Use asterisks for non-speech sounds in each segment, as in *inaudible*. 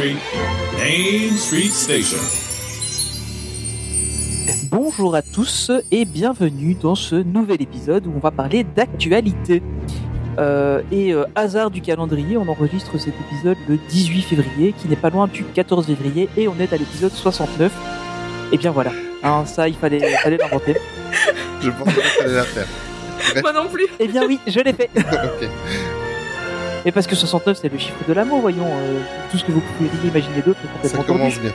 Street, Main Street Station. Bonjour à tous et bienvenue dans ce nouvel épisode où on va parler d'actualité. Euh, et euh, hasard du calendrier, on enregistre cet épisode le 18 février, qui n'est pas loin du 14 février, et on est à l'épisode 69. Et bien voilà, Hein, ça il fallait fallait l'inventer. *laughs* Je pensais pas que t'allais la faire. Moi non plus. Eh bien oui, je l'ai fait. *laughs* ok. Et parce que 69 c'est le chiffre de l'amour, voyons, euh, tout ce que vous pouvez imaginer d'autre est Ça complètement commence tordu.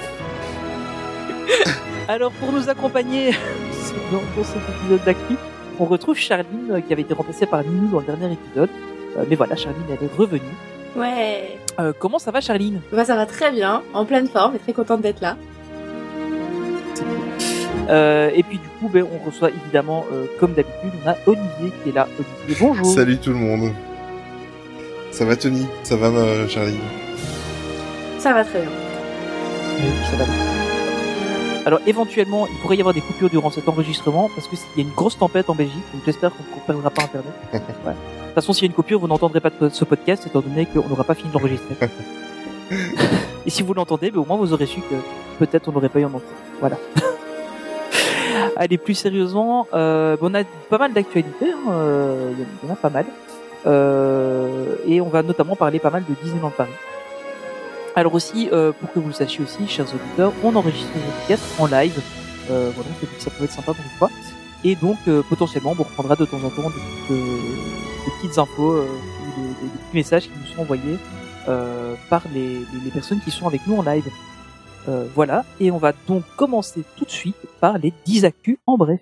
bien. *laughs* Alors pour nous accompagner *laughs* dans, dans cet épisode d'actu, on retrouve Charline euh, qui avait été remplacée par Ninou dans le dernier épisode. Euh, mais voilà, Charline elle est revenue. Ouais. Euh, comment ça va Charline? Bah, ça va très bien, en pleine forme et très contente d'être là. Euh, Et puis du coup, ben, on reçoit évidemment, euh, comme d'habitude, on a Olivier qui est là. Olivier, bonjour. Salut tout le monde. Ça va Tony Ça va ma Charlie Ça va très bien. Oui, ça va bien. Alors éventuellement, il pourrait y avoir des coupures durant cet enregistrement parce que s'il y a une grosse tempête en Belgique, donc j'espère qu'on ne perdra pas Internet. *laughs* Ouais. De toute façon, s'il y a une coupure, vous n'entendrez pas de ce podcast étant donné qu'on n'aura pas fini d'enregistrer. *laughs* Et si vous l'entendez, ben, au moins vous aurez su que peut-être on n'aurait pas eu en entier. Voilà. *laughs* Allez, plus sérieusement, euh, on a pas mal d'actualités, hein, euh, il y en a pas mal. Euh, et on va notamment parler pas mal de Disneyland Paris. Alors aussi, euh, pour que vous le sachiez aussi, chers auditeurs, on enregistre les podcasts en live. Euh, voilà, ça pouvait être sympa pour une fois. Et donc, potentiellement, on reprendra de temps en temps des petites, des petites infos ou des, des- petits messages qui nous sont envoyés par les, les- les personnes qui sont avec nous en live. Euh, voilà, et on va donc commencer tout de suite par les 10 actus en bref.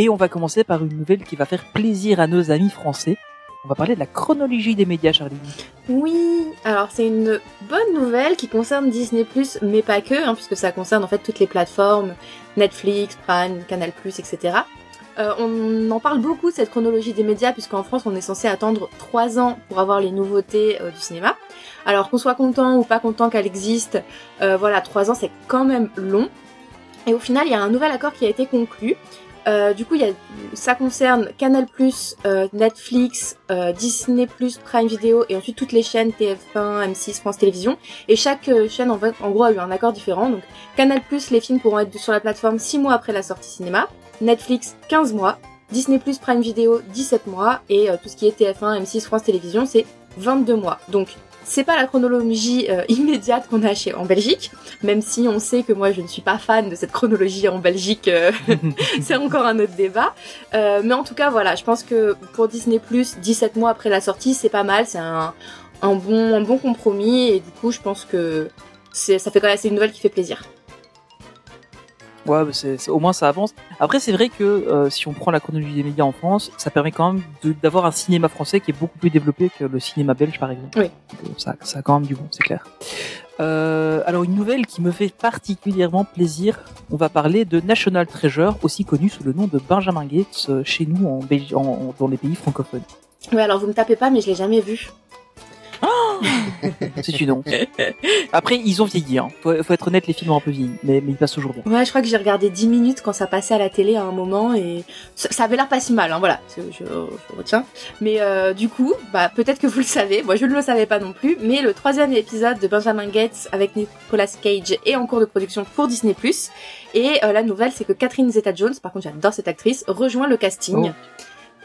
Et on va commencer par une nouvelle qui va faire plaisir à nos amis français. On va parler de la chronologie des médias, Charlie. Oui, alors c'est une bonne nouvelle qui concerne Disney+, mais pas que, hein, puisque ça concerne en fait toutes les plateformes, Netflix, Prime, Canal+, etc. Euh, on en parle beaucoup de cette chronologie des médias, puisqu'en France on est censé attendre 3 ans pour avoir les nouveautés euh, du cinéma. Alors qu'on soit content ou pas content qu'elle existe, euh, voilà, 3 ans c'est quand même long. Et au final, il y a un nouvel accord qui a été conclu. Euh, du coup, ça concerne Canal+, euh, Netflix, euh, Disney+, Prime Video et ensuite toutes les chaînes TF1, M6, France Télévisions. Et chaque euh, chaîne en, en gros a eu un accord différent. Donc Canal+, les films pourront être sur la plateforme 6 mois après la sortie cinéma. Netflix, 15 mois. Disney+, Prime Video, 17 mois. Et euh, tout ce qui est TF1, M6, France Télévisions, c'est 22 mois. Donc c'est pas la chronologie euh, immédiate qu'on a chez en Belgique, même si on sait que moi je ne suis pas fan de cette chronologie en Belgique, euh, *laughs* c'est encore un autre débat. Euh, mais en tout cas voilà, je pense que pour Disney 17 mois après la sortie, c'est pas mal, c'est un, un bon un bon compromis et du coup je pense que c'est ça fait quand même c'est une nouvelle qui fait plaisir. Ouais, bah, c'est, au moins ça avance. Après, c'est vrai que euh, si on prend la chronologie des médias en France, ça permet quand même d'avoir un cinéma français qui est beaucoup plus développé que le cinéma belge, par exemple. Oui. Donc, ça, ça a quand même du bon, c'est clair. Euh, alors, une nouvelle qui me fait particulièrement plaisir, on va parler de National Treasure, aussi connu sous le nom de Benjamin Gates euh, chez nous en, Belgi- en- en- dans les pays francophones. Ouais alors vous me tapez pas mais je l'ai jamais vu. C'est une honte. Après, ils ont vieilli. Hein. Faut, faut être honnête, les films ont un peu vieilli, mais, mais ils passent toujours bien. Ouais, je crois que j'ai regardé 10 minutes quand ça passait à la télé à un moment et ça, ça avait l'air pas si mal, hein, voilà, je, je- je retiens. Mais euh, du coup, bah peut-être que vous le savez, moi je ne le savais pas non plus, mais le troisième épisode de Benjamin Gates avec Nicolas Cage est en cours de production pour Disney+. Et euh, la nouvelle, c'est que Catherine Zeta-Jones, par contre j'adore cette actrice, rejoint le casting. Oh.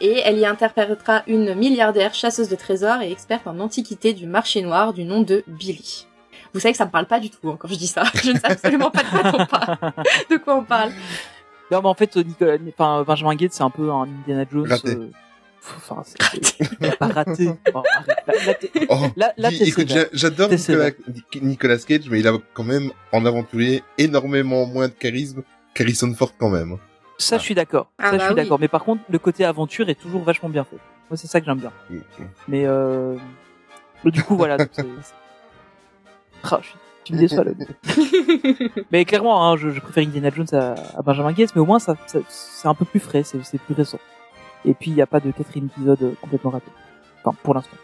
Et elle y interprétera une milliardaire chasseuse de trésors et experte en antiquité du marché noir du nom de Billy. Vous savez que ça me parle pas du tout hein, quand je dis ça. *laughs* Je ne sais absolument pas de quoi on parle. *laughs* De quoi on parle. Non, mais en fait, Nicolas, enfin, Benjamin Gates, c'est un peu un Indiana Jones. Raté. euh, Enfin, c'est c'est- il a pas raté. Oh, là, là, écoute, j'adore Nicolas Cage, mais il a quand même en aventurier énormément moins de charisme qu'Harrison Ford quand même. Ça, je suis d'accord. Ah ça, bah je suis oui. d'accord. Mais par contre, le côté aventure est toujours vachement bien fait. Moi, c'est ça que j'aime bien. Mais euh... du coup, voilà. donc c'est- *laughs* c'est- Ah, je suis- tu me déçois là. *laughs* mais clairement, hein, je, je préfère Indiana Jones à, à Benjamin Gates, mais au moins, ça, ça- c'est un peu plus frais, c'est c'est plus récent. Et puis, il n'y a pas de quatrième épisode euh, complètement raté. Enfin, pour l'instant.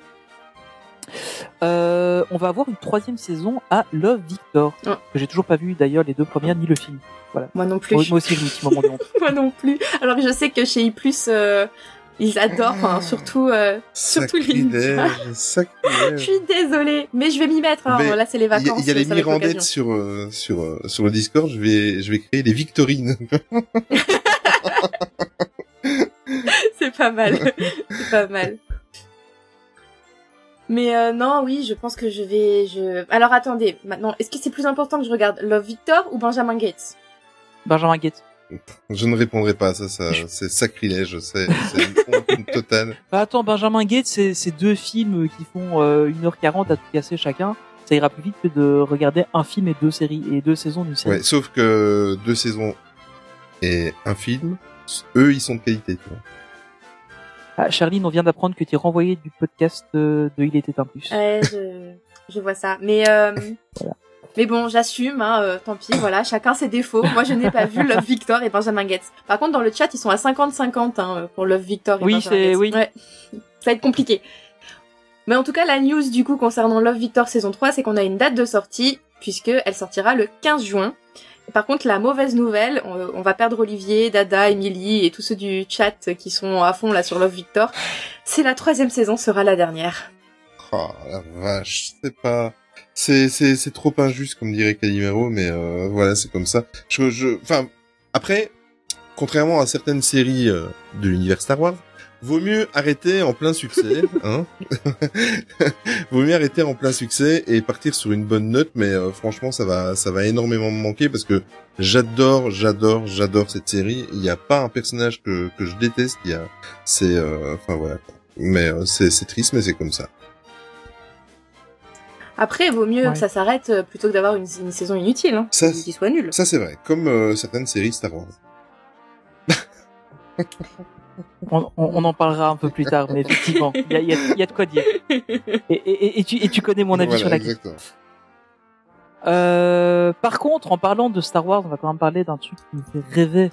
Euh, on va avoir une troisième saison à Love Victor, Oh. que j'ai toujours pas vu d'ailleurs les deux premières ni le film. Moi non plus. Moi, moi aussi, j'ai un petit moment de honte. Moi non plus. Alors que je sais que chez I+, euh, ils adorent, enfin, surtout... euh, Surtout Sacrilège, *laughs* Je sacrilège. suis désolée, mais je vais m'y mettre. Hein. Mais Là, c'est les Il y a, vacances. il y a les Mirandettes sur, euh, sur, euh, sur le Discord, je vais, je vais créer les Victorines. *laughs* c'est pas mal. *laughs* c'est pas mal. Mais euh, non, oui, je pense que je vais. Je... Alors attendez, maintenant, est-ce que c'est plus important que je regarde Love Victor ou Benjamin Gates? Benjamin Gates. Je ne répondrai pas à ça, ça c'est sacrilège, c'est c'est une *laughs* totale. Bah attends, Benjamin Gates, c'est c'est deux films qui font euh, 1h40 à tout casser chacun. Ça ira plus vite que de regarder un film et deux séries et deux saisons d'une série. Ouais, sauf que deux saisons et un film, eux, ils sont de qualité, tu vois. Ah, Charline, on vient d'apprendre que tu es renvoyé du podcast euh, de Il était un plus. Ouais, je, je vois ça. Mais euh, mais bon, j'assume. Hein, euh, tant pis, voilà, chacun ses défauts. Moi, je n'ai pas vu Love Victor et Benjamin Gates. Par contre, dans le chat, ils sont à 50-50 hein, pour Love Victor et Oui, Benjamin Gates. oui. Ouais. Ça va être compliqué. Mais en tout cas, la news du coup concernant Love Victor saison 3, c'est qu'on a une date de sortie puisque elle sortira le 15 juin. Par contre, la mauvaise nouvelle, on, va perdre Olivier, Dada, Emily et tous ceux du chat qui sont à fond là sur Love Victor. C'est la troisième saison sera la dernière. Oh la vache, c'est pas, c'est c'est c'est trop injuste comme dirait Calimero, mais euh, voilà, c'est comme ça. Je je, enfin après, contrairement à certaines séries euh, de l'univers Star Wars, vaut mieux arrêter en plein succès, *laughs* hein. *laughs* vaut mieux arrêter en plein succès et partir sur une bonne note, mais euh, franchement, ça va ça va énormément me manquer parce que j'adore, j'adore, j'adore cette série. Il n'y a pas un personnage que que je déteste. Il y a, c'est, euh, enfin voilà. Mais euh, c'est c'est triste, mais c'est comme ça. Après, il vaut mieux Ouais. que ça s'arrête euh, plutôt que d'avoir une, une saison inutile, hein, Ça, qui soit nulle. Ça c'est vrai, comme euh, certaines séries Star Wars. *laughs* On, on- on en parlera un peu plus tard, mais effectivement, il y a, y y de quoi dire. Et, et- et- et tu, et tu connais mon avis Voilà, sur la question. Euh, par contre, en parlant de Star Wars, on va quand même parler d'un truc qui me fait rêver.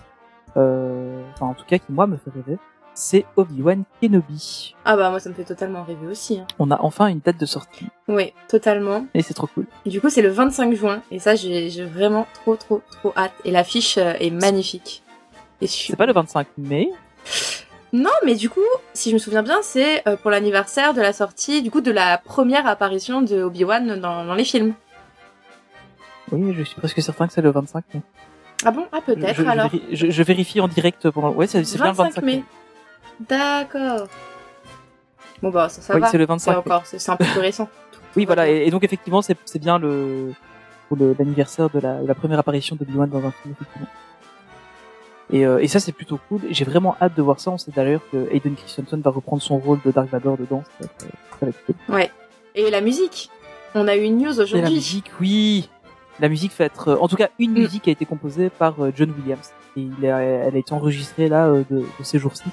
Euh, enfin, en tout cas, qui moi me fait rêver. C'est Obi-Wan Kenobi. Ah bah moi ça me fait totalement rêver aussi. Hein. On a enfin une date de sortie. Oui, totalement. Et c'est trop cool. Du coup c'est le 25 juin et ça j'ai vraiment trop trop trop hâte. Et l'affiche euh, est magnifique. Et C'est pas le 25 mai. Non mais du coup si je me souviens bien c'est euh, pour l'anniversaire de la sortie du coup de la première apparition de Obi-Wan dans, dans les films. Oui, je suis presque certain que c'est le 25 mai. Ah bon? Ah peut-être je alors. je- je vérifie en direct pendant. Ouais, c'est c'est bien le 25 mai. D'accord. Bon bah ça, ça Oui, va. c'est le C'est 25 mai. encore, c'est c'est un peu plus récent. *laughs* Oui, voilà. Et, et donc effectivement, c'est c'est bien le l'anniversaire de la, de la première apparition de Obi-Wan dans un film, effectivement. Et, euh, et ça, c'est plutôt cool. J'ai vraiment hâte de voir ça. On sait d'ailleurs que Hayden Christensen va reprendre son rôle de Dark Vador dedans. Ça va ça va être cool. Ouais. Et la musique. On a eu une news Et la aujourd'hui. musique, oui. La musique fait être, euh, en tout cas, une Mm. musique a été composée par euh, John Williams. Et il a, elle a été enregistrée là euh, de, de ces jours-ci.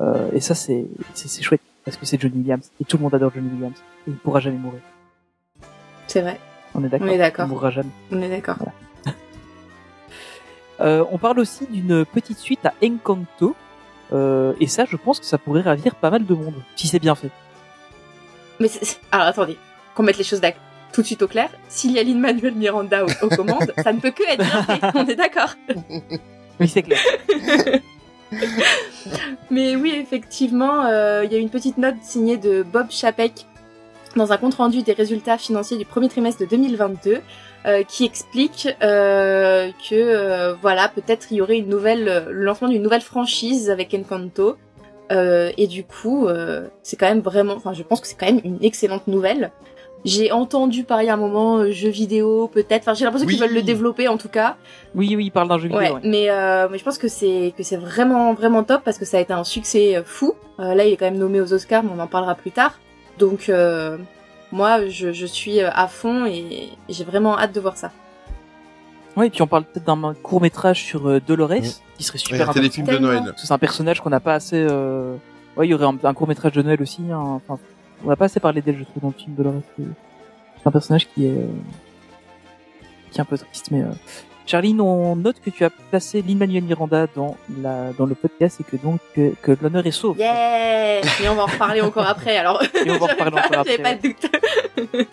Euh, et ça, c'est c'est c'est chouette parce que c'est John Williams et tout le monde adore John Williams. Et il pourra jamais mourir. C'est vrai. On est d'accord. On est d'accord. Il mourra jamais. On est d'accord. Euh, on parle aussi d'une petite suite à Encanto. Euh, et ça, je pense que ça pourrait ravir pas mal de monde si c'est bien fait. Mais alors attendez, qu'on mette les choses tout de suite au clair. S'il y a Lin-Manuel Miranda aux, aux commandes, ça ne peut que être bien fait. On est d'accord. Oui, c'est clair. *laughs* Mais oui, effectivement, euh, il y a une petite note signée de Bob Chapek dans un compte-rendu des résultats financiers du premier trimestre de 2022 euh, qui explique euh, que euh, voilà, peut-être il y aurait une nouvelle, euh, le lancement d'une nouvelle franchise avec Encanto. Euh, et du coup, euh, c'est quand même vraiment, enfin, je pense que c'est quand même une excellente nouvelle. J'ai entendu parler à un moment jeu vidéo peut-être. Enfin, j'ai l'impression Oui. qu'ils veulent le développer en tout cas. Oui, oui, il parle d'un jeu vidéo. Ouais, ouais. mais euh, mais je pense que c'est que c'est vraiment vraiment top parce que ça a été un succès fou. Euh, là, il est quand même nommé aux Oscars, mais on en parlera plus tard. Donc euh, moi, je, je suis euh, à fond et j'ai vraiment hâte de voir ça. Ouais, et puis on parle peut-être d'un court métrage sur euh, Dolores, Oui. qui serait Ouais, super un téléfilm de. Noël. C'est un personnage qu'on n'a pas assez. Euh... Ouais, il y aurait un, un court métrage de Noël aussi. hein. Enfin, on n'a pas assez parlé d'elle, je trouve, dans le film Dolores. C'est c'est un personnage qui est euh, qui est un peu triste, mais. Euh... Charline, on note que tu as placé Lin-Manuel Miranda dans la dans le podcast et que donc que, que l'honneur est sauf. Yeah Mais on va en reparler encore *laughs* après. Alors, Et on va en reparler encore *laughs* après, pas de doute. *laughs*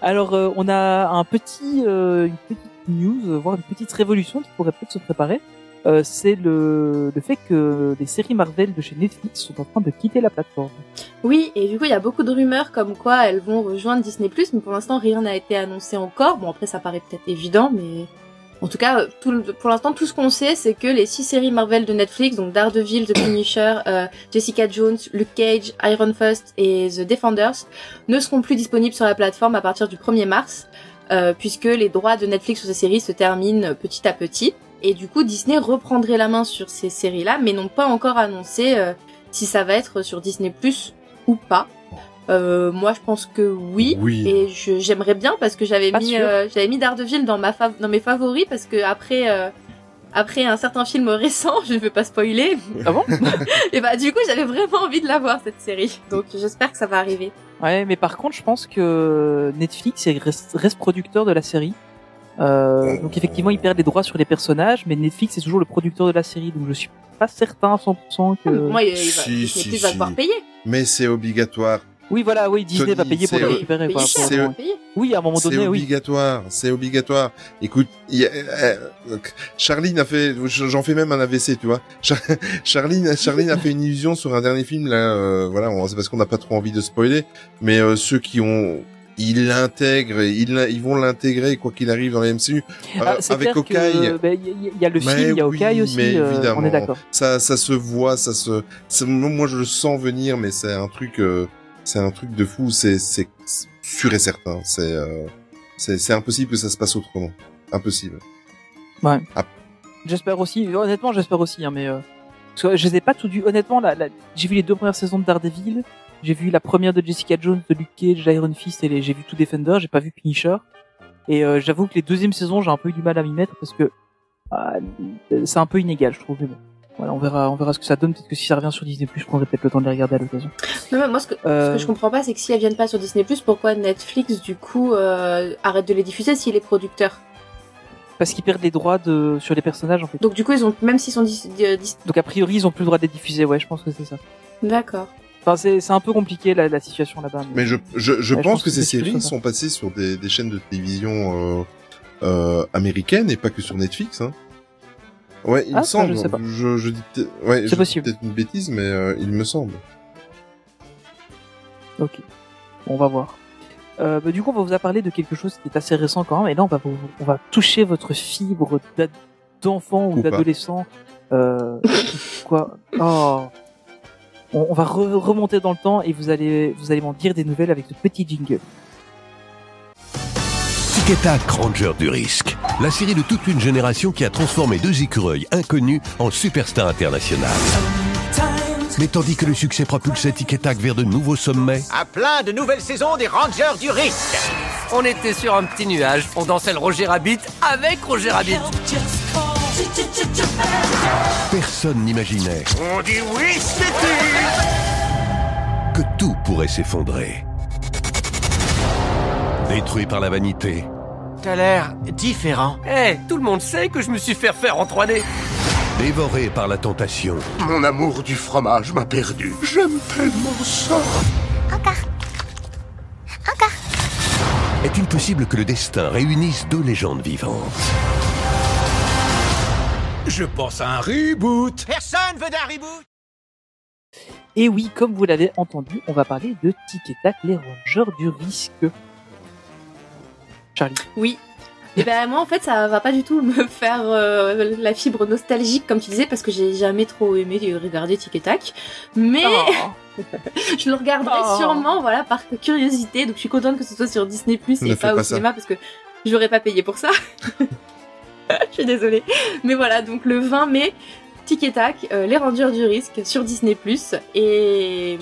Alors, euh, on a un petit, euh, une petite news, voire une petite révolution qui pourrait peut-être se préparer. Euh, c'est le, le fait que les séries Marvel de chez Netflix sont en train de quitter la plateforme. Oui, et du coup, il y a beaucoup de rumeurs comme quoi elles vont rejoindre Disney+, mais pour l'instant, rien n'a été annoncé encore. Bon, après, ça paraît peut-être évident, mais... En tout cas, pour l'instant, tout ce qu'on sait, c'est que les six séries Marvel de Netflix, donc Daredevil, The Punisher, euh, Jessica Jones, Luke Cage, Iron Fist et The Defenders, ne seront plus disponibles sur la plateforme à partir du 1er mars, euh, puisque les droits de Netflix sur ces séries se terminent petit à petit. Et du coup, Disney reprendrait la main sur ces séries-là, mais n'ont pas encore annoncé euh, si ça va être sur Disney Plus ou pas. Euh, moi, je pense que oui. Oui. Et j'aimerais bien parce que j'avais mis, euh, j'avais mis Daredevil dans ma fav- dans mes favoris parce que après, euh, après un certain film récent, *laughs* je ne veux pas spoiler. Ah bon *laughs* et bah du coup, j'avais vraiment envie de la voir cette série. Donc j'espère que ça va arriver. Ouais, mais par contre, je pense que Netflix est- reste, reste producteur de la série. Euh, donc effectivement, il perd les droits sur les personnages, mais Netflix est toujours le producteur de la série, donc je suis pas certain à 100% que. Moi, il, il va, si, va devoir payer. Mais c'est obligatoire. Oui, voilà, oui, Disney Tony, va payer pour c'est- le récupérer. c'est-. Oui, à un moment C'est donné, oui. obligatoire, c'est obligatoire. Écoute, il y a- euh, euh, Charline a fait, j'en fais même un AVC, tu vois. Char- *laughs* Charline, Charline a fait une illusion sur un dernier film là. euh, voilà, c'est parce qu'on n'a pas trop envie de spoiler, mais euh, ceux qui ont, ils l'intègrent, ils, ils vont l'intégrer quoi qu'il arrive dans les MCU. Euh, Ah, c'est avec Hawkeye, Il y, a- il y a le film, il y a oui, Hawkeye aussi, mais euh, on évidemment. est d'accord. ça, ça se voit, ça se, ça- moi je le sens venir, mais c'est un truc, euh, c'est un truc de fou, c'est, c'est sûr et certain, c'est, euh, c'est, impossible que ça se passe autrement, impossible. J'espère aussi, honnêtement, j'espère aussi, hein, mais euh, parce que je les ai pas tout vu. Honnêtement, la, la- j'ai vu les deux premières saisons de Daredevil, j'ai vu la première de Jessica Jones, de Luke Cage, d'Iron Fist, et les- j'ai vu tout Defender, j'ai pas vu Punisher. Et euh, j'avoue que les deuxièmes saisons, j'ai un peu eu du mal à m'y mettre parce que ah, c'est un peu inégal, je trouve. Mais bon, voilà, on verra, on verra ce que ça donne. Peut-être que si ça revient sur Disney+, je prendrai peut-être le temps de les regarder à l'occasion. Non, mais moi, ce que, ce Euh, que je comprends pas, c'est que si elles viennent pas sur Disney+, pourquoi Netflix, du coup, euh, arrête de les diffuser s'il est producteur? Parce qu'ils perdent les droits de sur les personnages en fait. Donc, du coup, ils ont, même s'ils sont dis- Donc a priori, ils ont plus le droit de les diffuser. Ouais, je pense que c'est ça. D'accord. Enfin, c'est c'est un peu compliqué la, la situation là-bas. Mais je, je, je Ouais, pense que ces séries ça. sont passées sur des, des chaînes de télévision euh, euh, américaines et pas que sur Netflix. Hein. Ouais, il Ah, me semble. je sais pas. Je, je dis, ouais, C'est possible. peut-être une bêtise, mais euh, il me semble. Ok. On va voir. Euh, bah, du coup, on va vous a parlé de quelque chose qui est assez récent quand même. Et là, on va, vous- on va toucher votre fibre d'enfant ou Ou d'adolescent. Euh, *laughs* quoi? Oh. On, on va re- remonter dans le temps et vous allez, vous allez m'en dire des nouvelles avec ce petit jingle. Tic et Tac, Ranger du risque. La série de toute une génération qui a transformé deux écureuils inconnus en superstars internationales. Mais tandis que le succès propulsait Tic et Tac vers de nouveaux sommets, À plein de nouvelles saisons des Rangers du risque. On était sur un petit nuage, on dansait le Roger Rabbit avec Roger Rabbit. Personne n'imaginait On dit oui, que tout pourrait s'effondrer. Détruit par la vanité, T'as l'air différent. Eh, tout le monde sait que je me suis fait refaire en 3D. dévoré par la tentation, Mon amour du fromage m'a perdu. J'aime tellement ça. est-il possible que le destin réunisse deux légendes vivantes? Je pense à un reboot. Personne veut d'un reboot. Et oui, comme vous l'avez entendu, on va parler de Tic et Tac, les rangers du risque. Charlie. Oui. Et ben moi en fait ça va pas du tout me faire euh, la fibre nostalgique comme tu disais parce que j'ai jamais trop aimé regarder Tic et Tac. Mais Oh. *laughs* je le regarderai Oh. sûrement voilà par curiosité. Donc je suis contente que ce soit sur Disney Plus et pas au ça. cinéma parce que j'aurais pas payé pour ça. *laughs* *laughs* je suis désolée. Mais voilà donc le 20 mai Tic et Tac, euh, les Rangers du risque sur Disney Plus et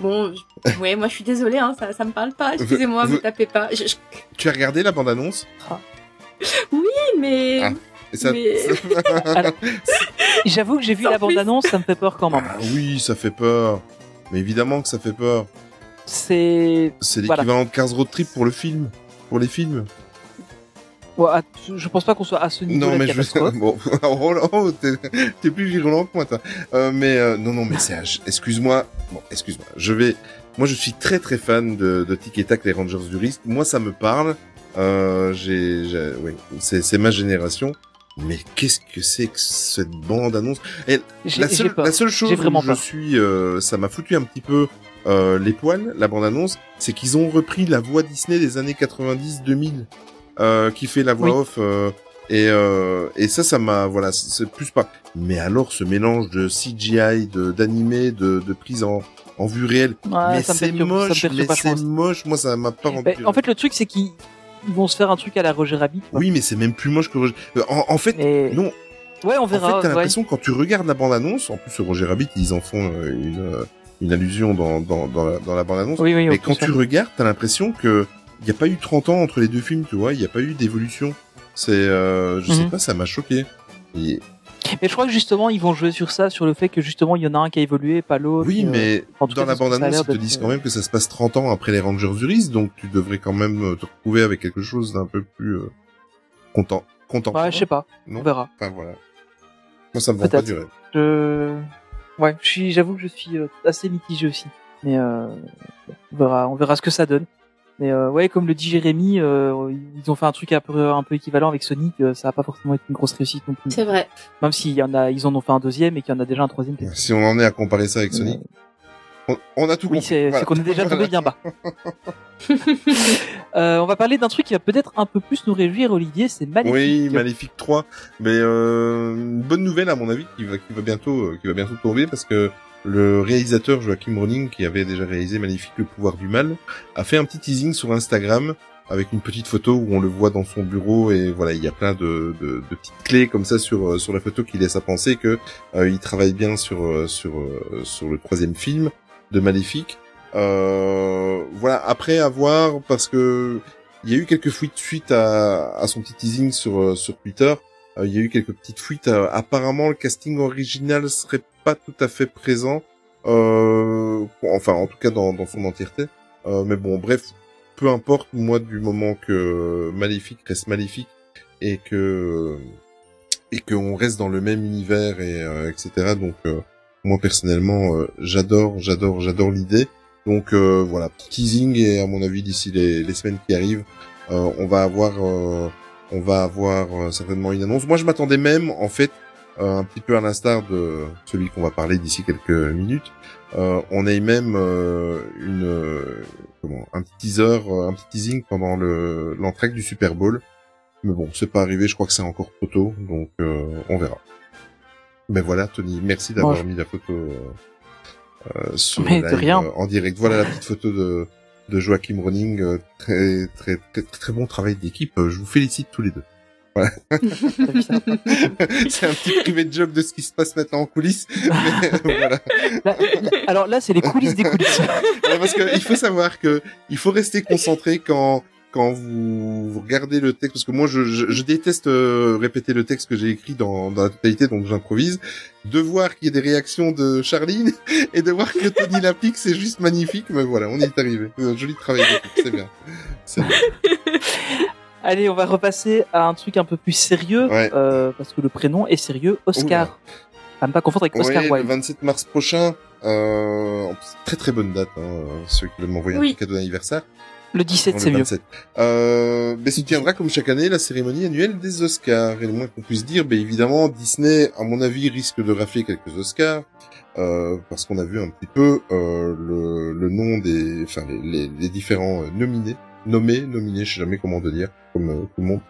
bon je- ouais moi je suis désolée hein, ça ça me parle pas. Excusez-moi vous- me tapez pas. Je- je- Tu as regardé la bande-annonce? *laughs* Mais Ah. Ça... Mais- *laughs* J'avoue que j'ai vu Sans la bande-annonce, ça me fait peur quand même. Ah oui, ça fait peur. Mais évidemment que ça fait peur. C'est. C'est Voilà. l'équivalent de 15 road trip pour le film. Pour les films. À- je pense pas qu'on soit à ce niveau Non, mais je. *laughs* Bon, *laughs* oh, là, oh, t'es plus virulent que moi, toi. Euh, mais euh, non, non, mais c'est... Excuse-moi. Bon, excuse-moi. Je vais... Moi, je suis très, très fan de, de Tic et Tac, les Rangers du risque. Moi, ça me parle. Euh, j'ai... j'ai- Oui, c'est c'est ma génération. Mais qu'est-ce que c'est que cette bande-annonce? Et J'ai la seule, peur. la seule chose vraiment où je peur. suis, euh, ça m'a foutu un petit peu euh, les poils, la bande-annonce, c'est qu'ils ont repris la voix Disney des années 90-2000, euh, qui fait la voix Oui. off, euh, et, euh, et ça, ça m'a, voilà, c'est plus pas. Mais alors, ce mélange de CGI, de d'animé, de, de prise en, en vue réelle, Ouais, mais c'est moche, mais c'est moche, moi, ça m'a pas rendu. Mais en fait, le truc, c'est qu'ils ils vont se faire un truc à la Roger Rabbit. quoi. oui, mais c'est même plus moche que Roger. euh, En, en fait, Mais- non, Ouais, on en fait, verra. t'as ouais. l'impression quand tu regardes la bande-annonce, en plus Roger Rabbit, ils en font euh, une, une allusion dans, dans, dans la, dans la bande-annonce. Oui, oui, mais quand plus, tu ouais. regardes, t'as l'impression que il y a pas eu 30 ans entre les deux films, tu vois, il y a pas eu d'évolution. C'est, euh, je sais Mhm. pas, ça m'a choqué. Et- Mais je crois que justement, ils vont jouer sur ça, sur le fait que justement, il y en a un qui a évolué, pas l'autre. Oui, euh, mais en tout dans cas, la bande-annonce, ils te disent euh, quand même que ça se passe 30 ans après les Rangers du Risque, donc tu devrais quand même euh, te retrouver avec quelque chose d'un peu plus euh, content, content. Ouais, je sais pas. Non? On verra. Enfin voilà. Moi, ça me vend pas du rêve. Je... Ouais, j'avoue que je suis euh, assez mitigé aussi. Mais euh, on verra, on verra ce que ça donne. Mais euh, ouais, comme le dit Jérémy, euh, ils ont fait un truc un peu, un peu équivalent avec Sonic. euh, ça a pas forcément été une grosse réussite non plus. C'est vrai. Même s'il y en a, ils en ont fait un deuxième et qu'il y en a déjà un troisième. qui est- Si on en est à comparer ça avec Sonic, on, on a tout Oui, compris. c'est Voilà. qu'on est déjà tombé bien bas. *laughs* Euh, on va parler d'un truc qui va peut-être un peu plus nous réjouir, Olivier. C'est Maléfique. Oui, Maléfique 3. Mais euh, une bonne nouvelle à mon avis qui va, qui va bientôt, euh, qui va bientôt tomber parce que le réalisateur Joachim Ronning, qui avait déjà réalisé Maléfique le pouvoir du mal, a fait un petit teasing sur Instagram avec une petite photo où on le voit dans son bureau et voilà, il y a plein de, de, de petites clés comme ça sur euh, sur la photo qui laisse à penser que euh, il travaille bien sur euh, sur sur le troisième film de Maléfique. Euh, voilà, après avoir parce que il y a eu quelques fuites suite à, à son petit teasing sur sur Twitter. Euh, il y a eu quelques petites fuites. Euh, apparemment, le casting original serait pas tout à fait présent. Euh, enfin, en tout cas dans, dans son entièreté. Mais bon, bref, peu importe. Moi, du moment que Maléfique reste Maléfique et que et qu'on reste dans le même univers et euh, etc. Donc, euh, moi personnellement, euh, j'adore, j'adore, j'adore l'idée. Donc voilà, petit teasing et à mon avis d'ici les, les semaines qui arrivent, on va avoir, on va avoir euh, certainement une annonce. Moi, je m'attendais même, en fait, euh, un petit peu à l'instar de celui qu'on va parler d'ici quelques minutes. Euh, on a eu même euh, une, euh, comment, un petit teaser, euh, un petit teasing pendant le du Super Bowl. Mais bon, c'est pas arrivé. Je crois que c'est encore trop tôt, donc euh, on verra. Ben voilà, Tony, merci d'avoir mis la photo euh, euh, sur Mais live, rien. euh, en direct. Voilà la petite photo de de Joachim Ronning, euh, très, très très très bon travail d'équipe. Euh, Je vous félicite tous les deux. Voilà. *laughs* c'est un petit privé de joke de ce qui se passe maintenant en coulisses. Mais, *laughs* voilà. Là- là- alors là, c'est les coulisses des coulisses. *laughs* Parce que il faut savoir que il faut rester concentré quand quand vous, vous regardez le texte parce que moi je, je, je déteste euh, répéter le texte que j'ai écrit dans, dans la totalité donc j'improvise de voir qu'il y a des réactions de Charline *laughs* et de voir que Tony l'applique c'est juste magnifique mais voilà on y est arrivé un joli travail c'est bien c'est bien *laughs* Allez, on va repasser à un truc un peu plus sérieux, Ouais. euh, parce que le prénom est sérieux. Oscar. À ne pas confondre avec Oscar Ouais, Wilde. le 27 mars prochain euh, très très bonne date hein, ceux qui veulent m'envoyer Oui. un cadeau d'anniversaire Le 17, Non, c'est mieux. 27. Euh, mais se tiendra comme chaque année la cérémonie annuelle des Oscars. Et le moins qu'on puisse dire, ben évidemment, Disney, à mon avis, risque de rafler quelques Oscars. Euh, parce qu'on a vu un petit peu euh, le, le nom des, enfin les, les, les différents euh, nominés, nommés, nominés, je sais jamais comment te dire, comme euh, tout le monde.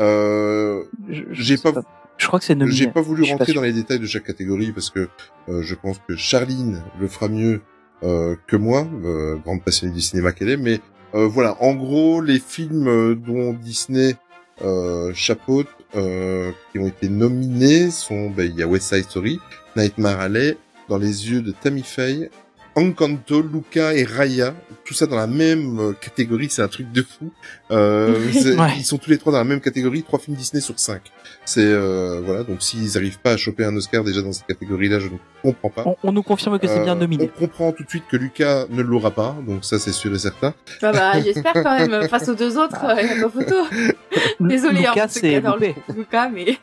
Euh, j'ai pas, Je crois que c'est nominé. j'ai pas voulu pas rentrer dans les détails de chaque catégorie parce que euh, je pense que Charline le fera mieux euh, que moi, euh, grande passionnée du cinéma qu'elle est. Mais euh, voilà, en gros, les films euh, dont Disney euh, chapeaute, euh, qui ont été nominés sont, ben, il y a West Side Story, Nightmare Alley, Dans les yeux de Tammy Faye, Encanto, Luca et Raya, tout ça dans la même euh, catégorie, c'est un truc de fou. Euh, Ouais. Ils sont tous les trois dans la même catégorie, trois films Disney sur cinq. C'est euh, voilà, donc s'ils arrivent pas à choper un Oscar déjà dans cette catégorie-là, je ne comprends pas. On, on nous confirme que c'est bien Euh, nominé. On comprend tout de suite que Lucas ne l'aura pas, donc ça c'est sûr et certain. Ah bah, j'espère quand même, face aux deux autres, il y a pas photo. *laughs* Désolé, Lucas, hein, c'est. Lucas, mais...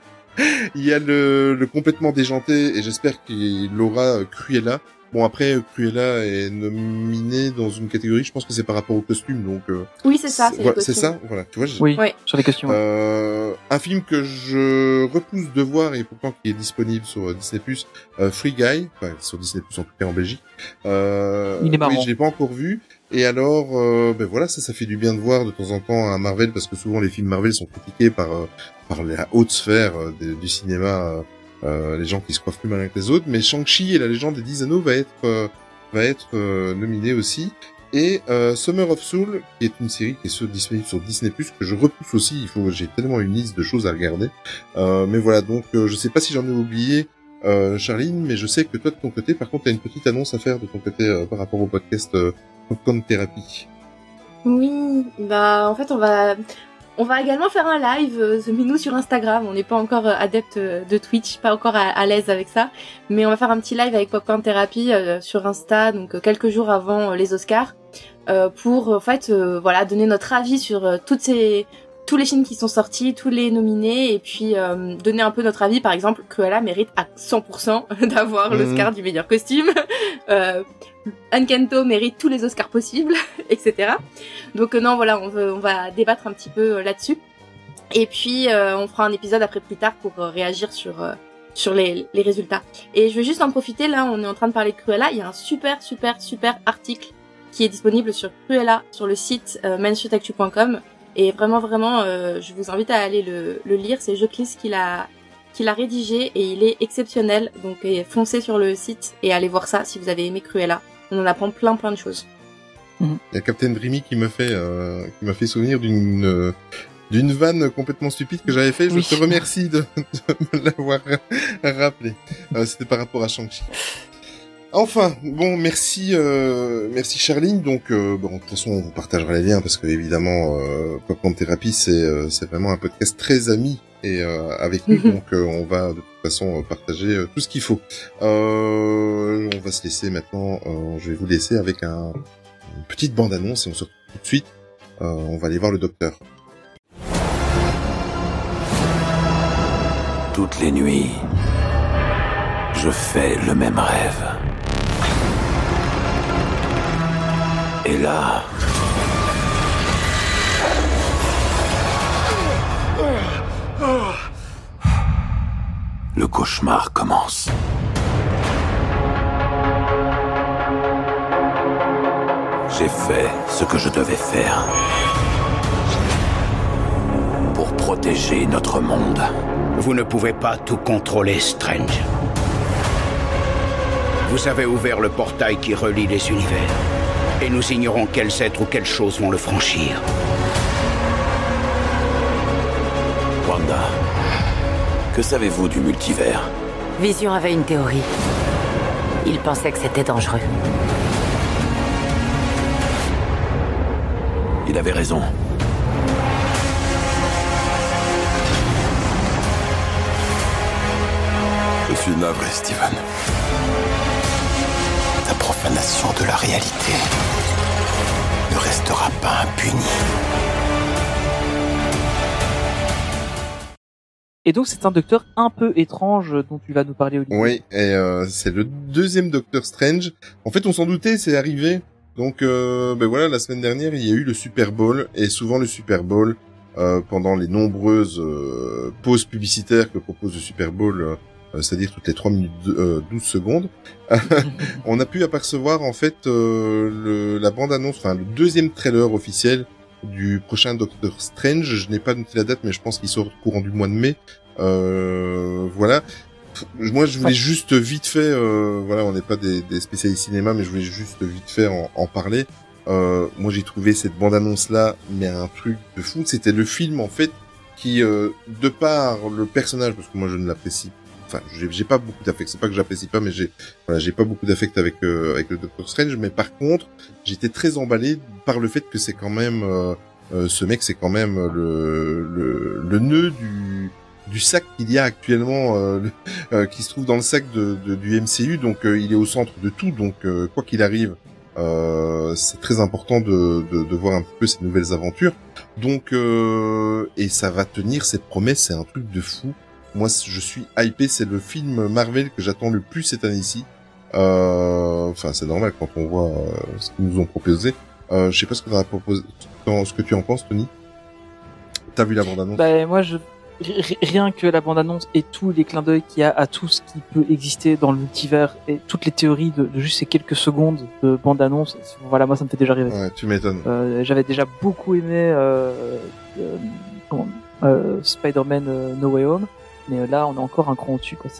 Il y a le, le complètement déjanté et j'espère qu'il aura euh, Cruella. Bon après Cruella est nominé dans une catégorie, je pense que c'est par rapport au costume, donc euh, Oui, c'est ça, c'est voilà, c'est costumes. ça, voilà. Tu vois, Oui, Ouais. sur les questions. ouais. Euh, un film que je repousse de voir et pourtant qui est disponible sur euh, Disney+, euh, Free Guy, enfin sur Disney+, en tout cas en Belgique. Euh, Il est marrant. Oui, je l'ai pas encore vu. Et alors, euh, ben voilà, ça, ça fait du bien de voir de temps en temps un Marvel parce que souvent les films Marvel sont critiqués par euh, par la haute sphère euh, de- du cinéma, euh, les gens qui se coiffent plus malin que les autres. Mais Shang-Chi et la légende des Dix Anneaux va être euh, va être euh, nominé aussi. Et euh, Summer of Soul, qui est une série qui est sur, disponible sur Disney+, que je repousse aussi. Il faut, j'ai tellement une liste de choses à regarder. Euh, mais voilà, donc je sais pas si j'en ai oublié, Charline, mais je sais que toi de ton côté, par contre, t'as une petite annonce à faire de ton côté par rapport au podcast Popcorn Therapy. Oui, bah en fait on va on va également faire un live euh, The Minou sur Instagram. On n'est pas encore euh, adepte euh, de Twitch, pas encore à, l'aise avec ça, mais on va faire un petit live avec Popcorn Therapy sur Insta, donc quelques jours avant les Oscars, pour en fait voilà donner notre avis sur toutes ces tous les films qui sont sortis, tous les nominés, et puis euh, donner un peu notre avis. Par exemple, Cruella mérite à 100% *laughs* d'avoir Mhm. l'Oscar du meilleur costume. *laughs* Euh, Encanto mérite tous les Oscars possibles, *laughs* etc. Donc euh, non, voilà, on, veut, on va débattre un petit peu euh, là-dessus. Et puis euh, on fera un épisode après plus tard pour réagir sur euh, sur les, les résultats. Et je veux juste en profiter, là, on est en train de parler de Cruella. Il y a un super, super, super article qui est disponible sur Cruella sur le site euh. Et vraiment, vraiment, euh, je vous invite à aller le, le lire. C'est Joclis qui l'a qui l'a rédigé et il est exceptionnel. Donc foncez sur le site et allez voir ça si vous avez aimé Cruella. On en apprend plein, plein de choses. Il y a Captain Dreamy qui me fait euh, qui m'a fait souvenir d'une euh, d'une vanne complètement stupide que j'avais fait. Je Oui. te remercie de, de me l'avoir rappelé. Euh, C'était par rapport à Shang-Chi. Enfin, bon, merci, euh, merci Charline. Donc, euh, bon, de toute façon, on vous partagera les liens parce que évidemment, euh, Popcorn Therapy, c'est euh, c'est vraiment un podcast très ami et euh, avec nous. Mhm. donc, euh, on va de toute façon partager euh, tout ce qu'il faut. Euh, on va se laisser maintenant. euh, je vais vous laisser avec un, une petite bande annonce et on se retrouve tout de suite. Euh, on va aller voir le docteur. Toutes les nuits, je fais le même rêve. Et là... Le cauchemar commence. J'ai fait ce que je devais faire pour protéger notre monde. Vous ne pouvez pas tout contrôler, Strange. Vous avez ouvert le portail qui relie les univers. Et nous ignorons quels êtres ou quelles choses vont le franchir. Wanda, que savez-vous du multivers? Vision avait une théorie. Il pensait que c'était dangereux. Il avait raison. Je suis navré, Steven. Profanation de la réalité ne restera pas impunie. Et donc c'est un docteur un peu étrange dont tu vas nous parler Olivier. Oui, et euh, c'est le deuxième Docteur Strange. En fait, on s'en doutait, c'est arrivé. Donc, euh, ben voilà, la semaine dernière, il y a eu le Super Bowl, et souvent le Super Bowl, euh, pendant les nombreuses euh, pauses publicitaires que propose le Super Bowl, c'est-à-dire toutes les 3 minutes euh, 12 secondes, *laughs* on a pu apercevoir en fait euh, le, la bande-annonce, enfin le deuxième trailer officiel du prochain Doctor Strange. Je n'ai pas noté la date, mais je pense qu'il sort au courant du mois de mai. Euh, voilà. Moi, je voulais juste vite fait, euh, voilà, on n'est pas des, des, spécialistes cinéma, mais je voulais juste vite fait en, en parler. Euh, moi, j'ai trouvé cette bande-annonce là, mais un truc de fou. C'était le film en fait qui, euh, de par le personnage, parce que moi je ne l'apprécie, enfin, j'ai pas beaucoup d'affect. C'est pas que j'apprécie pas, mais j'ai, voilà, j'ai pas beaucoup d'affect avec euh, avec le Doctor Strange. Mais par contre, j'étais très emballé par le fait que c'est quand même, euh, ce mec, c'est quand même le, le le nœud du du sac qu'il y a actuellement, euh, euh, qui se trouve dans le sac de, de du MCU. Donc euh, il est au centre de tout. Donc quoi qu'il arrive, c'est très important de, de, de, voir un peu ces nouvelles aventures. Donc et ça va tenir cette promesse. C'est un truc de fou. Moi, je suis hypé. C'est le film Marvel que j'attends le plus cette année-ci. Enfin, c'est normal quand on voit ce qu'ils nous ont proposé. je sais pas ce que, as proposé, ce que tu en penses, Tony. T'as vu la bande-annonce? Bah, Moi, je rien que la bande-annonce et tous les clins d'œil qu'il y a à tout ce qui peut exister dans le multivers et toutes les théories de, de juste ces quelques secondes de bande-annonce, voilà, moi ça me fait déjà rêver. Ouais, tu m'étonnes. Euh, J'avais déjà beaucoup aimé euh, euh, euh Spider-Man euh, No Way Home, mais là on est encore un cran au-dessus. Quoi.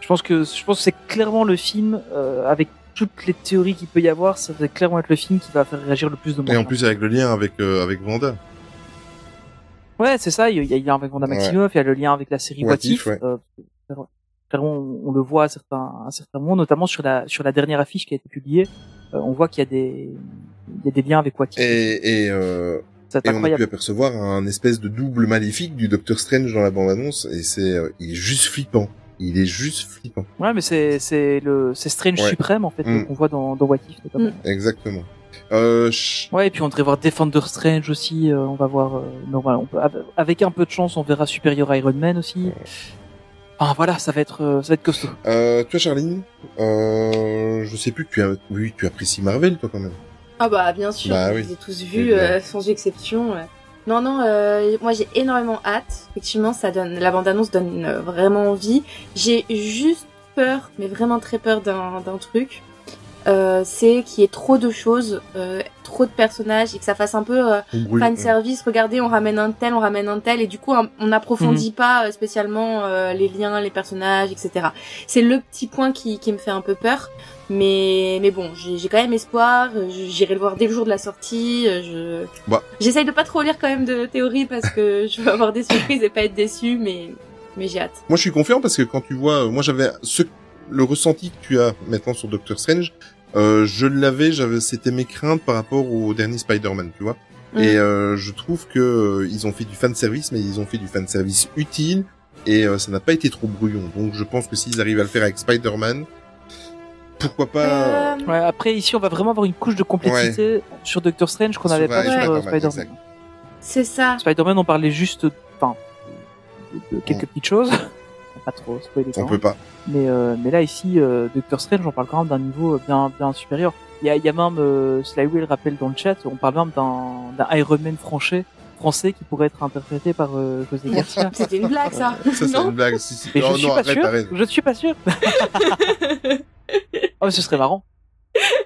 Je pense que je pense que c'est clairement le film euh, avec toutes les théories qu'il peut y avoir, ça va clairement être le film qui va faire réagir le plus de monde. Et en plus avec le lien avec avec Vanda. Ouais, c'est ça. Il y a le lien avec Wanda Maximoff, il y a le lien avec la série What, If. Ouais. Euh, on, on, le voit à certains, à certains moments, notamment sur la sur la dernière affiche qui a été publiée. Euh, on voit qu'il y a des il y a des liens avec What If. Et, et, et on a pu apercevoir un espèce de double maléfique du Docteur Strange dans la bande annonce et c'est euh, il est juste flippant. Il est juste flippant. Ouais, mais c'est c'est le c'est Strange Ouais. suprême en fait Mm. qu'on voit dans dans What If notamment. Exactement. Euh, ch- Ouais, et puis on devrait voir Defender Strange aussi. euh, on va voir. Euh, non, voilà, on peut, avec un peu de chance, on verra Superior Iron Man aussi. Enfin voilà, ça va être ça va être costaud. euh, toi, Charline, euh, je sais plus que tu as, oui, tu apprécies Marvel, toi, quand même. Ah bah bien sûr, Bah je oui. les ai tous vus euh, sans exception. Non non, euh, moi j'ai énormément hâte. Effectivement, ça donne la bande annonce donne euh, vraiment envie. J'ai juste peur, mais vraiment très peur d'un truc. Euh, c'est qu'il y ait trop de choses, euh, trop de personnages et que ça fasse un peu euh, Oui, fan service. Regardez, on ramène un tel, on ramène un tel et du coup on n'approfondit pas euh, spécialement euh, les liens, les personnages, etc. C'est le petit point qui, qui me fait un peu peur. Mais, mais bon, j'ai quand même espoir. euh, J'irai le voir dès le jour de la sortie. Je... Bah. J'essaye de pas trop lire quand même de théories parce que *laughs* je veux avoir des surprises et pas être déçue, mais, mais j'ai hâte. Moi, je suis confiant parce que quand tu vois, moi, j'avais ce, le ressenti que tu as maintenant sur Doctor Strange, euh, je l'avais, j'avais, c'était mes craintes par rapport au dernier Spider-Man, tu vois. Mm. Et euh, je trouve que euh, ils ont fait du fan service, mais ils ont fait du fan service utile et euh, ça n'a pas été trop brouillon. Donc, je pense que s'ils arrivent à le faire avec Spider-Man, pourquoi pas Euh, Ouais, après ici, on va vraiment avoir une couche de complexité sur Doctor Strange qu'on n'avait pas ouais, sur Spider-Man. C'est ça. Spider-Man, on parlait juste, enfin, de, de quelques petites choses. Pas trop spoiler. On quand peut pas. Mais euh, mais là ici, euh, Doctor Strange, on parle quand même d'un niveau euh, bien bien supérieur. Il y a, il y a même euh, Slywy le rappelle dans le chat, on parle même d'un d'un Iron Man français français qui pourrait être interprété par euh, José *laughs* Garcia. C'était une blague ça. Ça, c'est non une blague. Si, si. Mais Oh, je suis non, pas arrête, sûr. arrête. Je ne suis pas sûr. *laughs* oh, mais ce serait marrant.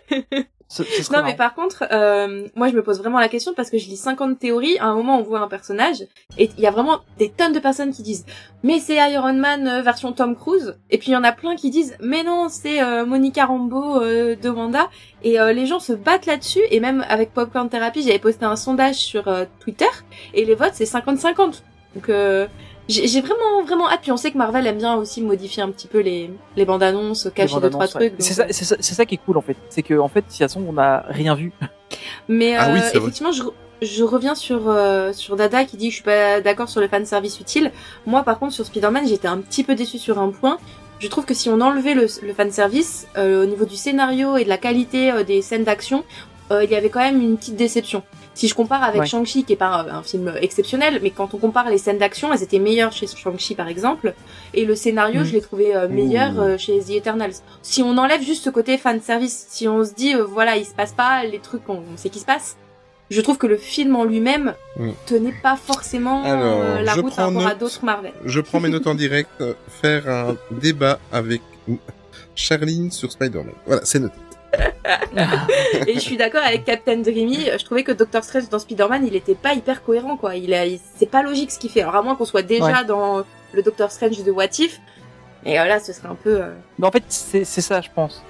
*laughs* Ce, ce serait Non, mais par contre, euh, moi je me pose vraiment la question parce que je lis 50 théories. À un moment, on voit un personnage et il y a vraiment des tonnes de personnes qui disent mais c'est Iron Man euh, version Tom Cruise. Et puis il y en a plein qui disent mais non, c'est euh, Monica Rambeau euh, de Wanda. Et les gens se battent là-dessus. Et même avec Popcorn Therapy, j'avais posté un sondage sur Twitter et les votes c'est 50-50. Donc euh, j'ai vraiment vraiment hâte. Puis on sait que Marvel aime bien aussi modifier un petit peu les les bandes annonces, cacher deux trois ouais. trucs. C'est ça, c'est ça, qui est cool en fait. C'est que en fait, si à son on n'a rien vu. *laughs* Mais Ah euh, oui, c'est vrai. effectivement, je, je reviens sur euh, sur Dada qui dit que je suis pas d'accord sur le fan service utile. Moi, par contre, sur Spider-Man, j'étais un petit peu déçue sur un point. Je trouve que si on enlevait le, le fan service euh, au niveau du scénario et de la qualité euh, des scènes d'action, euh, il y avait quand même une petite déception. Si je compare avec Ouais. Shang-Chi, qui est pas un, un film exceptionnel, mais quand on compare les scènes d'action, elles étaient meilleures chez Shang-Chi par exemple, et le scénario, Mhm. je l'ai trouvé euh, meilleur euh, chez The Eternals. Si on enlève juste ce côté fan service, si on se dit euh, voilà, il se passe pas les trucs, on, on sait qui se passe. Je trouve que le film en lui-même Mm. tenait pas forcément Alors, la route par rapport à d'autres Marvel. Je prends mes notes en direct. Faire un débat avec Charline sur Spider-Man. Voilà, c'est noté. Et je suis d'accord avec Captain Dreamy. Je trouvais que Doctor Strange dans Spider-Man, il était pas hyper cohérent, quoi. Il, a- c'est pas logique ce qu'il fait. Alors à moins qu'on soit déjà Ouais. dans le Doctor Strange de What If. Et euh, là, ce serait un peu. euh, Mais en fait, c'est ça, je pense.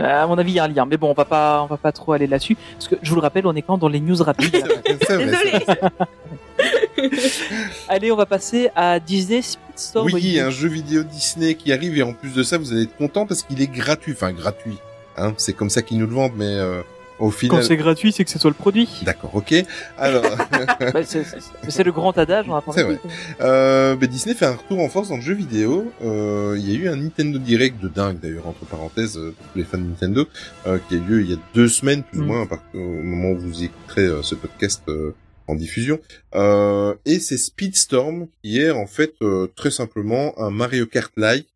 Euh, À mon avis, il y a un lien. Mais bon, on va pas, on va pas trop aller là-dessus. Parce que je vous le rappelle, on est quand même dans les news rapides. Désolée. *laughs* Allez, on va passer à Disney Speedstorm. Oui, un jeu vidéo Disney qui arrive et en plus de ça, vous allez être content parce qu'il est gratuit. Enfin, gratuit. Hein, c'est comme ça qu'ils nous le vendent, mais euh, au final. Quand c'est gratuit, c'est que c'est soit le produit. D'accord, ok. Alors, *laughs* Bah, c'est- c'est c'est le grand adage, on a pas c'est vrai. Euh, ben, Disney fait un retour en force dans le jeu vidéo. Euh, il y a eu un Nintendo Direct de dingue d'ailleurs entre parenthèses euh, les fans de Nintendo euh, qui a eu lieu il y a deux semaines plus ou Mm. moins au moment où vous écouterez euh, ce podcast euh, en diffusion. Euh, et c'est Speedstorm qui est en fait euh, très simplement un Mario Kart like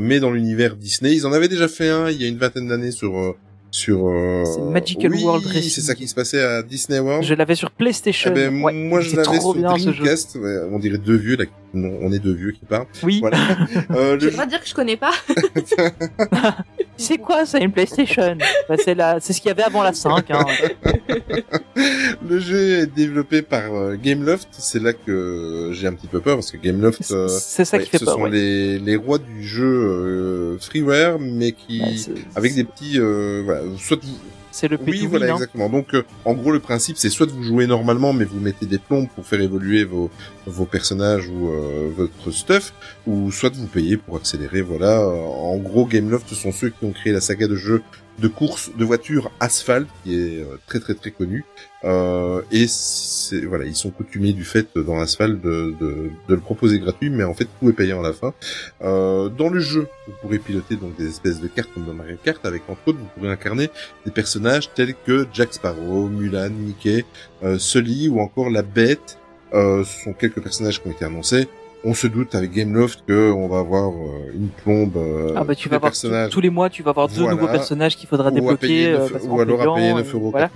mais dans l'univers Disney. Ils en avaient déjà fait un il y a une vingtaine d'années sur euh, sur euh, Magical oui, World Racing. c'est ça qui se passait à Disney World. Je l'avais sur PlayStation. Eh ben, Ouais, moi, je l'avais sur. Dreamcast. Ouais, on dirait deux vieux, là. Non, on est deux vieux qui parlent. Oui. Voilà. *laughs* Euh, J'ai le dire que je connais pas. *laughs* *laughs* C'est quoi ça, une PlayStation? Bah, C'est la... ce qu'il y avait avant la 5. Hein. *laughs* Le jeu est développé par euh, Gameloft. C'est là que j'ai un petit peu peur parce que Gameloft, euh, C'est ça qui fait ce peur. sont ouais. les, les rois du jeu euh, freeware, mais qui avec des petits, euh, voilà, soit C'est le oui, P2Win, voilà, hein. exactement. Donc, euh, en gros, le principe, c'est soit vous jouez normalement, mais vous mettez des plombes pour faire évoluer vos, vos personnages ou euh, votre stuff, ou soit vous payez pour accélérer. Voilà. En gros, Gameloft, ce sont ceux qui ont créé la saga de jeux de course de voitures Asphalt, qui est euh, très très très connu. Euh, et c'est voilà, ils sont coutumiers du fait euh, dans Asphalt de, de, de le proposer gratuit, mais en fait tout est payant à la fin. Euh, dans le jeu, vous pourrez piloter donc des espèces de cartes comme dans Mario Kart, avec entre autres vous pourrez incarner des personnages tels que Jack Sparrow, Mulan, Mickey, euh, Sully ou encore la Bête. Euh, ce sont quelques personnages qui ont été annoncés. On se doute avec Gameloft que on va avoir euh, une plombe. Euh, Ah bah tu vas avoir personnages. tous les mois tu vas avoir deux Voilà. nouveaux personnages qu'il faudra ou débloquer euh, 9 passer ou alors à payer payant, 9,99 et voilà.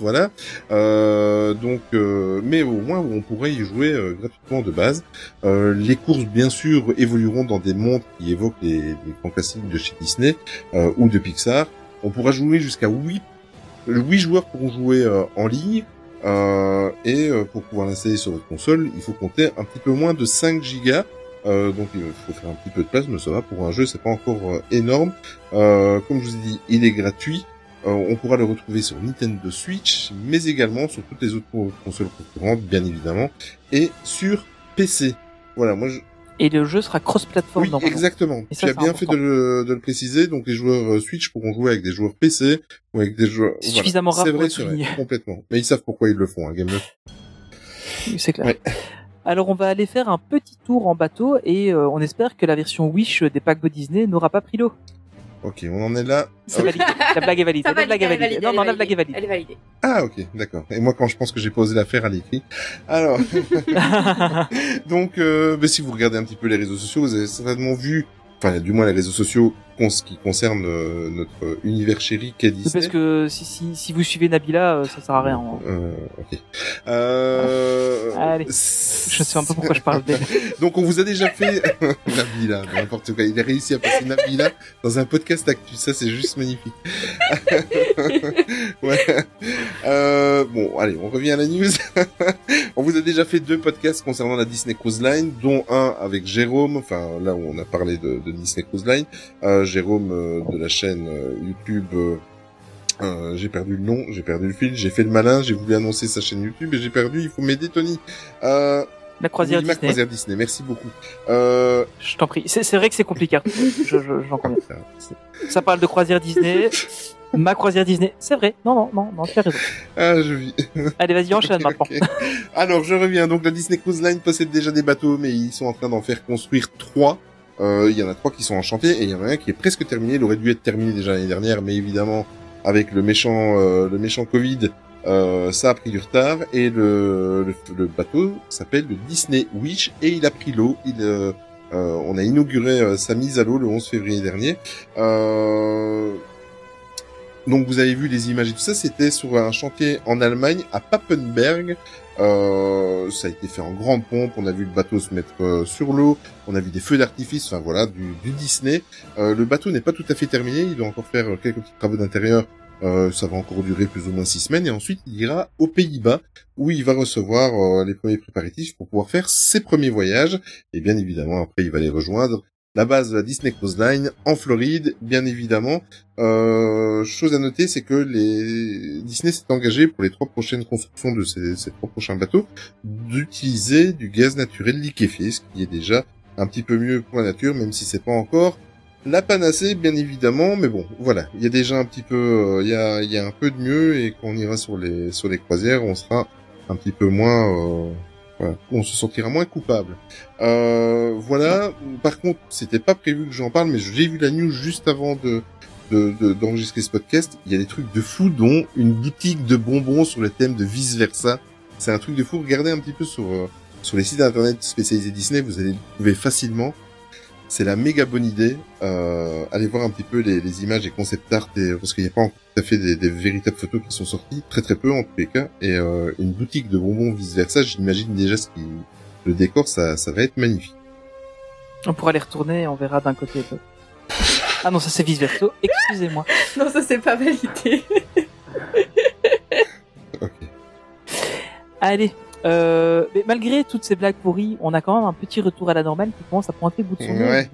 voilà. Euh, donc, euh, mais au moins on pourrait y jouer gratuitement de base. Euh, les courses, bien sûr, évolueront dans des mondes qui évoquent les, les grands classiques de chez Disney euh, ou de Pixar. On pourra jouer jusqu'à 8, 8 joueurs pourront jouer euh, en ligne. Euh, et euh, pour pouvoir l'installer sur votre console, il faut compter un petit peu moins de 5 gigas. Euh, donc il faut faire un petit peu de place, mais ça va pour un jeu, c'est pas encore euh, énorme. Euh, comme je vous ai dit, il est gratuit. Euh, on pourra le retrouver sur Nintendo Switch, mais également sur toutes les autres co- consoles concurrentes, bien évidemment, et sur PC. Voilà, moi je... Et le jeu sera cross-platform Oui, exactement. Et tu ça, as bien fait de le, de le préciser. Donc les joueurs euh, Switch pourront jouer avec des joueurs PC ou avec des joueurs. C'est suffisamment rare C'est vrai, c'est vrai, *laughs* complètement. Mais ils savent pourquoi ils le font, hein, Game C'est clair. Ouais. Alors on va aller faire un petit tour en bateau et euh, on espère que la version Wish des paquebots Disney n'aura pas pris l'eau. Ok, on en est là. C'est validé. La blague est validée. Ça La blague est validée. validée, Non, non, la blague est validée. Elle est validée. Ah, ok, d'accord. Et moi, quand je pense que j'ai posé l'affaire à l'écrit. Alors, *laughs* donc, euh, ben, si vous regardez un petit peu les réseaux sociaux, vous avez certainement vu, enfin, du moins les réseaux sociaux qui concernent euh, notre univers chéri qu'est Disney. parce que si, si, si vous suivez Nabila, euh, ça sert à rien. hein. Euh, ok. Euh... Allez. Je sais un peu pourquoi je parle d'elle. *laughs* Donc on vous a déjà fait *laughs* Nabila, n'importe quoi. Il a réussi à passer Nabila dans un podcast actu. Ça c'est juste magnifique. *laughs* ouais. Euh, bon, allez, on revient à la news. on vous a déjà fait deux podcasts concernant la Disney Cruise Line, dont un avec Jérôme. Enfin là où on a parlé de, de Disney Cruise Line. Euh, Jérôme euh, de la chaîne euh, YouTube. euh, j'ai perdu le nom, j'ai perdu le fil, j'ai fait le malin, j'ai voulu annoncer sa chaîne YouTube et j'ai perdu. Il faut m'aider, Tony. Euh, La croisière oui, Disney. croisière Disney. Merci beaucoup. Euh, Je t'en prie. C'est vrai que c'est compliqué. Je, je, j'en conviens. Ça parle de croisière Disney. Ma croisière Disney. C'est vrai. Non, non, non, non, tu as raison. Ah, je vis. Allez, vas-y, enchaîne *laughs* maintenant. Alors, je reviens. Donc, la Disney Cruise Line possède déjà des bateaux, mais ils sont en train d'en faire construire trois. Euh, Il y en a trois qui sont en chantier et il y en a un qui est presque terminé. Il aurait dû être terminé déjà l'année dernière, mais évidemment, avec le méchant, euh, le méchant Covid, euh, ça a pris du retard. Et le, le, le bateau s'appelle le Disney Wish et il a pris l'eau. Il, euh, euh, on a inauguré sa mise à l'eau le 11 février dernier. Donc vous avez vu les images et tout ça, c'était sur un chantier en Allemagne, à Papenberg. Euh, ça a été fait en grande pompe, on a vu le bateau se mettre euh, sur l'eau, on a vu des feux d'artifice, enfin voilà, du, Disney. Euh, le bateau n'est pas tout à fait terminé, il doit encore faire quelques petits travaux d'intérieur. Euh, ça va encore durer plus ou moins six semaines. Et ensuite il ira aux Pays-Bas où il va recevoir euh, les premiers préparatifs pour pouvoir faire ses premiers voyages. Et bien évidemment après il va les rejoindre la base de la Disney Cruise Line en Floride bien évidemment. Euh, chose à noter c'est que les Disney s'est engagé pour les trois prochaines constructions de ces, trois prochains bateaux d'utiliser du gaz naturel liquéfié ce qui est déjà un petit peu mieux pour la nature même si c'est pas encore la panacée, bien évidemment, mais bon, voilà, il y a déjà un petit peu, euh, il y, a, y a un peu de mieux et quand on ira sur les sur les croisières, on sera un petit peu moins, euh, voilà, on se sentira moins coupable. Euh, voilà. Par contre, c'était pas prévu que j'en parle, mais j'ai vu la news juste avant de d'enregistrer de, ce podcast. Il y a des trucs de fou, dont une boutique de bonbons sur le thème de vice versa. C'est un truc de fou. Regardez un petit peu sur sur les sites internet spécialisés Disney, vous allez le trouver facilement. C'est la méga bonne idée. Euh, allez voir un petit peu les, les images et concept art et, parce qu'il n'y a pas encore tout à fait des, des, véritables photos qui sont sorties, très très peu en tous les cas. Et euh, une boutique de bonbons vice versa, j'imagine déjà ce qui le décor, ça, ça va être magnifique. On pourra les retourner, on verra d'un côté. Ah non, ça c'est vice versa. Excusez-moi. *laughs* non, ça c'est pas validé. ok. Allez, euh, mais malgré toutes ces blagues pourries, on a quand même un petit retour à la normale qui commence à pointer bout de son nez. Ouais.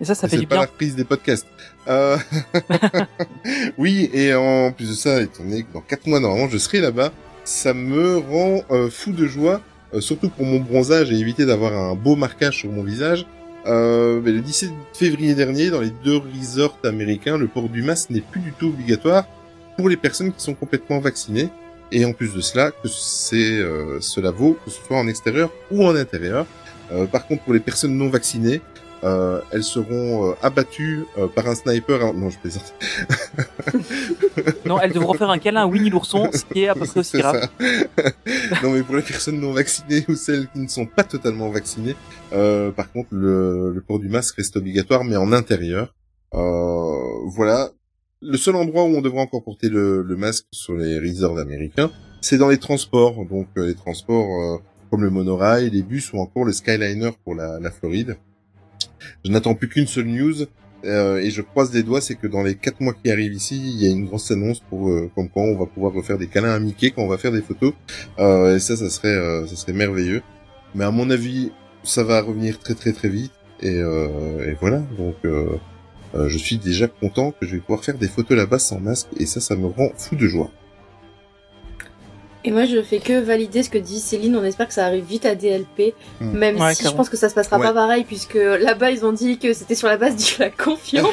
Et ça, ça fait du pas bien. la reprise des podcasts. Euh... *laughs* oui, et en plus de ça, étant donné que dans quatre mois normalement je serai là-bas, ça me rend euh, fou de joie, euh, surtout pour mon bronzage et éviter d'avoir un beau marquage sur mon visage. Euh, mais le 17 février dernier, dans les deux resorts américains, le port du masque n'est plus du tout obligatoire pour les personnes qui sont complètement vaccinées. Et en plus de cela, que c'est euh, cela vaut que ce soit en extérieur ou en intérieur. Euh, par contre, pour les personnes non vaccinées, euh, elles seront euh, abattues euh, par un sniper. hein. Non, je plaisante. *laughs* non, elles devront faire un câlin à Winnie l'ourson, ce qui est à peu près aussi *laughs* grave. non, mais pour les personnes non vaccinées ou celles qui ne sont pas totalement vaccinées, euh, par contre, le, le port du masque reste obligatoire, mais en intérieur. Euh, voilà. Le seul endroit où on devrait encore porter le, le masque sur les resorts américains, c'est dans les transports. Donc euh, les transports euh, comme le monorail, les bus ou encore le Skyliner pour la, la Floride. Je n'attends plus qu'une seule news. euh, et je croise les doigts, c'est que dans les quatre mois qui arrivent ici, il y a une grosse annonce pour euh, comme quoi on va pouvoir refaire des câlins à Mickey quand on va faire des photos. Euh, et ça, ça serait, euh, ça serait merveilleux. Mais à mon avis, ça va revenir très très très vite. Et, et voilà. Donc, euh, euh, je suis déjà content que je vais pouvoir faire des photos là-bas sans masque. Et ça, ça me rend fou de joie. Et moi, je fais que valider ce que dit Céline. On espère que ça arrive vite à DLP, Hmm. même Ouais, si je pense que ça se passera Ouais. pas pareil, puisque là-bas, ils ont dit que c'était sur la base *laughs* de la confiance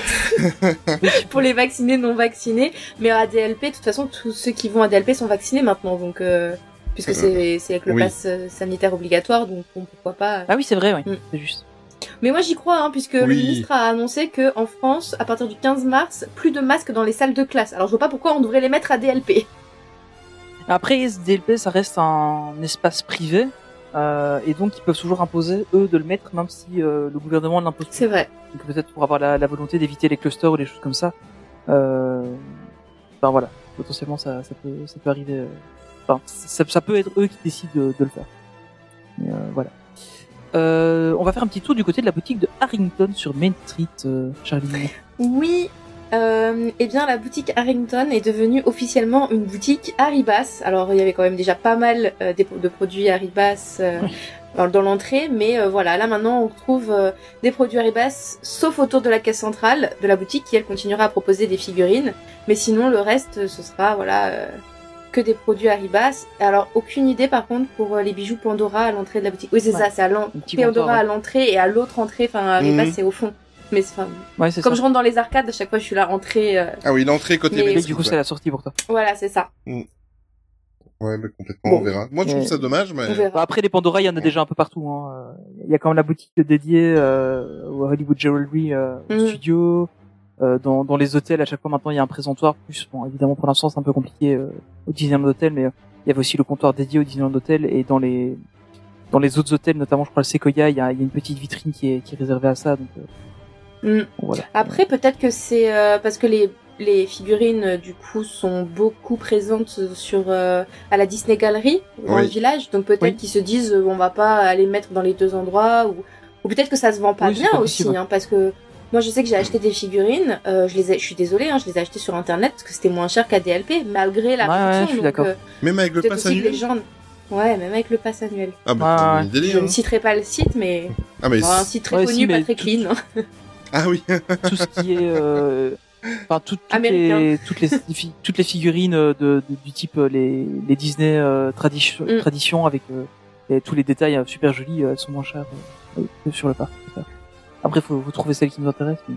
*laughs* pour les vaccinés, non vaccinés. Mais à DLP, de toute façon, tous ceux qui vont à DLP sont vaccinés maintenant, donc euh, puisque c'est c'est avec le Oui. pass euh, sanitaire obligatoire, donc bon, pourquoi pas. Ah oui, c'est vrai, oui. Mm. C'est juste. Mais moi, j'y crois, hein, puisque le ministre a annoncé que en France, à partir du 15 mars, plus de masques dans les salles de classe. Alors, je vois pas pourquoi on devrait les mettre à DLP. Après, SDLP, ça reste un espace privé. euh, et donc, ils peuvent toujours imposer, eux, de le mettre, même si euh, le gouvernement l'impose. C'est vrai. Donc, peut-être pour avoir la, la volonté d'éviter les clusters ou des choses comme ça. Euh... Enfin, voilà. Potentiellement, ça, ça, peut, ça peut arriver. euh, Enfin, ça, ça peut être eux qui décident de, de le faire. Mais euh, voilà. Euh, on va faire un petit tour du côté de la boutique de Harrington sur Main Street, euh, Charlie. Oui, euh, eh bien la boutique Harrington est devenue officiellement une boutique Haribas. Alors il y avait quand même déjà pas mal euh, de produits Haribas euh, dans, dans l'entrée, mais voilà, là maintenant on trouve des produits Haribas, sauf autour de la caisse centrale de la boutique qui elle continuera à proposer des figurines, mais sinon le reste ce sera voilà que des produits Haribas. Alors aucune idée par contre pour euh, les bijoux Pandora à l'entrée de la boutique. Oui c'est Ouais. ça, c'est à l'en- Un petit Pandora à l'entrée et à l'autre entrée, enfin Haribas Mhm. c'est au fond. Mais c'est- enfin, Ouais, c'est comme ça. je rentre dans les arcades, à chaque fois je suis là rentrée. euh, Ah oui, l'entrée côté Mais- du coup, ouais. c'est la sortie pour toi. Voilà, c'est ça. Ouais, mais complètement, Bon. on verra. Moi, je trouve Mais- ça dommage, mais... Bah, après, les Pandora, il y en a déjà un peu partout. Hein. Euh, Il y a quand même la boutique dédiée euh, au Hollywood Jewelry euh, au studio. Euh, dans, dans les hôtels, à chaque fois maintenant, il y a un présentoir. Plus, bon, évidemment, pour l'instant, c'est un peu compliqué euh, au Disneyland Hotel, mais euh, il y avait aussi le comptoir dédié au Disneyland Hotel et dans les dans les autres hôtels, notamment, je crois le Sequoia, il y a, il y a une petite vitrine qui est, qui est réservée à ça. Donc, euh, Mm. bon, voilà. Après, peut-être que c'est euh, parce que les les figurines euh, du coup sont beaucoup présentes sur euh, à la Disney Gallery dans Oui. le village, donc peut-être Oui. qu'ils se disent euh, on va pas aller mettre dans les deux endroits ou ou peut-être que ça se vend pas Oui, bien pas aussi, hein, parce que Moi, je sais que j'ai acheté des figurines. euh, je les ai, je suis désolée, hein, je les ai achetées sur internet parce que c'était moins cher qu'à DLP, malgré la Ouais, ouais, je suis d'accord. euh, Même avec le pass annuel les gens. Ouais, même avec le pass annuel. Ah bah, Ouais, t'as ouais. une délire, Je hein. ne citerai pas le site, mais, Ah, mais bon, un site très Ouais, connu, si, pas très clean. hein. *laughs* Ah oui. *laughs* tout ce qui est euh, enfin tout- les toutes les *laughs* toutes les figurines euh, de, de- du type les les Disney euh, tradition Mm. tradition avec euh, et tous les détails euh, super jolis euh, elles sont moins chères euh, que sur le parc. Après faut vous trouver celles qui nous intéressent mais...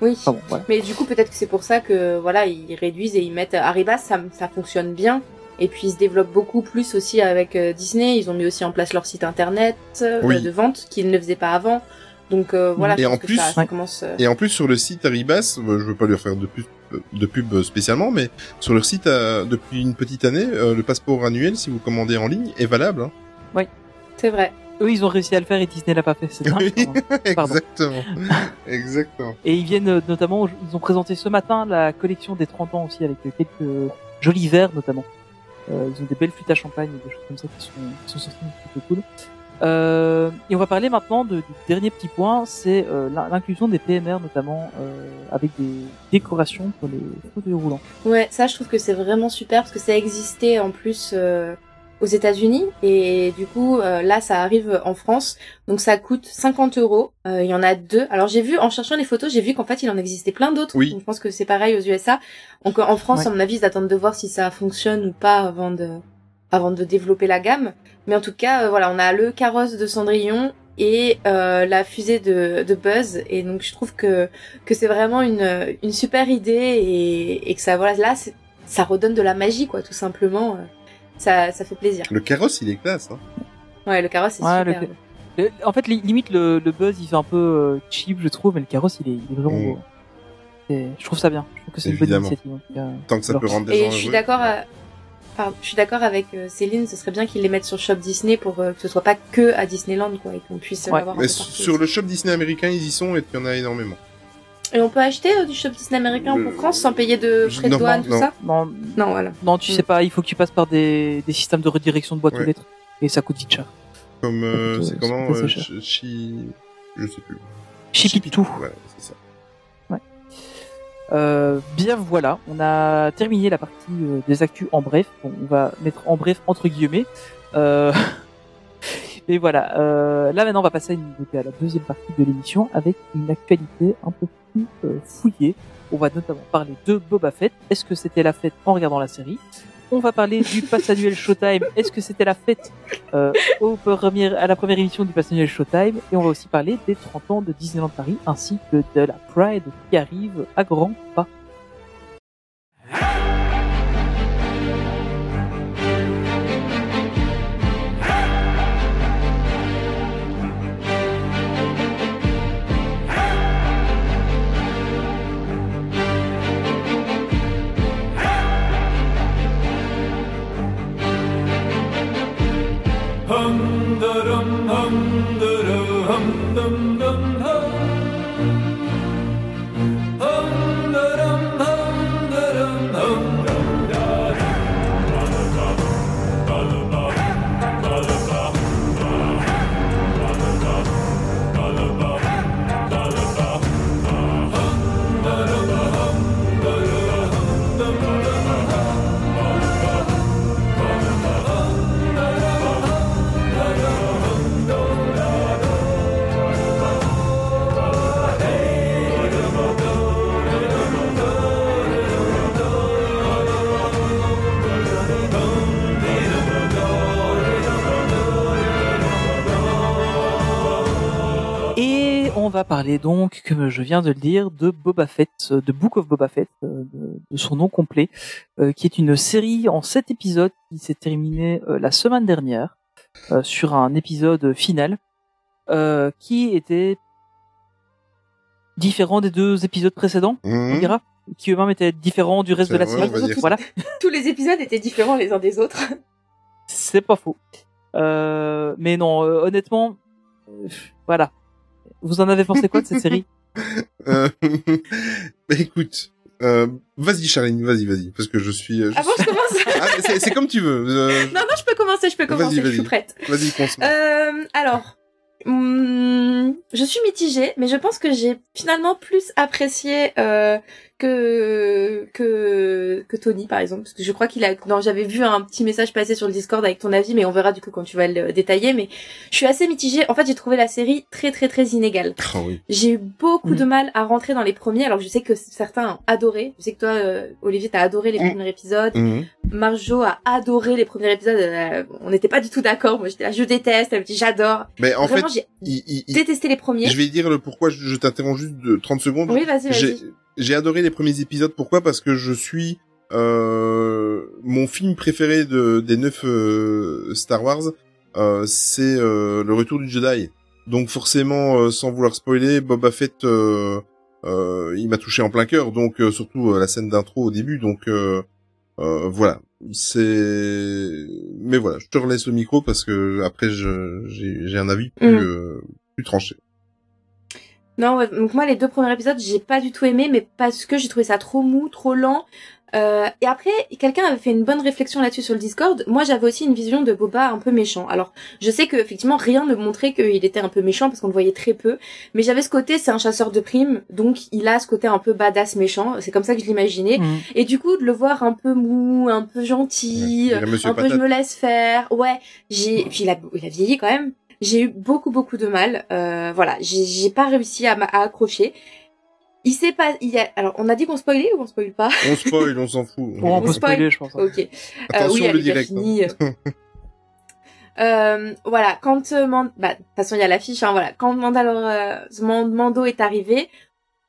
Oui. Enfin bon, voilà. Mais du coup, peut-être que c'est pour ça que voilà, ils réduisent et ils mettent Arribas, ça, ça fonctionne bien. Et puis ils se développent beaucoup plus aussi avec euh, Disney. Ils ont mis aussi en place leur site internet euh, Oui. de vente qu'ils ne faisaient pas avant. Donc euh, voilà, Et en plus- ça, ça commence. euh, Et en plus sur le site Arribas, je veux pas lui refaire de pub, de pub spécialement, mais sur leur site depuis une petite année, le passeport annuel, si vous commandez en ligne, est valable. Hein. C'est vrai. Eux ils ont réussi à le faire et Disney l'a pas fait c'est. Pardon. *laughs* Exactement. Exactement. Et ils viennent euh, notamment, ils ont présenté ce matin la collection des 30 ans aussi avec quelques jolis verres notamment. Euh, ils ont des belles flûtes à champagne et des choses comme ça qui sont, qui sont sorties, c'est plutôt cool. Euh, et on va parler maintenant de, du dernier petit point, c'est euh, l'in- l'inclusion des PMR notamment euh, avec des décorations pour les fauteuils roulants. Ouais, ça, je trouve que c'est vraiment super parce que ça existait en plus euh, aux États-Unis et du coup euh, là, ça arrive en France. Donc ça coûte 50 euros. Euh, Il y en a deux. Alors j'ai vu en cherchant les photos, j'ai vu qu'en fait il en existait plein d'autres. Oui. Donc, je pense que c'est pareil aux USA. Donc en France, Ouais. à mon avis, ils attendent de voir si ça fonctionne ou pas avant de avant de développer la gamme. Mais en tout cas, euh, voilà, on a le carrosse de Cendrillon et euh, la fusée de, de Buzz. Et donc je trouve que que c'est vraiment une une super idée et, et que ça voilà là ça redonne de la magie quoi tout simplement. Ça ça fait plaisir. Le carrosse, il est classe. Hein. Ouais, le carrosse c'est Ouais, le- super. Le- en fait, li- limite le, le buzz il fait un peu euh, cheap je trouve, mais le carrosse il est, il est vraiment Mm. beau. Je trouve ça bien. Je trouve que c'est une bonne Évidemment. initiative. cas. Tant que ça Alors, peut rendre des Et gens je suis d'accord. euh, pardon, je suis d'accord avec euh, Céline. Ce serait bien qu'ils les mettent sur Shop Disney pour euh, que ce soit pas que à Disneyland quoi et qu'on puisse Ouais. l'avoir un Mais sur le shop Disney américain, ils y sont et il y en a énormément. Et on peut acheter euh, du Shop Disney américain Euh, pour France sans payer de frais de non, douane tout ça. Non, Non voilà. non, tu Mm. sais pas, il faut que tu passes par des, des systèmes de redirection de boîte aux Ouais. lettres. Et ça coûte vite cher. Comme euh, Écoute, c'est euh, comment c'est euh, cher. chi- je sais plus. Chipitou. Voilà, c'est ça. Euh, bien voilà, on a terminé la partie euh, des actus en bref. Bon, on va mettre en bref entre guillemets. Euh... *laughs* Et voilà, euh, là maintenant on va passer à, une- à la deuxième partie de l'émission avec une actualité un peu plus euh, fouillée. On va notamment parler de Boba Fett. Est-ce que c'était la fête en regardant la série? On va parler du *laughs* pass annuel Showtime. Est-ce que c'était la fête euh, au premier, à la première émission du pass annuel Showtime? Et on va aussi parler des 30 ans de Disneyland Paris ainsi que de la Pride qui arrive à grands pas. Va parler donc, comme je viens de le dire, de Boba Fett, euh, de Book of Boba Fett, euh, de, de son nom complet, euh, qui est une série en sept épisodes qui s'est terminée euh, la semaine dernière euh, sur un épisode final qui était différent des deux épisodes précédents, on Mhm. dira, qui eux-mêmes étaient différents du reste de la série. on. Voilà. *laughs* Tous les épisodes étaient différents les uns des autres. C'est pas faux. Euh, mais non, euh, honnêtement, euh, voilà. Vous en avez pensé quoi de cette série? *laughs* Euh, *laughs* bah, écoute, euh, vas-y Charline, vas-y, vas-y, parce que je suis. euh, je Ah bon, je commence. *laughs* Ah, c'est- c'est comme tu veux. euh, non non, je peux commencer, je peux Vas-y, commencer, je suis vas-y. prête. Vas-y, commence. Euh, alors, hum, je suis mitigée, mais je pense que j'ai finalement plus apprécié euh, que que que Tony par exemple, parce que je crois qu'il a. Non, j'avais vu un petit message passer sur le Discord avec ton avis, mais on verra du coup quand tu vas le détailler. Mais je suis assez mitigée. En fait, j'ai trouvé la série très très très inégale. Ah oui. J'ai eu beaucoup Mm. de mal à rentrer dans les premiers, alors je sais que certains ont adoré. Je sais que toi, euh, Olivier, t'as adoré les Mm. premiers épisodes. Mhm. Marjo a adoré les premiers épisodes. euh, on n'était pas du tout d'accord. Moi, j'étais là, je déteste. Elle me dit, j'adore. Mais en Vraiment, fait, j'ai détesté les premiers. je vais dire le pourquoi. Je, je t'interromps juste de 30 secondes. Oui, vas-y, vas-y. J'ai- adoré les premiers épisodes. Pourquoi? Parce que je suis euh, mon film préféré de des neuf euh, Star Wars. euh, c'est euh, le Retour du Jedi. Donc forcément, euh, sans vouloir spoiler, Boba Fett, euh, euh, il m'a touché en plein cœur. Donc euh, surtout euh, la scène d'intro au début. Donc euh, euh, voilà, c'est. Mais voilà, je te relaisse le micro parce que après j'ai un avis plus Mm. euh, plus tranché. Non, ouais, donc moi les deux premiers épisodes j'ai pas du tout aimé, mais parce que j'ai trouvé ça trop mou, trop lent. Euh, et après, quelqu'un avait fait une bonne réflexion là-dessus sur le Discord. Moi, j'avais aussi une vision de Boba un peu méchant. Alors, je sais que effectivement rien ne montrait qu'il était un peu méchant parce qu'on le voyait très peu. Mais j'avais ce côté, c'est un chasseur de primes, donc il a ce côté un peu badass méchant. C'est comme ça que je l'imaginais. Mhm. Et du coup, de le voir un peu mou, un peu gentil, Ouais, un peu Patate. je me laisse faire. Ouais, j'ai. Puis il a, il a vieilli quand même. J'ai eu beaucoup beaucoup de mal. Euh, voilà, j'ai j'ai pas réussi à, à accrocher. Il s'est pas. Il y a... Alors, on a dit qu'on spoilait ou on spoil pas? On spoil, on s'en fout. Bon, on peut On spoil spoiler, je pense. hein. Ok. Euh, Attention oui, le direct. finie. *laughs* Euh, voilà, quand euh, Man- bah, de toute façon il y a l'affiche, hein, voilà, quand Mandalor, euh, Man- Mando est arrivé,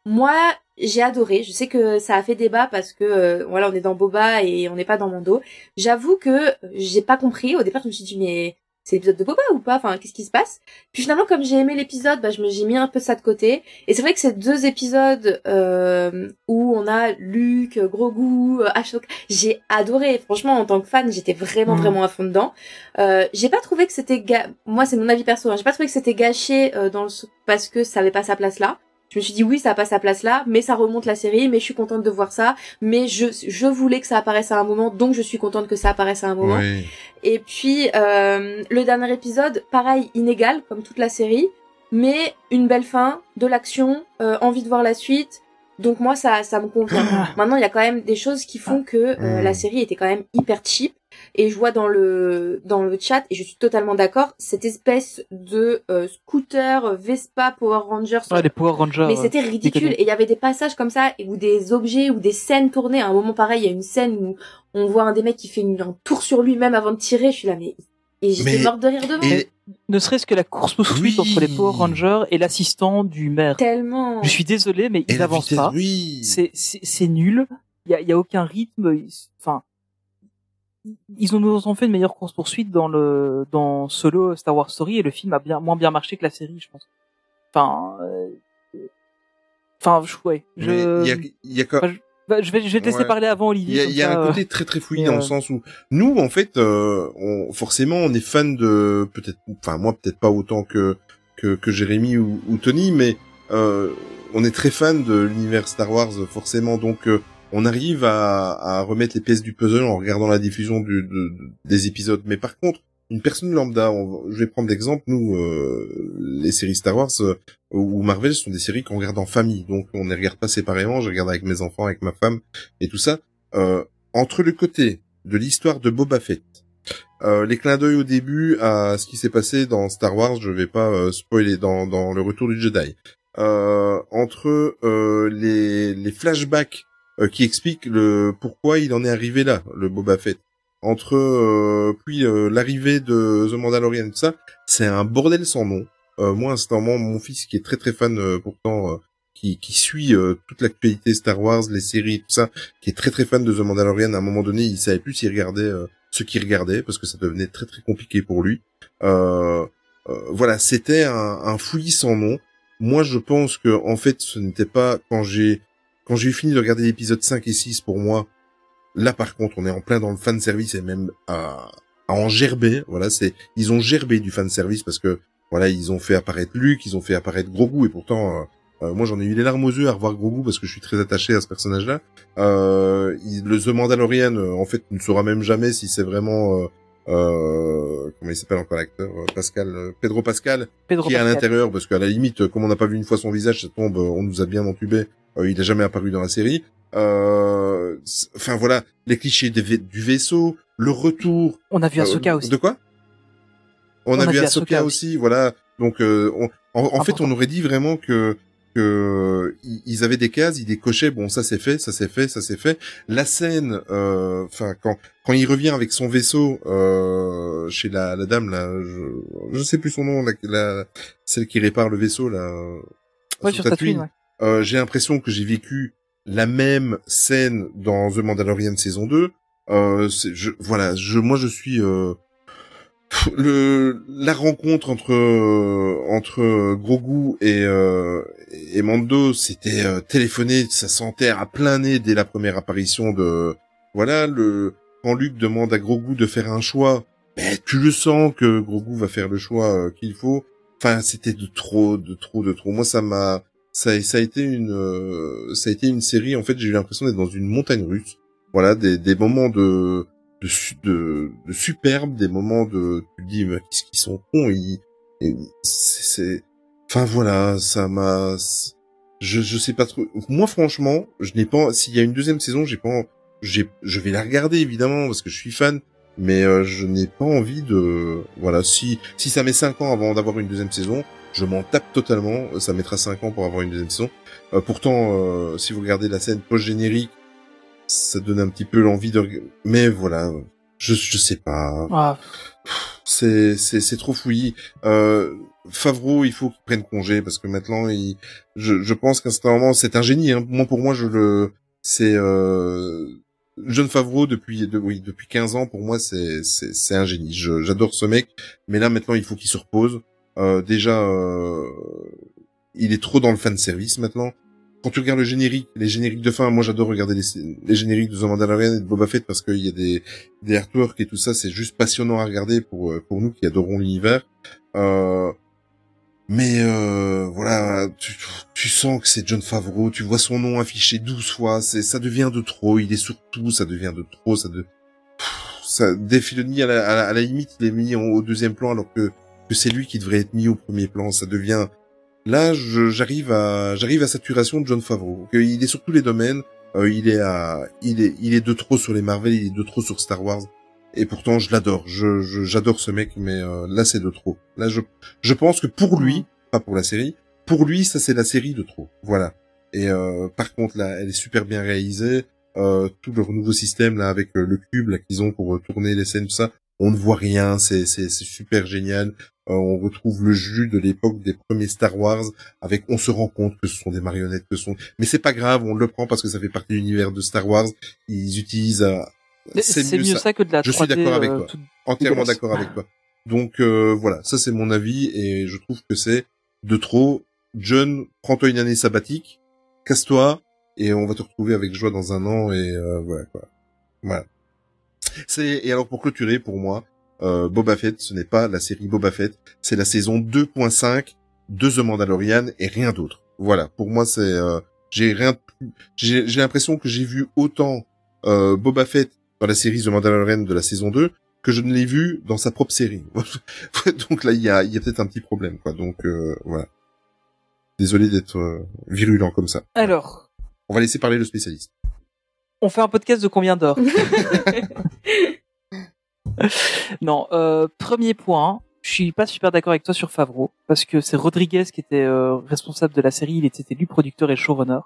moi j'ai adoré. Je sais que ça a fait débat parce que euh, voilà, on est dans Boba et on n'est pas dans Mando. J'avoue que j'ai pas compris. Au départ, je me suis dit mais c'est l'épisode de Boba ou pas? Enfin, qu'est-ce qui se passe? Puis finalement, comme j'ai aimé l'épisode, bah, je me j'ai mis un peu ça de côté. Et c'est vrai que ces deux épisodes euh, où on a Luke, Grogu, euh, Ashoka, j'ai adoré. Franchement, en tant que fan, j'étais vraiment Mhm. vraiment à fond dedans. Euh, j'ai pas trouvé que c'était ga... moi c'est mon avis perso. Hein, j'ai pas trouvé que c'était gâché euh, dans le parce que ça avait pas sa place là. Je me suis dit oui, ça a pas sa place là, mais ça remonte la série, mais je suis contente de voir ça, mais je je voulais que ça apparaisse à un moment, donc je suis contente que ça apparaisse à un moment. Oui. Et puis euh, le dernier épisode, pareil, inégal comme toute la série, mais une belle fin, de l'action, euh, envie de voir la suite. Donc moi ça ça me convient. Maintenant il y a quand même des choses qui font que euh, la série était quand même hyper cheap. Et je vois dans le dans le chat et je suis totalement d'accord cette espèce de euh, scooter Vespa Power Rangers. Ouais, les Power Rangers. Mais euh, c'était ridicule. Et il y avait des passages comme ça, ou des objets, ou des scènes tournées. À un moment pareil, il y a une scène où on voit un des mecs qui fait une, un tour sur lui-même avant de tirer. Je suis là, mais... Et j'étais morte de rire devant. Et Ne serait-ce que la course poursuite Oui. entre les Power Rangers et l'assistant du maire. Tellement... Je suis désolé, mais ils la avancent vitesse, pas. oui. C'est c'est c'est nul. Il y a, il y a aucun rythme. Ils- Enfin, ils ont nous ont fait une meilleure course poursuite dans le dans Solo Star Wars Story et le film a bien moins bien marché que la série, je pense. Enfin, euh, enfin, je- ouais. Je, il y a, il y a quand- Enfin, je, bah, je vais je vais te laisser Ouais. parler avant Il Olivier. y a, il y a un euh, côté très très fouillé dans euh, le sens où nous en fait euh, on, forcément on est fan de peut-être enfin moi peut-être pas autant que que, que Jérémy ou, ou Tony mais euh, on est très fan de l'univers Star Wars forcément donc euh, on arrive à, à remettre les pièces du puzzle en regardant la diffusion du, de- des épisodes mais par contre une personne lambda. Je vais prendre l'exemple nous euh, les séries Star Wars euh, ou Marvel sont des séries qu'on regarde en famille. Donc on ne les regarde pas séparément. Je regarde avec mes enfants avec ma femme et tout ça. Euh, entre le côté de l'histoire de Boba Fett, euh, les clins d'œil au début à ce qui s'est passé dans Star Wars, je vais pas euh, spoiler dans, dans le Retour du Jedi, entre les, les flashbacks qui expliquent le pourquoi il en est arrivé là, le Boba Fett, entre euh, puis euh, l'arrivée de The Mandalorian, tout ça, c'est un bordel sans nom. Euh, moi, instantanément, mon fils qui est très très fan euh, pourtant. euh, qui, qui suit euh, toute l'actualité Star Wars, les séries, tout ça, qui est très très fan de The Mandalorian. À un moment donné, il savait plus s'il regardait ce qu'il regardait parce que ça devenait très très compliqué pour lui. Voilà, c'était un, un fouillis sans nom. Moi, je pense que en fait, ce n'était pas quand j'ai quand j'ai fini de regarder l'épisode 5 et 6 pour moi. Là, par contre, on est en plein dans le fan service et même à, à en gerber. Voilà, c'est ils ont gerbé du fan service parce que voilà, ils ont fait apparaître Luke, ils ont fait apparaître Grogu et pourtant. euh, euh, moi, j'en ai eu les larmes aux yeux à revoir Grogu parce que je suis très attaché à ce personnage-là. Euh, il- le The Mandalorian, euh, en fait, ne saura même jamais si c'est vraiment euh, comment il s'appelle encore l'acteur euh, Pascal euh, Pedro Pascal Pedro qui est à Pascal. l'intérieur parce qu'à la limite euh, comme on n'a pas vu une fois son visage ça tombe on nous a bien entubé euh, il n'a jamais apparu dans la série. Euh, enfin voilà les clichés des du vaisseau le retour On a vu Ahsoka aussi. de quoi? On, a, vu Ahsoka Ahsoka aussi, voilà. Donc euh, on- en, en fait on aurait dit vraiment que que ils avaient des cases, ils décochaient, bon ça c'est fait, ça c'est fait, ça c'est fait. La scène, euh, enfin quand quand il revient avec son vaisseau euh, chez la, la dame là, je, je sais plus son nom, la, la- celle qui répare le vaisseau là, Ouais, sur Tatooine, ouais. euh, j'ai l'impression que j'ai vécu la même scène dans The Mandalorian saison 2. Euh, je, voilà, je, moi je suis euh, le la rencontre entre euh, entre Grogu et euh, et Mando, c'était euh, téléphoné, ça sentait à plein nez dès la première apparition de voilà le quand Luke demande à Grogu de faire un choix, ben tu le sens que Grogu va faire le choix euh, qu'il faut. Enfin, c'était de trop, de trop, de trop. Moi, ça m'a, ça, ça a été une, euh, ça a été une série. En fait, j'ai eu l'impression d'être dans une montagne russe. Voilà, des, des moments de, de, de, de superbe, des moments de, tu dis, mais qu'est-ce qu'ils sont cons, ils, c'est, enfin voilà, ça m'a, je, je sais pas trop. Moi, franchement, je n'ai pas, s'il y a une deuxième saison, j'ai pas, j'ai, je vais la regarder évidemment parce que je suis fan, mais euh, je n'ai pas envie de, voilà, si, si ça met cinq ans avant d'avoir une deuxième saison, je m'en tape totalement. Ça mettra cinq ans pour avoir une deuxième saison. Euh, pourtant, euh, si vous regardez la scène post-générique, ça donne un petit peu l'envie de, mais voilà, je, je sais pas. Ah, C'est, c'est, c'est trop fouillis. Euh, Favreau, il faut qu'il prenne congé parce que maintenant, il, je, je pense qu'instantanément, c'est un génie. Hein. Moi, pour moi, je le, c'est euh, John Favreau depuis, de, oui, depuis 15 ans. Pour moi, c'est, c'est, c'est un génie. Je, j'adore ce mec, mais là maintenant, il faut qu'il se repose. Euh, déjà, euh, il est trop dans le fan service maintenant. Quand tu regardes le générique, les génériques de fin, moi j'adore regarder les, génériques de The Mandalorian et de Boba Fett parce qu'il y a des, des artworks et tout ça, c'est juste passionnant à regarder pour euh, pour nous qui adorons l'univers. Euh, mais euh, voilà, tu, tu sens que c'est John Favreau, tu vois son nom affiché 12 fois, c'est ça devient de trop, il est surtout, ça devient de trop, ça de ça à la, à la, à la limite, il est mis au deuxième plan alors que que c'est lui qui devrait être mis au premier plan, ça devient là j'arrive à j'arrive à saturation de John Favreau. Il est sur tous les domaines, euh, il est à il est il est de trop sur les Marvel, il est de trop sur Star Wars. Et pourtant, je l'adore. Je, je- j'adore ce mec, mais euh, là, c'est de trop. Là, je, je pense que pour lui, pas pour la série, pour lui, ça c'est la série de trop. Voilà. Et euh, par contre, là, elle est super bien réalisée. Euh, tout leur nouveau système là avec euh, le cube là qu'ils ont pour euh, tourner les scènes, tout ça, on ne voit rien. C'est, super génial. Euh, on retrouve le jus de l'époque des premiers Star Wars. Avec, on se rend compte que ce sont des marionnettes, que ce sont. Mais c'est pas grave, on le prend parce que ça fait partie de l'univers de Star Wars. Ils utilisent. euh, C'est mieux ça que de la Je suis 3D, d'accord avec euh, toi. Entièrement d'accord avec toi. Donc euh, voilà, ça c'est mon avis et je trouve que c'est de trop. John, prends-toi une année sabbatique, casse-toi et on va te retrouver avec joie dans un an et euh, voilà quoi. Voilà. C'est et alors pour clôturer pour moi, euh, Boba Fett, ce n'est pas la série Boba Fett, c'est la saison 2.5 de The Mandalorian et rien d'autre. Voilà, pour moi c'est euh, j'ai rien j'ai j'ai l'impression que j'ai vu autant euh, Boba Fett dans la série The Mandalorian de la saison 2 que je ne l'ai vu dans sa propre série. *laughs* Donc là, il y a, il y a peut-être un petit problème, quoi. Donc euh, voilà. Désolé d'être euh, virulent comme ça. Alors, On va laisser parler le spécialiste. On fait un podcast de combien d'heures *laughs* Non, euh, premier point, je suis pas super d'accord avec toi sur Favreau, parce que c'est Rodriguez qui était euh, responsable de la série, il était lui producteur et showrunner.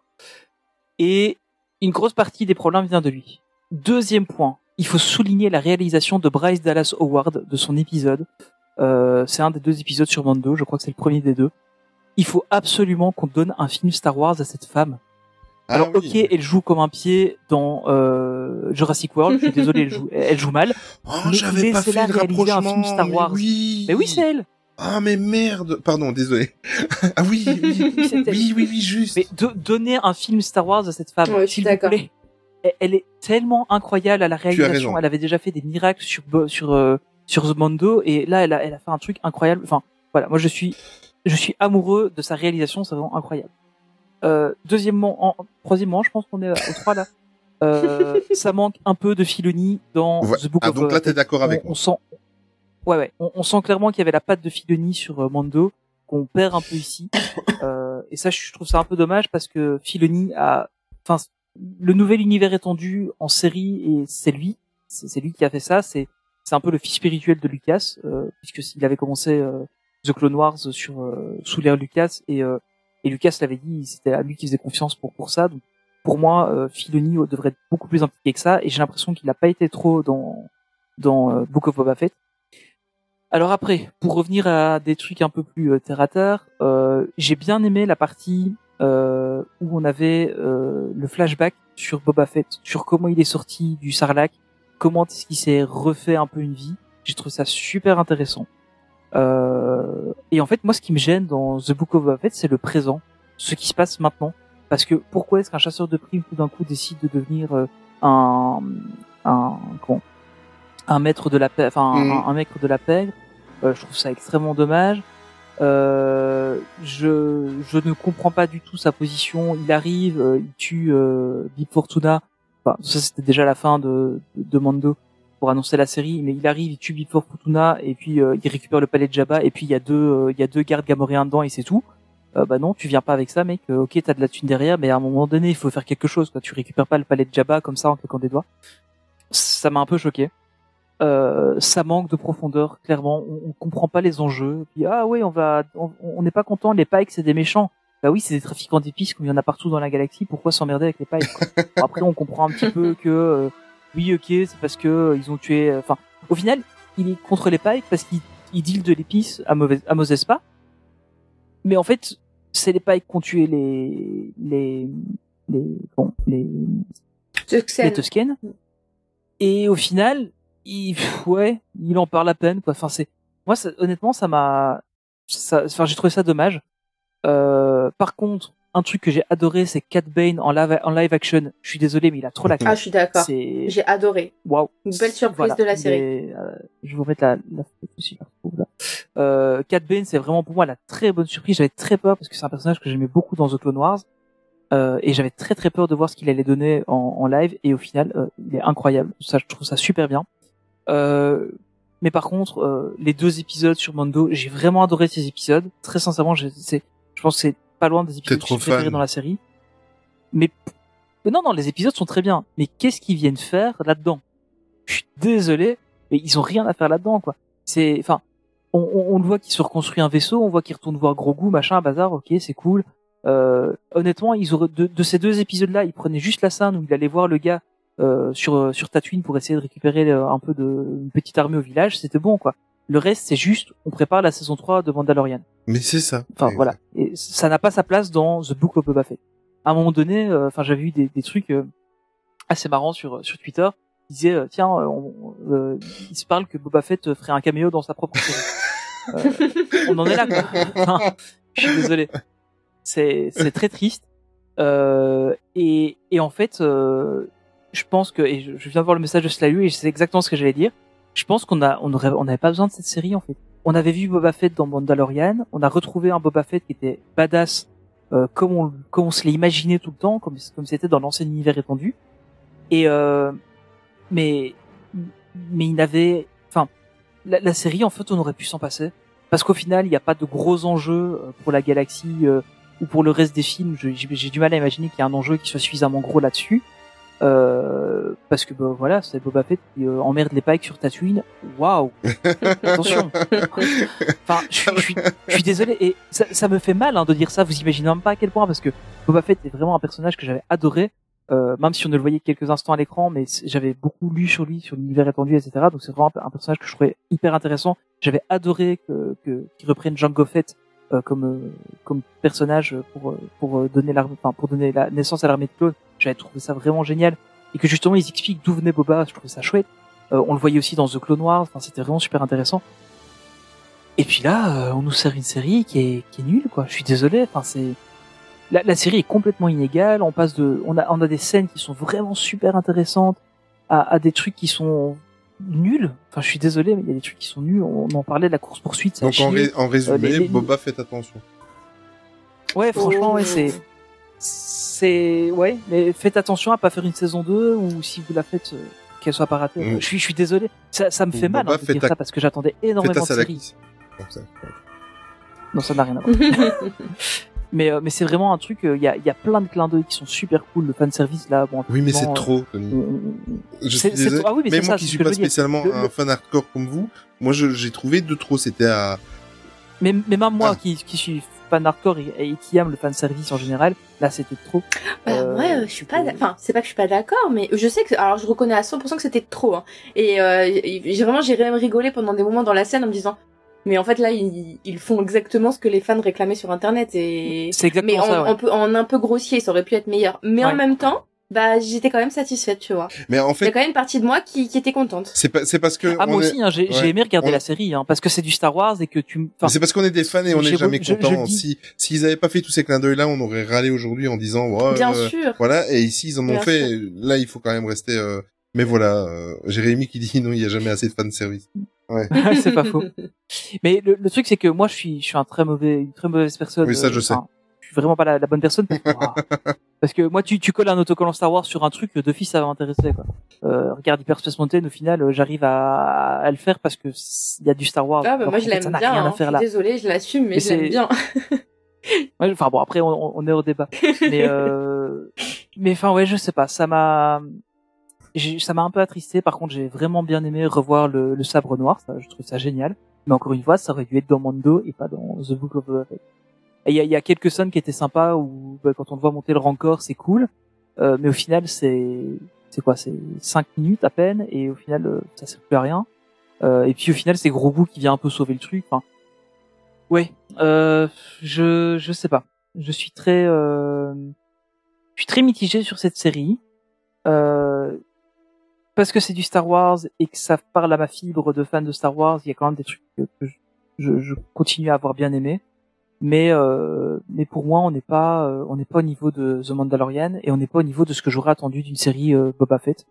Et une grosse partie des problèmes vient de lui. Deuxième point, il faut souligner la réalisation de Bryce Dallas Howard de son épisode. Euh, c'est un des deux épisodes sur Mando, je crois que c'est le premier des deux. Il faut absolument qu'on donne un film Star Wars à cette femme. Ah Alors ok, elle joue comme un pied dans euh, Jurassic World. Je suis désolé, elle joue, elle joue mal. Oh, mais j'avais pas fait le réaliser un rapprochement. film Star mais Wars. oui. Mais oui, c'est elle. Ah mais merde. Pardon, désolé. ah oui, oui, oui, oui, oui, oui, juste. Mais do- donner un film Star Wars à cette femme, Ouais, je suis s'il vous plaît. Elle- Elle est tellement incroyable à la réalisation. Elle avait déjà fait des miracles sur sur euh, sur The Mando et là elle a elle a fait un truc incroyable. Enfin voilà, moi je suis je suis amoureux de sa réalisation, c'est vraiment incroyable. Euh, deuxièmement, en, troisièmement, je pense qu'on est au trois là. *laughs* Euh, ça manque un peu de Filoni dans Ouais. The Book Ah, of donc là, t'es Fett. d'accord avec on, moi. on sent, ouais, ouais, on, on sent clairement qu'il y avait la patte de Filoni sur euh, Mando qu'on perd un peu ici. *coughs* Euh, et ça, je trouve ça un peu dommage parce que Filoni a, enfin, le nouvel univers étendu en série et c'est lui, c'est lui qui a fait ça. C'est c'est un peu le fils spirituel de Lucas euh, puisque s'il avait commencé euh, The Clone Wars sur euh, sous l'ère Lucas et euh, et Lucas l'avait dit, c'était à lui qui faisait confiance pour pour ça. Donc pour moi, euh, Filoni devrait être beaucoup plus impliqué que ça, et j'ai l'impression qu'il n'a pas été trop dans dans euh, Book of Boba Fett. Alors après, pour revenir à des trucs un peu plus euh, terre à terre, euh, j'ai bien aimé la partie euh, où on avait euh, le flashback sur Boba Fett, sur comment il est sorti du Sarlacc, comment est-ce qu'il s'est refait un peu une vie. J'ai trouvé ça super intéressant. Euh, et en fait, moi, ce qui me gêne dans The Book of Boba Fett, c'est le présent, ce qui se passe maintenant. Parce que pourquoi est-ce qu'un chasseur de primes tout d'un coup décide de devenir euh, un, un comment, un maître de la paix, enfin un, un maître de la pègre? Euh, Je trouve ça extrêmement dommage. Euh, je je ne comprends pas du tout sa position. Il arrive, euh, il tue euh, Big Fortuna. Enfin, ça c'était déjà la fin de, de Mando pour annoncer la série, mais il arrive, il tue Big Fortuna et puis euh, il récupère le palais de Jabba et puis il y a deux euh, il y a deux gardes gamoréens dedans et c'est tout. Euh, bah non, tu viens pas avec ça, mec. Euh, ok, t'as de la thune derrière, mais à un moment donné, il faut faire quelque chose. Quoi. Tu récupères pas le palais de Jabba comme ça en claquant des doigts. Ça m'a un peu choqué. Euh, ça manque de profondeur, clairement. On, on comprend pas les enjeux. Puis ah ouais, on va, on n'est pas content. Les Pikes, c'est des méchants. Bah oui, c'est des trafiquants d'épices comme il y en a partout dans la galaxie. Pourquoi s'emmerder avec les Pikes quoi? Après, on comprend un petit peu que euh, oui, ok, c'est parce que euh, ils ont tué. euh, Enfin, au final, il est contre les Pikes parce qu'il il deal de l'épice à, mauvais, à Espa. Mais en fait, c'est les Pikes qui ont tué les les les bon les les Tusken. Et au final, il ouais, il en parle à peine quoi. Enfin c'est moi ça- honnêtement ça m'a ça enfin j'ai trouvé ça dommage. Euh, par contre, un truc que j'ai adoré c'est Cat Bane en live en live action. Je suis désolé mais il a trop la classe. Ah, je suis d'accord. J'ai adoré. waouh. Une belle surprise Voilà. de la série. euh, je vais vous mettre la, la si je là. Euh, Cat Bane, c'est vraiment pour moi la très bonne surprise. J'avais très peur parce que c'est un personnage que j'aimais beaucoup dans The Clone Wars. Euh, et j'avais très très peur de voir ce qu'il allait donner en, en live. Et au final, euh, il est incroyable. Ça, je trouve ça super bien. Euh, mais par contre, euh, les deux épisodes sur Mando, j'ai vraiment adoré ces épisodes. Très sincèrement, je, je pense que c'est pas loin des épisodes trop préférés fan. dans la série. Mais, mais non, non, les épisodes sont très bien. Mais qu'est-ce qu'ils viennent faire là-dedans? Je suis désolé, mais ils ont rien à faire là-dedans, quoi. C'est, enfin, on, on, on le voit qu'il se reconstruit un vaisseau, on voit qu'il retourne voir Grogu, machin, bazar, ok, c'est cool. Euh, honnêtement, ils auraient, de, de ces deux épisodes-là, ils prenaient juste la scène où il allait voir le gars euh, sur sur Tatooine pour essayer de récupérer euh, un peu de une petite armée au village, c'était bon, quoi. Le reste, c'est juste, on prépare la saison 3 de Mandalorian. Mais c'est ça. Enfin voilà, et ça n'a pas sa place dans The Book of Boba Fett. À un moment donné, euh, enfin j'avais vu des, des trucs euh, assez marrants sur sur Twitter. Ils disaient euh, tiens, euh, on, euh, il se parle que Boba Fett ferait un caméo dans sa propre série. *laughs* Euh, on en est là quoi. Enfin, je suis désolé. C'est c'est très triste. Euh, et et en fait, euh, je pense que et je, je viens de voir le message de Slayu et c'est exactement ce que j'allais dire. Je pense qu'on a on aurait on n'avait pas besoin de cette série en fait on avait vu Boba Fett dans Mandalorian, on a retrouvé un Boba Fett qui était badass euh, comme on comme on se imaginé tout le temps, comme c'était dans l'ancien univers étendu. Et euh, mais mais il n'avait, enfin, la, série en fait on aurait pu s'en passer parce qu'au final il n'y a pas de gros enjeux euh, pour la galaxie euh, ou pour le reste des films. J'ai du mal à imaginer qu'il y a un enjeu qui soit suffisamment gros là-dessus. Euh, parce que bah, voilà, c'est Boba Fett qui euh, emmerde les Pikes sur Tatooine. Waouh *laughs* Attention Enfin, je suis, désolé et ça, ça me fait mal hein, de dire ça. Vous imaginez même pas à quel point parce que Boba Fett est vraiment un personnage que j'avais adoré, euh, même si on ne le voyait que quelques instants à l'écran, mais j'avais beaucoup lu sur lui, sur l'univers étendu, etc. Donc c'est vraiment un personnage que je trouvais hyper intéressant. J'avais adoré que que- qu'il reprenne Jango Fett euh, comme euh, comme personnage pour euh, pour euh, donner l'armée, pour donner la naissance à l'armée de clones. J'avais trouvé ça vraiment génial et que justement ils expliquent d'où venait Boba. Je trouvais ça chouette. On le voyait aussi dans The Clone Wars. Enfin c'était vraiment super intéressant. Et puis là, on nous sert une série qui est, qui est nulle, quoi. Je suis désolé. Enfin, c'est la, la série est complètement inégale. On passe de, on a, on a des scènes qui sont vraiment super intéressantes à, à des trucs qui sont nuls. Enfin, je suis désolé, mais il y a des trucs qui sont nuls. On, en parlait de la course poursuite. Donc en, ré- en résumé, les- les- Boba faites attention. Ouais, franchement, Oh. ouais, c'est c'est ouais, mais faites attention à pas faire une saison 2 ou si vous la faites euh, qu'elle soit pas ratée. Mm. Je suis je suis désolé, ça, ça me fait mal Boba, hein, de dire ta- ça parce que j'attendais énormément de séries. salakis. Comme ça. Non, ça n'a rien à *laughs* voir. Mais euh, mais c'est vraiment un truc. Il y a il y a plein de clins d'œil qui sont super cool. Le fan service là, bon. Oui, mais c'est trop, euh, Je c'est- suis c'est désolé. trop- ah oui, mais Même c'est moi ça, qui suis pas spécialement Le- un le- fan hardcore comme vous, moi je- j'ai trouvé de trop. C'était à. Mais, mais même Ah. moi qui, qui suis fan hardcore et, et qui aime le fan service en général, là c'était trop. Bah, Euh, ouais, euh, je suis pas, enfin, c'est pas que je suis pas d'accord, mais je sais que, alors je reconnais à 100% que c'était trop, hein. Et, euh, j'ai vraiment, j'ai même rigolé pendant des moments dans la scène en me disant, mais en fait là, ils, ils font exactement ce que les fans réclamaient sur internet et. C'est exactement mais en, ça, ouais. en peu- en un peu grossier, ça aurait pu être meilleur. Mais en même temps, bah, j'étais quand même satisfaite, tu vois. Mais en Il y a fait, quand même une partie de moi qui, qui était contente. c'est pas, c'est parce que. Ah, moi est- aussi, hein, j'ai Ouais. j'ai aimé regarder On- la série, hein, parce que c'est du Star Wars et que tu. enfin, C'est parce qu'on est des fans et on n'est jamais je- je content. le dis. Si s'ils avaient pas fait tous ces clins d'œil là, on aurait râlé aujourd'hui en disant ouais, Bien euh, sûr. Voilà, et ici ils en ont Bien fait. sûr. Là, il faut quand même rester. euh, Mais voilà, euh, Jérémy qui dit non, il y a jamais assez de fan service. Ouais. *laughs* c'est pas faux. *laughs* Mais le, le truc, c'est que moi, je suis, je suis un très mauvais, une très mauvaise personne. Oui, ça, euh, je sais. enfin, Je suis vraiment pas la, la bonne personne. *laughs* Parce que, parce que moi, tu, tu colles un autocollant Star Wars sur un truc, de fils, ça va m'intéresser. Quoi. Euh, regarde Hyperspace Mountain, au final, euh, j'arrive à, à le faire parce que il y a du Star Wars. Ah, bah, moi, je l'aime bien, rien hein. à faire Je là. suis désolée, je l'assume, mais, Mais je l'aime c'est- bien. Ouais, enfin bon, après on, on est au débat. mais euh, mais enfin ouais, je sais pas, ça m'a ça m'a un peu attristé. Par contre, j'ai vraiment bien aimé revoir le, le sabre noir, ça, je trouve ça génial. Mais encore une fois, ça aurait dû être dans Mando et pas dans The Book of Boba il y a, y a quelques scènes qui étaient sympas où bah, quand on voit monter le rancor, c'est cool. Euh, mais au final, c'est c'est quoi? C'est cinq minutes à peine et au final, euh, ça sert plus à rien. Euh, et puis au final, c'est Grogu qui vient un peu sauver le truc. Enfin, ouais, euh, je je sais pas. Je suis très euh, je suis très mitigé sur cette série euh, parce que c'est du Star Wars et que ça parle à ma fibre de fan de Star Wars. Il y a quand même des trucs que, je, je, je continue à avoir bien aimé. Mais euh, mais pour moi, on n'est pas euh, on n'est pas au niveau de The Mandalorian et on n'est pas au niveau de ce que j'aurais attendu d'une série euh, Boba Fett.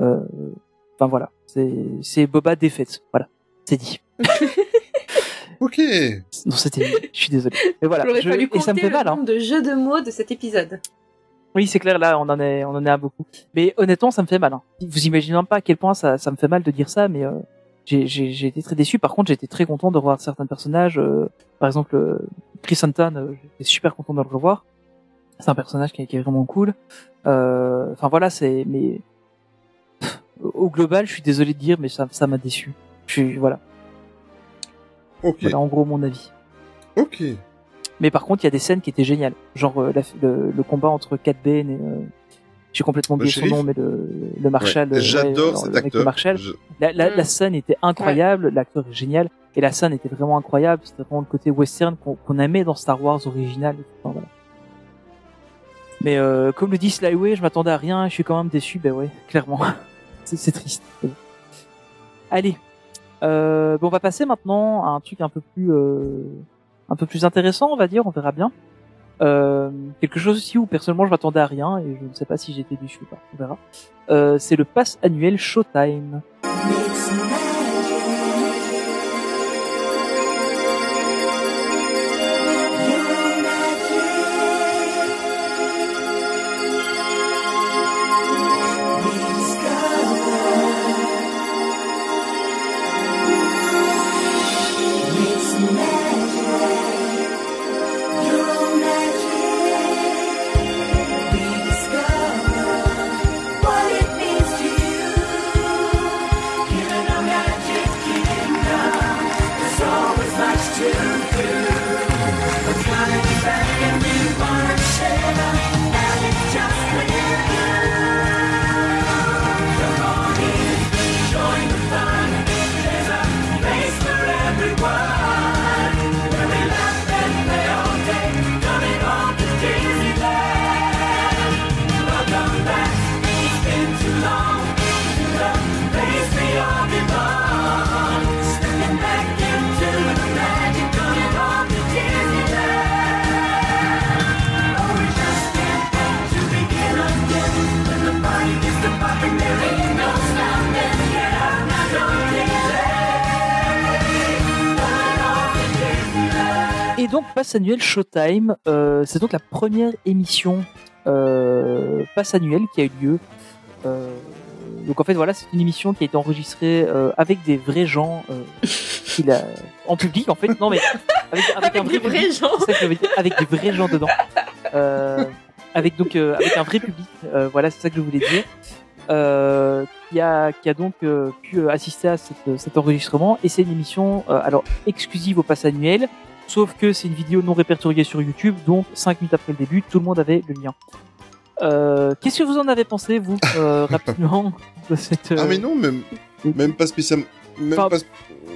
Euh, Enfin voilà, c'est c'est Boba défaite. Voilà, c'est dit. *laughs* Ok. Non, c'était. Je suis désolé. Mais voilà. Je- fallu et ça me fait mal. Hein. de jeux de mots de cet épisode. Oui, c'est clair. Là, on en est, on en est à beaucoup. Mais honnêtement, ça me fait mal. Hein. Vous imaginez même pas à quel point ça, ça me fait mal de dire ça, mais euh, j'ai, j'ai, j'ai été très déçu. Par contre, j'ai été très content de revoir certains personnages. euh, par exemple, euh, Chris Hunton, euh, j'étais super content de le revoir. C'est un personnage qui est, qui est vraiment cool. Euh, Enfin voilà, c'est. Mais pff, au global, je suis désolé de dire, mais ça, ça m'a déçu. Je suis voilà. Ok. Voilà en gros mon avis. Ok. Mais par contre, il y a des scènes qui étaient géniales. Genre euh, la- le, le combat entre Cat Bane et euh, j'ai complètement oublié son nom, mais le, le Marshal. Ouais, euh, j'adore ouais, cet avec acteur. Le Marshal. Je- La, la, Mm. la scène était incroyable, l'acteur est génial, et la scène était vraiment incroyable. C'était vraiment le côté western qu'on qu'on aimait dans Star Wars original. Enfin, voilà. Mais euh, comme le dit Slyway, je m'attendais à rien, je suis quand même déçu. Ben ouais, *laughs* clairement, c'est c'est triste. Allez, euh, bon, on va passer maintenant à un truc un peu plus, euh, un peu plus intéressant, on va dire. On verra bien. Euh, quelque chose aussi où personnellement je m'attendais à rien et je ne sais pas si j'étais déçu ou pas. On verra. Euh, c'est le pass annuel Showtime. Donc, passe annuel Showtime, euh, c'est donc la première émission euh, passe annuel qui a eu lieu. Euh, donc en fait voilà, c'est une émission qui a été enregistrée euh, avec des vrais gens a- en public en fait. Non mais avec, avec un vrai des vrais public. gens. Ça que dire, avec des vrais gens dedans. Avec donc avec un vrai public. Voilà, c'est ça que je voulais dire. Euh, qui a qui a donc euh, pu assister à cette- cet enregistrement et c'est une émission euh, alors exclusive au pass annuel. Sauf que c'est une vidéo non répertoriée sur YouTube, donc 5 minutes après le début, tout le monde avait le lien. Euh, Qu'est-ce que vous en avez pensé, vous, euh, *laughs* rapidement, de cette... Ah mais non, même, même pas spécialement. Même Enfin, pas,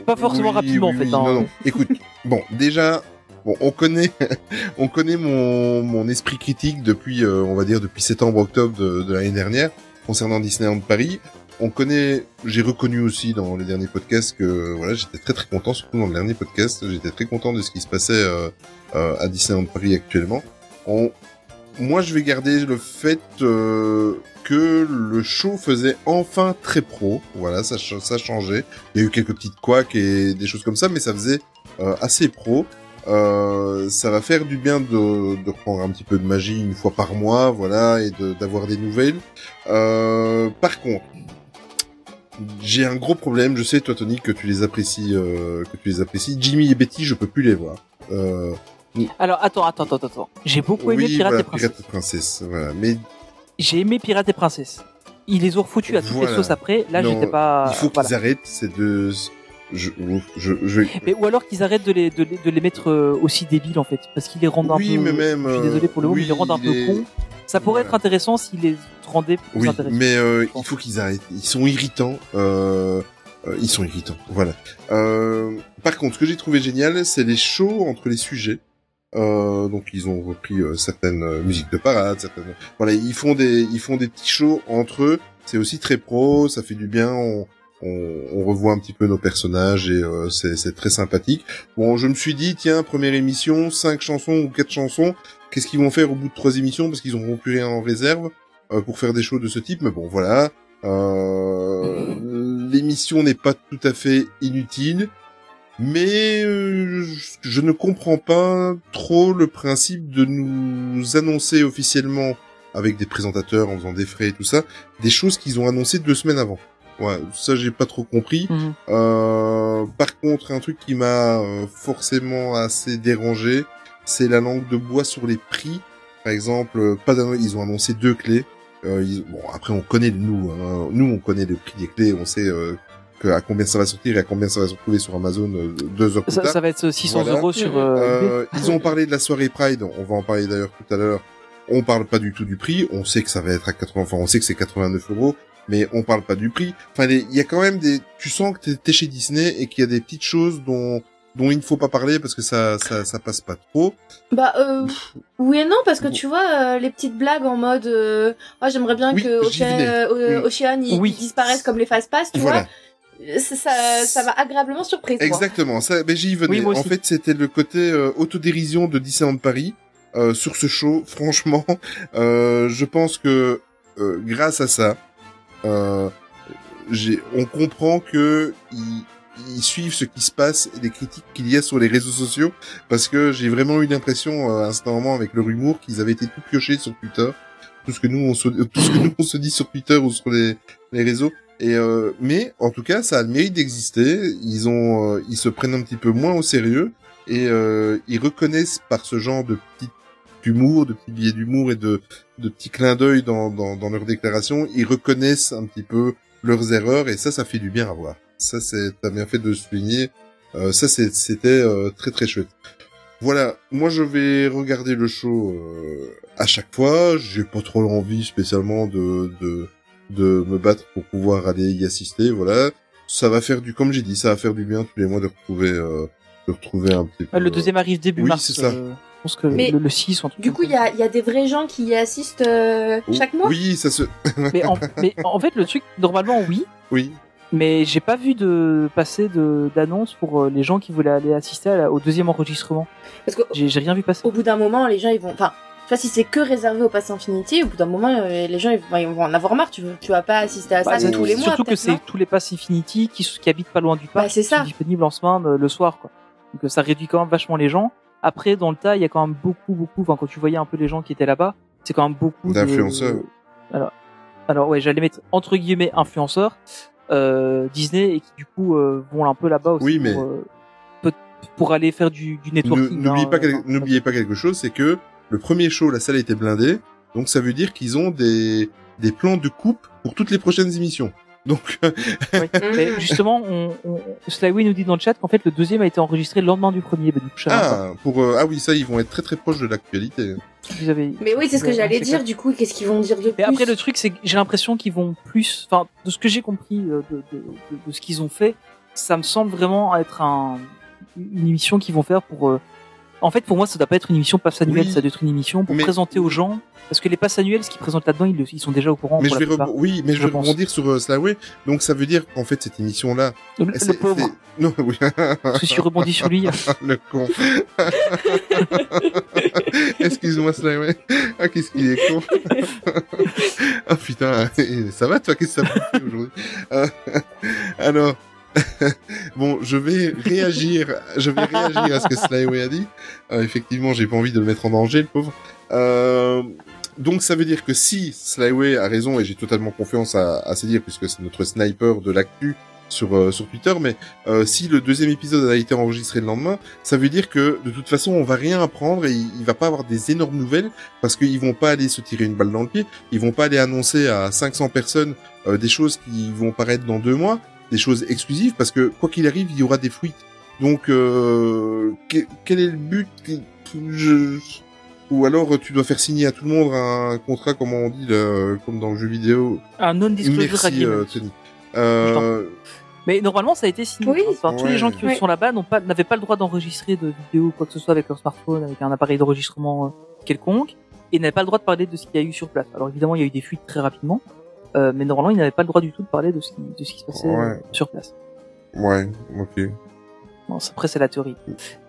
pas forcément Oui, rapidement, oui, en fait. oui, hein. Non, non. Écoute, *laughs* bon, déjà, bon, on connaît, *laughs* on connaît mon, mon esprit critique depuis, euh, on va dire, depuis septembre-octobre de, de l'année dernière concernant Disneyland Paris. On connaît, j'ai reconnu aussi dans les derniers podcasts que voilà, j'étais très très content, surtout dans le dernier podcast, j'étais très content de ce qui se passait euh, euh, à Disneyland Paris actuellement. On, moi, je vais garder le fait euh, que le show faisait enfin très pro. Voilà, ça, ça changeait. Il y a eu quelques petites couacs et des choses comme ça, mais ça faisait euh, assez pro. Euh, ça va faire du bien de, de reprendre un petit peu de magie une fois par mois, voilà, et d'avoir des nouvelles. Euh, par contre, j'ai un gros problème. Je sais, toi, Tony, que tu les apprécies, euh, que tu les apprécies. Jimmy et Betty, je peux plus les voir. Euh, Alors, attends, attends, attends, attends. J'ai beaucoup aimé oui, Pirates voilà, et Princesses. Pirates et voilà. Mais J'ai aimé Pirates et Princesses. Ils les ont refoutus à toutes Voilà. les sauces après. Là, j'étais pas... Il faut qu'ils arrêtent ces deux. Je, je, je, Mais, ou alors qu'ils arrêtent de les, de, les- de les mettre euh, aussi débiles, en fait. Parce qu'ils les rendent un Oui, peu... mais même, Je suis euh, désolé pour le mot, mais ils les rendent un peu cons. Ça pourrait être intéressant s'ils les rendaient plus Oui, intéressants. mais euh, il faut qu'ils arrêtent. Ils sont irritants. Euh, euh, ils sont irritants. Voilà. Euh, par contre, ce que j'ai trouvé génial, c'est les shows entre les sujets. Euh, donc ils ont repris certaines musiques de parade, certaines. Voilà, ils font des, ils font des petits shows entre eux. C'est aussi très pro, ça fait du bien. On, on, on revoit un petit peu nos personnages et euh, c'est très sympathique. Bon, je me suis dit, tiens, première émission, cinq chansons ou quatre chansons. Qu'est-ce qu'ils vont faire au bout de trois émissions parce qu'ils n'auront plus rien en réserve euh, pour faire des shows de ce type? Mais bon, voilà. Euh, L'émission n'est pas tout à fait inutile, mais euh, je- je ne comprends pas trop le principe de nous annoncer officiellement avec des présentateurs en faisant des frais et tout ça, des choses qu'ils ont annoncées deux semaines avant. Ouais, ça j'ai pas trop compris. Mhm. Euh, par contre, un truc qui m'a euh, forcément assez dérangé, c'est la langue de bois sur les prix. Par exemple, euh, pas ils ont annoncé deux clés. Euh, ils- bon, après on connaît nous, hein. nous on connaît le prix des clés, on sait euh, que à combien ça va sortir et à combien ça va se retrouver sur Amazon euh, deux heures plus Ça, tard. ça va être 600 Voilà. euros sur euh, Euh, ils ont parlé de la soirée Pride, on va en parler d'ailleurs tout à l'heure. On parle pas du tout du prix, on sait que ça va être à 80, enfin on sait que c'est 89 euros, mais on parle pas du prix. Enfin, il y a quand même des, tu sens que t'es chez Disney et qu'il y a des petites choses dont dont il ne faut pas parler parce que ça ça, ça passe pas trop. Bah euh, oui et non parce que tu vois euh, les petites blagues en mode euh, ah j'aimerais bien Oui, que Océan, venais. euh, Oui. Océan, il, Oui. il disparaisse comme les fast pass tu Voilà. vois ça, ça ça m'a agréablement surprise. Exactement, ça, ben j'y venais. Oui, en fait, c'était le côté euh, autodérision de Disneyland Paris euh, sur ce show. *laughs* Franchement, euh, je pense que euh, grâce à ça, euh, j'ai, on comprend que ils, ils suivent ce qui se passe et les critiques qu'il y a sur les réseaux sociaux, parce que j'ai vraiment eu l'impression euh, à un certain moment avec leur humour qu'ils avaient été tout piochés sur Twitter, tout ce que nous on se, tout ce que nous on se dit sur Twitter ou sur les, les réseaux. Et euh, mais en tout cas, ça a le mérite d'exister. Ils ont, euh, ils se prennent un petit peu moins au sérieux et euh, ils reconnaissent par ce genre de petit humour, de petits billets d'humour et de, de petits clins d'œil dans, dans, dans leurs déclarations, ils reconnaissent un petit peu leurs erreurs et ça, ça fait du bien à voir. Ça, c'est, t'as bien fait de souligner. Euh, ça, c'est- c'était euh, très très chouette. Voilà, moi je vais regarder le show euh, à chaque fois. J'ai pas trop envie spécialement de, de de me battre pour pouvoir aller y assister. Voilà, ça va faire du, comme j'ai dit, ça va faire du bien tous les mois de retrouver euh, de retrouver un petit peu. Ouais, le deuxième arrive début oui, mars. c'est ça. euh, je pense que Mais- le, le 6 ou un truc Du coup il y a, il y a des vrais gens qui y assistent euh, chaque mois? Oui, ça se. mais en, *laughs* mais en fait, le truc, normalement, oui. Oui. Mais j'ai pas vu de passer de d'annonce pour euh, les gens qui voulaient aller assister à la- au deuxième enregistrement. Parce que j'ai rien vu passer. au bout d'un moment les gens ils vont enfin tu vois si c'est que réservé au pass Infinity au bout d'un moment euh, les gens ils vont, ils vont en avoir marre tu, veux- tu vas pas assister à ça Bah, tous les mois Surtout que c'est tous les passes Infinity qui, habitent pas loin du parc Bah, c'est qui sont ça. disponibles en semaine euh, le soir quoi. Donc ça réduit quand même vachement les gens. Après dans le tas il y a quand même beaucoup beaucoup enfin quand tu voyais un peu les gens qui étaient là-bas, c'est quand même beaucoup de- D'influenceurs. Alors, alors ouais, j'allais mettre entre guillemets influenceurs Disney et qui du coup euh, vont un peu là-bas aussi Oui, mais- pour, euh, pour aller faire du, du Ne- networking. N'oubliez hein, pas, euh, quel- n'oubliez pas quelque chose, c'est que le premier show, la salle était blindée, donc ça veut dire qu'ils ont des des plans de coupe pour toutes les prochaines émissions. Donc Oui. *laughs* Mais justement, on, on, Slyway nous dit dans le chat qu'en fait le deuxième a été enregistré le lendemain du premier. Bah, du coup, ah pour euh, ah oui ça ils vont être très très proches de l'actualité. Vous avez... Mais oui, c'est ce que Ouais, j'allais dire, clair. du coup, qu'est-ce qu'ils vont dire de Mais plus après le truc c'est que j'ai l'impression qu'ils vont plus, enfin de ce que j'ai compris euh, de, de, de, de ce qu'ils ont fait, ça me semble vraiment être un, une émission qu'ils vont faire pour. euh, En fait, pour moi, ça doit pas être une émission passe annuelle, Oui. ça doit être une émission pour Mais- présenter aux gens, parce que les passes annuelles, ce qu'ils présentent là-dedans, ils, sont déjà au courant. Mais je vais plupart. oui, mais je, je vais rebondir sur euh, Slaway. Donc ça veut dire qu'en fait cette émission là, Le, le pauvre. non *laughs* oui. Parce que si je rebondis sur lui, *laughs* le con. *laughs* Excuse-moi Slaway. Ah qu'est-ce qu'il est con. ah putain, ça va toi qu'est-ce que ça aujourd'hui? Euh, Alors. *laughs* bon, je vais réagir, je vais réagir à ce que Slyway a dit. Euh, effectivement, j'ai pas envie de le mettre en danger, le pauvre. Euh, donc ça veut dire que si Slyway a raison, et j'ai totalement confiance à, à se dire, puisque c'est notre sniper de l'actu sur, euh, sur Twitter, mais euh, si le deuxième épisode a été enregistré le lendemain, ça veut dire que de toute façon on va rien apprendre et il, il va pas avoir des énormes nouvelles, parce qu'ils vont pas aller se tirer une balle dans le pied, ils vont pas aller annoncer à 500 personnes euh, des choses qui vont paraître dans deux mois, des choses exclusives, parce que quoi qu'il arrive, il y aura des fruits. Donc, euh, que- quel est le but Je- Ou alors tu dois faire signer à tout le monde un contrat, comme on dit, comme dans le jeu vidéo. un non-disclosure agreement. euh. Euh, Mais normalement, ça a été signé. Oui. Enfin, tous Ouais. les gens qui Ouais. sont là-bas n'ont pas, n'avaient pas le droit d'enregistrer de vidéos quoi que ce soit avec leur smartphone, avec un appareil d'enregistrement euh, quelconque, et n'avaient pas le droit de parler de ce qu'il y a eu sur place. Alors évidemment, il y a eu des fuites très rapidement, euh, mais normalement, ils n'avaient pas le droit du tout de parler de ce qui, de ce qui se passait euh, Ouais. sur place. ouais, ok. Bon, ça, après, c'est la théorie.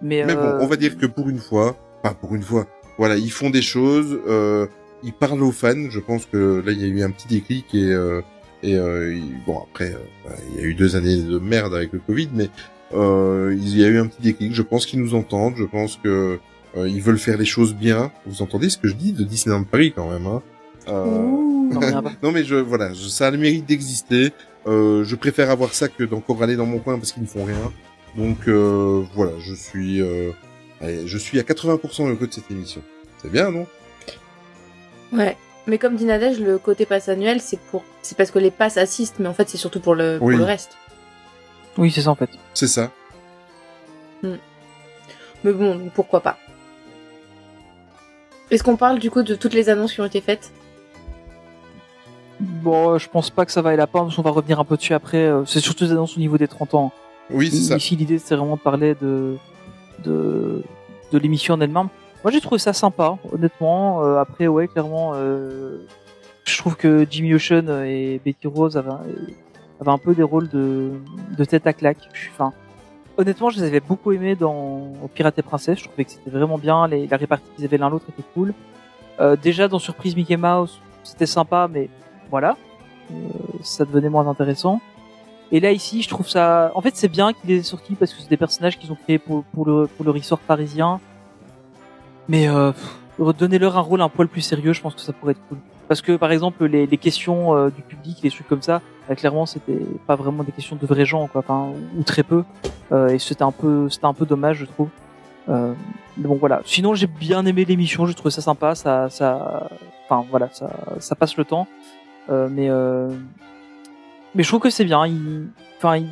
Mais, Mais euh, bon, on va dire que pour une fois, pas pour une fois, voilà, ils font des choses, euh, ils parlent aux fans. Je pense que là, il y a eu un petit déclic et euh, et euh, bon après, euh, il y a eu deux années de merde avec le Covid, mais euh, il y a eu un petit déclic. Je pense qu'ils nous entendent. Je pense que euh, ils veulent faire les choses bien. Vous entendez ce que je dis de Disneyland Paris quand même, hein? Euh, non, mais, pas. non mais je voilà, je- ça a le mérite d'exister. Euh, je préfère avoir ça que d'encore aller dans mon coin parce qu'ils ne font rien. Donc euh, voilà, je suis euh, allez, je suis à 80% le côté de cette émission. C'est bien, non? Ouais. Mais comme dit Nadège, le côté passe annuel, c'est pour, c'est parce que les passes assistent, mais en fait, c'est surtout pour le, pour le reste. oui, c'est ça en fait. C'est ça. Mais bon, pourquoi pas? Est-ce qu'on parle du coup de toutes les annonces qui ont été faites? Bon, je pense pas que ça va aller la parce qu'on va revenir un peu dessus après. euh, C'est surtout des annonces au niveau des 30 ans. Oui, c'est ça. Ici, l'idée, c'est vraiment de parler de, de, de l'émission en elle-même. Moi, j'ai trouvé ça sympa, honnêtement. Euh, après, ouais, clairement, euh, je trouve que Jimmy Ocean et Betty Rose avaient, avaient un peu des rôles de, de tête à claque. Je suis- Enfin, honnêtement, je les avais beaucoup aimés dans Pirates et Princesse. Je trouvais que c'était vraiment bien. Les, la répartie qu'ils avaient l'un l'autre était cool. Euh, déjà, dans Surprise Mickey Mouse, c'était sympa, mais voilà. Euh, ça devenait moins intéressant. Et là ici, je trouve ça. En fait, c'est bien qu'il les ait parce que c'est des personnages qu'ils ont créés pour, pour le pour le resort parisien. Mais euh, redonnez-leur un rôle un poil plus sérieux, je pense que ça pourrait être cool. Parce que par exemple, les, questions euh, du public, les trucs comme ça, euh, clairement, c'était pas vraiment des questions de vrais gens, quoi. Ou très peu. Et c'était un peu c'était un peu dommage, je trouve. Euh, mais bon, voilà. Sinon, j'ai bien aimé l'émission, j'ai trouvé ça sympa, ça ça. Enfin voilà, ça passe le temps. Euh, mais euh, mais je trouve que c'est bien. Il, enfin, il,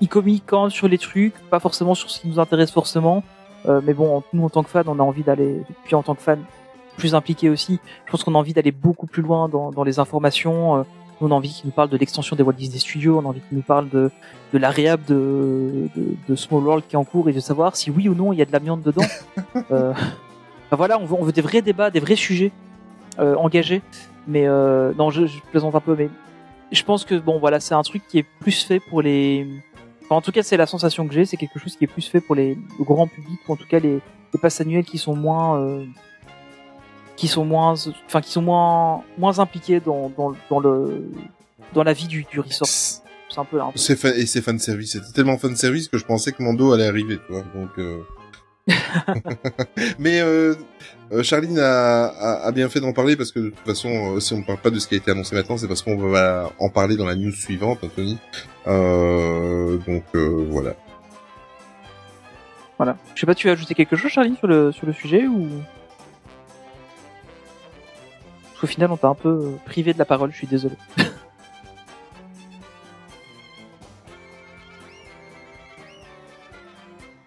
il communique quand même sur les trucs, pas forcément sur ce qui nous intéresse forcément. Euh, mais bon, nous en tant que fans, on a envie d'aller, puis en tant que fan plus impliqué aussi, je pense qu'on a envie d'aller beaucoup plus loin dans, dans les informations. Euh, on a envie qu'il nous parle de l'extension des Walt Disney Studios, on a envie qu'il nous parle de, de la réhab de, de, de Small World qui est en cours et de savoir si oui ou non il y a de l'amiante dedans. *laughs* euh, *laughs* enfin, voilà, on veut, on veut des vrais débats, des vrais sujets engagés. Mais euh, non, je, je plaisante un peu, mais je pense que bon, voilà, c'est un truc qui est plus fait pour les. Enfin, en tout cas, c'est la sensation que j'ai. C'est quelque chose qui est plus fait pour les le grand public, ou en tout cas les, les passes annuelles qui sont moins, euh, qui sont moins, enfin, qui sont moins, moins impliqués dans, dans, dans le, dans la vie du, du resort. C'est un peu. Un peu... Et c'est fan service. C'était tellement fan service que je pensais que Mando allait arriver, tu vois. Donc euh, *laughs* Mais euh, euh, Charline a, a, a bien fait d'en parler parce que de toute façon, euh, si on ne parle pas de ce qui a été annoncé maintenant, c'est parce qu'on va en parler dans la news suivante, Anthony. Euh, donc euh, voilà. Voilà. Je sais pas, tu as ajouté quelque chose, Charlie, sur le, sur le sujet ou? Parce qu'au final, on t'a un peu privé de la parole, je suis désolé. *laughs*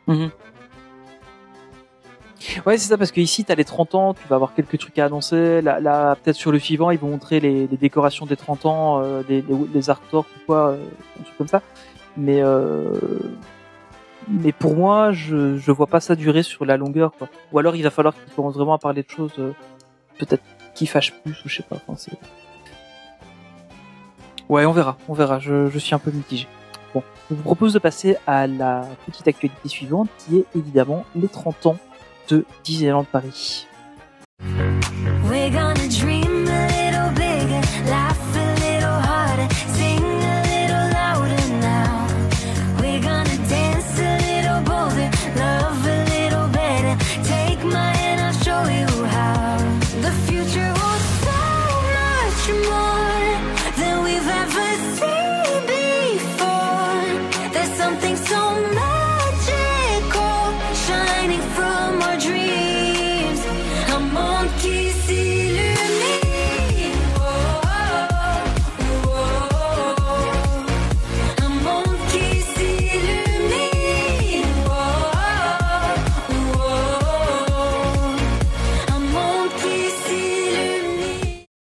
Mhm. Ouais, c'est ça, parce que ici, t'as les 30 ans, tu vas avoir quelques trucs à annoncer. Là, là peut-être sur le suivant, ils vont montrer les, décorations des 30 ans, euh, les, les, les artworks ou quoi, euh, un truc comme ça. Mais, euh, mais pour moi, je, je vois pas ça durer sur la longueur, quoi. Ou alors, il va falloir qu'ils commencent vraiment à parler de choses, euh, peut-être qui fâchent plus, ou je sais pas. Ouais, on verra, on verra. Je, je suis un peu mitigé. Bon, je vous propose de passer à la petite actualité suivante, qui est évidemment les 30 ans de Disneyland Paris.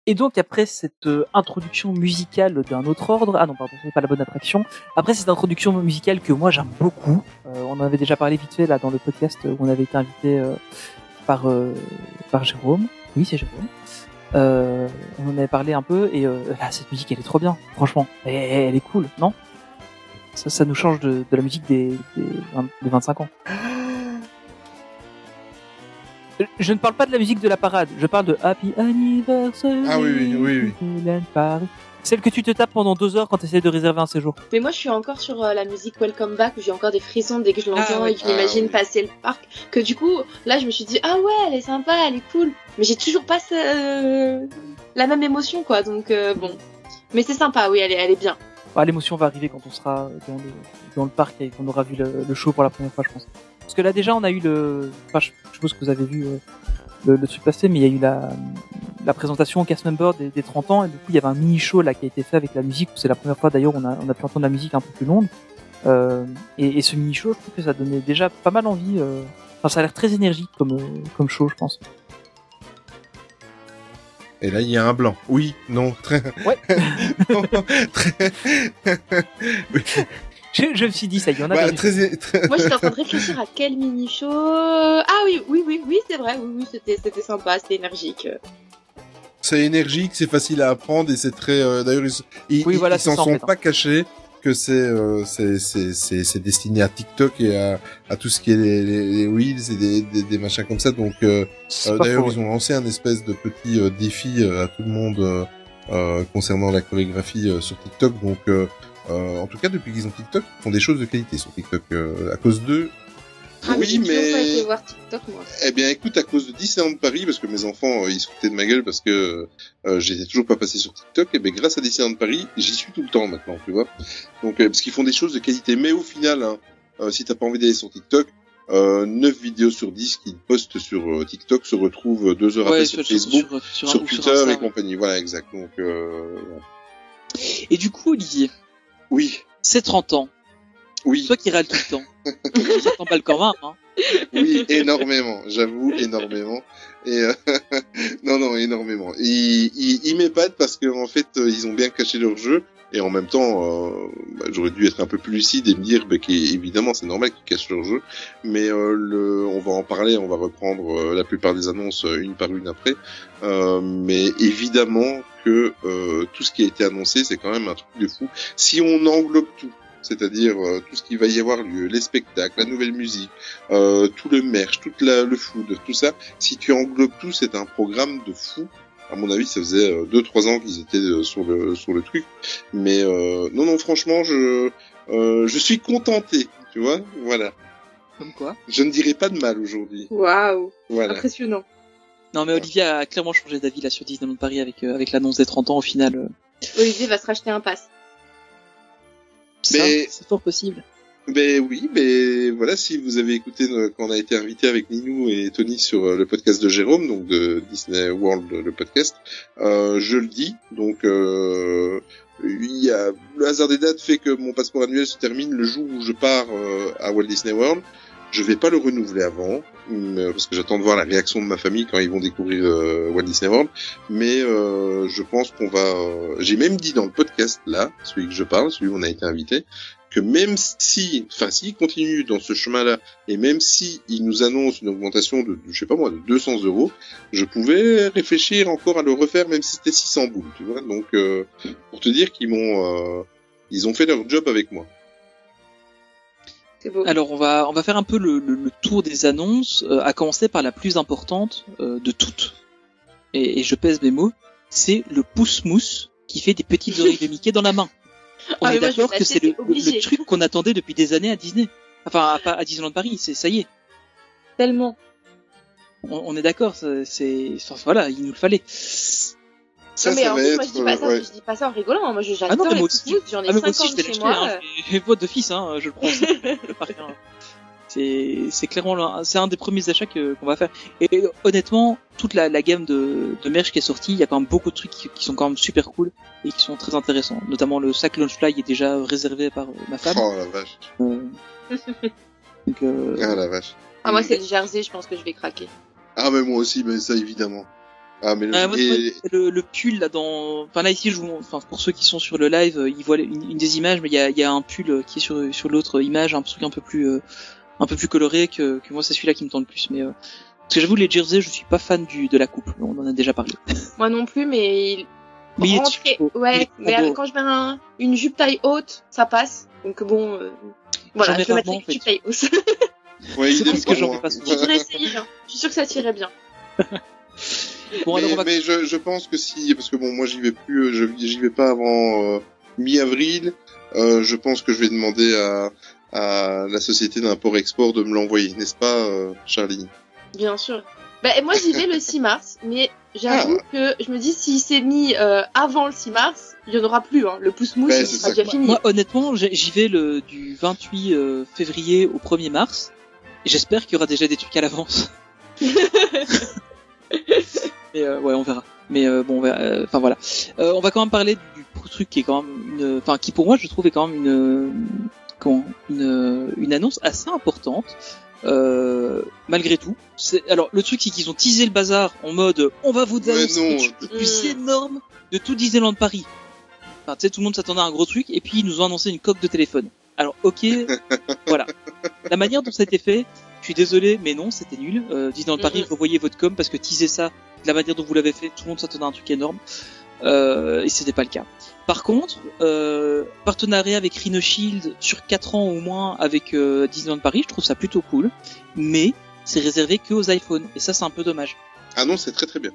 Et donc après cette euh, introduction musicale d'un autre ordre, ah non pardon, c'est pas la bonne attraction. Après cette introduction musicale que moi j'aime beaucoup, euh, on en avait déjà parlé vite fait là dans le podcast où on avait été invité euh, par euh, par Jérôme. Oui c'est Jérôme. Euh, on en avait parlé un peu et euh, cette musique elle est trop bien, franchement, elle, elle est cool, non? Ça, ça nous change de, de la musique des, des, 20 des 25 ans. *gasps* Je ne parle pas de la musique de la parade, je parle de Happy Anniversary. Ah oui, oui, oui. Celle que tu te tapes pendant deux heures quand tu essaies de réserver un séjour. Mais moi, je suis encore sur euh, la musique Welcome Back où j'ai encore des frissons dès que je l'entends Ah oui. et que je m'imagine Ah oui. passer le parc. Que du coup, là, je me suis dit, ah ouais, elle est sympa, elle est cool. Mais j'ai toujours pas ce- la même émotion, quoi. Donc, euh, bon. Mais c'est sympa, oui, elle est, elle est bien. Ah, L'émotion va arriver quand on sera dans le, dans le parc et qu'on aura vu le, le show pour la première fois, je pense. Parce que là déjà, on a eu le... Enfin, je je suppose que vous avez vu euh, le, le truc passer, mais il y a eu la, la présentation au cast member des, des 30 ans, et du coup, il y avait un mini-show là qui a été fait avec la musique. C'est la première fois d'ailleurs, on a, on a pu entendre la musique un peu plus longue. Euh, et, et ce mini-show, je trouve que ça donnait déjà pas mal envie. euh, Enfin, ça a l'air très énergique comme, euh, comme show, je pense. Et là, il y a un blanc. Oui, non, très. Ouais. *laughs* Non, très. *laughs* Je, je me suis dit, ça y est, on a Bah, très, très- Moi, j'étais en train de réfléchir à quel mini-show. Ah oui, oui, oui, oui, c'est vrai, oui, oui, c'était, c'était sympa, c'était énergique. C'est énergique, c'est facile à apprendre et c'est très. euh, D'ailleurs, ils, ils, Oui, ils- voilà, s'en en sont fait, hein. pas cachés que c'est euh, c'est c'est c'est c'est destiné à TikTok et à, à tout ce qui est les, les, les reels et des, des, des machins comme ça. Donc euh, euh, d'ailleurs, ils ont lancé un espèce de petit euh, défi euh, à tout le monde euh, euh, concernant la chorégraphie euh, sur TikTok. Donc en tout cas, depuis qu'ils ont TikTok, ils font des choses de qualité sur TikTok. Euh, à cause d'eux, Ah, mais Oui, mais- été voir TikTok, moi. eh bien, écoute, à cause de Disneyland Paris, parce que mes enfants, euh, ils se foutaient de ma gueule parce que euh, j'étais toujours pas passé sur TikTok, et bien grâce à Disneyland Paris, j'y suis tout le temps maintenant, tu vois. Donc, euh, parce qu'ils font des choses de qualité. Mais au final, hein, euh, si t'as pas envie d'aller sur TikTok, euh, 9 vidéos sur 10 qu'ils postent sur euh, TikTok se retrouvent deux heures Ouais, après sur- sur, Facebook, sur- sur, sur- ou sur Twitter et compagnie. Voilà, exact. Donc, euh, Et du coup, Olivier. Oui. C'est 30 ans. Oui. Toi qui râles tout le temps. *laughs* J'attends pas le convaincre, hein. Oui, énormément, j'avoue, énormément. Et euh, *laughs* non, non, énormément. Ils, ils, ils m'épatent parce qu'en fait, euh, ils ont bien caché leur jeu. Et en même temps, euh, bah, j'aurais dû être un peu plus lucide et me dire bah, qu'évidemment, c'est normal qu'ils cachent leur jeu. Mais euh, le, on va en parler, on va reprendre euh, la plupart des annonces euh, une par une après. Euh, mais évidemment que tout ce qui a été annoncé, c'est quand même un truc de fou. Si on englobe tout, c'est-à-dire euh, tout ce qui va y avoir lieu, les spectacles, la nouvelle musique, euh, tout le merch, tout le food, tout ça. Si tu englobes tout, c'est un programme de fou. À mon avis, ça faisait euh, deux trois ans qu'ils étaient euh, sur le sur le truc. Mais euh, non non, franchement, je euh, je suis contenté, tu vois, voilà. Comme quoi. Je ne dirai pas de mal aujourd'hui. Waouh, Voilà. impressionnant. Non, mais Olivia a clairement changé d'avis là sur Disneyland Paris avec, euh, avec l'annonce des 30 ans au final. euh, Olivier va se racheter un pass. ça, Mais- C'est fort possible. Ben oui, mais voilà, si vous avez écouté euh, quand on a été invité avec Ninou et Tony sur euh, le podcast de Jérôme, donc de Disney World, le podcast, euh, je le dis, donc euh, il y a le hasard des dates fait que mon passeport annuel se termine le jour où je pars euh, à Walt Disney World. Je vais pas le renouveler avant, mais- parce que j'attends de voir la réaction de ma famille quand ils vont découvrir euh, Walt Disney World. Mais euh, je pense qu'on va. euh, J'ai même dit dans le podcast là, celui que je parle, celui où on a été invité, que même si, enfin, s'il continue dans ce chemin-là, et même si il nous annonce une augmentation de, de, je sais pas moi, de 200 euros, je pouvais réfléchir encore à le refaire, même si c'était 600 boules, tu vois. Donc, euh, pour te dire qu'ils m'ont, euh, ils ont fait leur job avec moi. C'est beau. Alors on va on va faire un peu le, le- le tour des annonces, euh, à commencer par la plus importante euh, de toutes. Et, et je pèse mes mots, c'est le pouce-mousse qui fait des petites *laughs* oreilles de Mickey dans la main. On Ah, est d'accord que c'est le, truc qu'on attendait depuis des années à Disney. Enfin à, à Disneyland Paris, c'est ça y est. Tellement. On, on est d'accord, c'est enfin, voilà, il nous le fallait. Ça, non, mais ça en va plus, moi, être, je dis pas ça, ouais. je dis pas ça en rigolant. hein. Moi, je- Ah j'adore les j'en ai Ah, mais moi aussi, 50 je chez moi. hein. euh. J'ai voix de fils, hein, je le prends. *laughs* C'est, c'est clairement, c'est un des premiers achats que, qu'on va faire. Et honnêtement, toute la, la gamme de, de merch qui est sortie, il y a quand même beaucoup de trucs qui, qui sont quand même super cool et qui sont très intéressants. Notamment le sac Launchfly est déjà réservé par euh, ma femme. Oh la vache. Euh, donc, euh, Ah la vache. Ah, moi, c'est le jersey, je pense que je vais craquer. Ah mais moi aussi, mais ça évidemment. Ah mais le, Ah, moi, et- c'est le, le pull là dans, enfin là ici je vous, enfin pour ceux qui sont sur le live, euh, ils voient une, une des images, mais il y a, il y a un pull euh, qui est sur sur l'autre image, un truc un peu plus euh, un peu plus coloré que, que moi c'est celui-là qui me tente le plus. Mais euh, parce que j'avoue les jerseys, je suis pas fan du de la coupe, on en a déjà parlé. *laughs* Moi non plus, mais il... Mais il est rentrer, ouais, est mais beau. quand je mets un- une jupe taille haute, ça passe. Donc bon, euh, voilà, je vais mettre une jupe taille haute. Ouais, C'est parce que j'en fais pas souvent. Je devrais essayer, hein. Je suis sûre que ça tirait bien. *laughs* Bon alors mais, va mais je, je pense que si, parce que bon, moi j'y vais plus, euh, je j'y vais pas avant euh, mi-avril. Euh, je pense que je vais demander à, à la société d'import-export de me l'envoyer, n'est-ce pas, euh, Charlie? Bien sûr. Bah, et moi j'y vais le *laughs* 6 mars, mais j'avoue Ah. que je me dis s'il s'est mis euh, avant le 6 mars, il y en aura plus. Hein. Le il c'est sera déjà fini. Moi, honnêtement, j'y vais le du 28 euh, février au 1er mars. J'espère qu'il y aura déjà des trucs à l'avance. *laughs* *laughs* Mais euh, ouais, on verra. Mais euh, bon, on verra, euh, enfin voilà. Euh, on va quand même parler du, truc qui est quand même une, enfin qui pour moi je trouve est quand même une, comment, une, une annonce assez importante. Euh, malgré tout, c'est alors le truc c'est qu'ils ont teasé le bazar en mode on va vous non. le plus énorme de tout Disneyland Paris. Enfin, tu sais, tout le monde s'attendait à un gros truc, et puis ils nous ont annoncé une coque de téléphone. Alors, ok, *laughs* voilà. La manière dont ça a été fait, je suis désolé, mais non, c'était nul. Euh, Disneyland Paris, revoyez votre com, parce que teaser ça, de la manière dont vous l'avez fait, tout le monde s'attendait à un truc énorme. Euh, et c'était pas le cas. Par contre, euh, partenariat avec Rhino Shield sur 4 ans au moins avec euh, Disneyland Paris, je trouve ça plutôt cool. Mais c'est réservé que aux iPhones, et ça c'est un peu dommage. Ah non, c'est très très bien.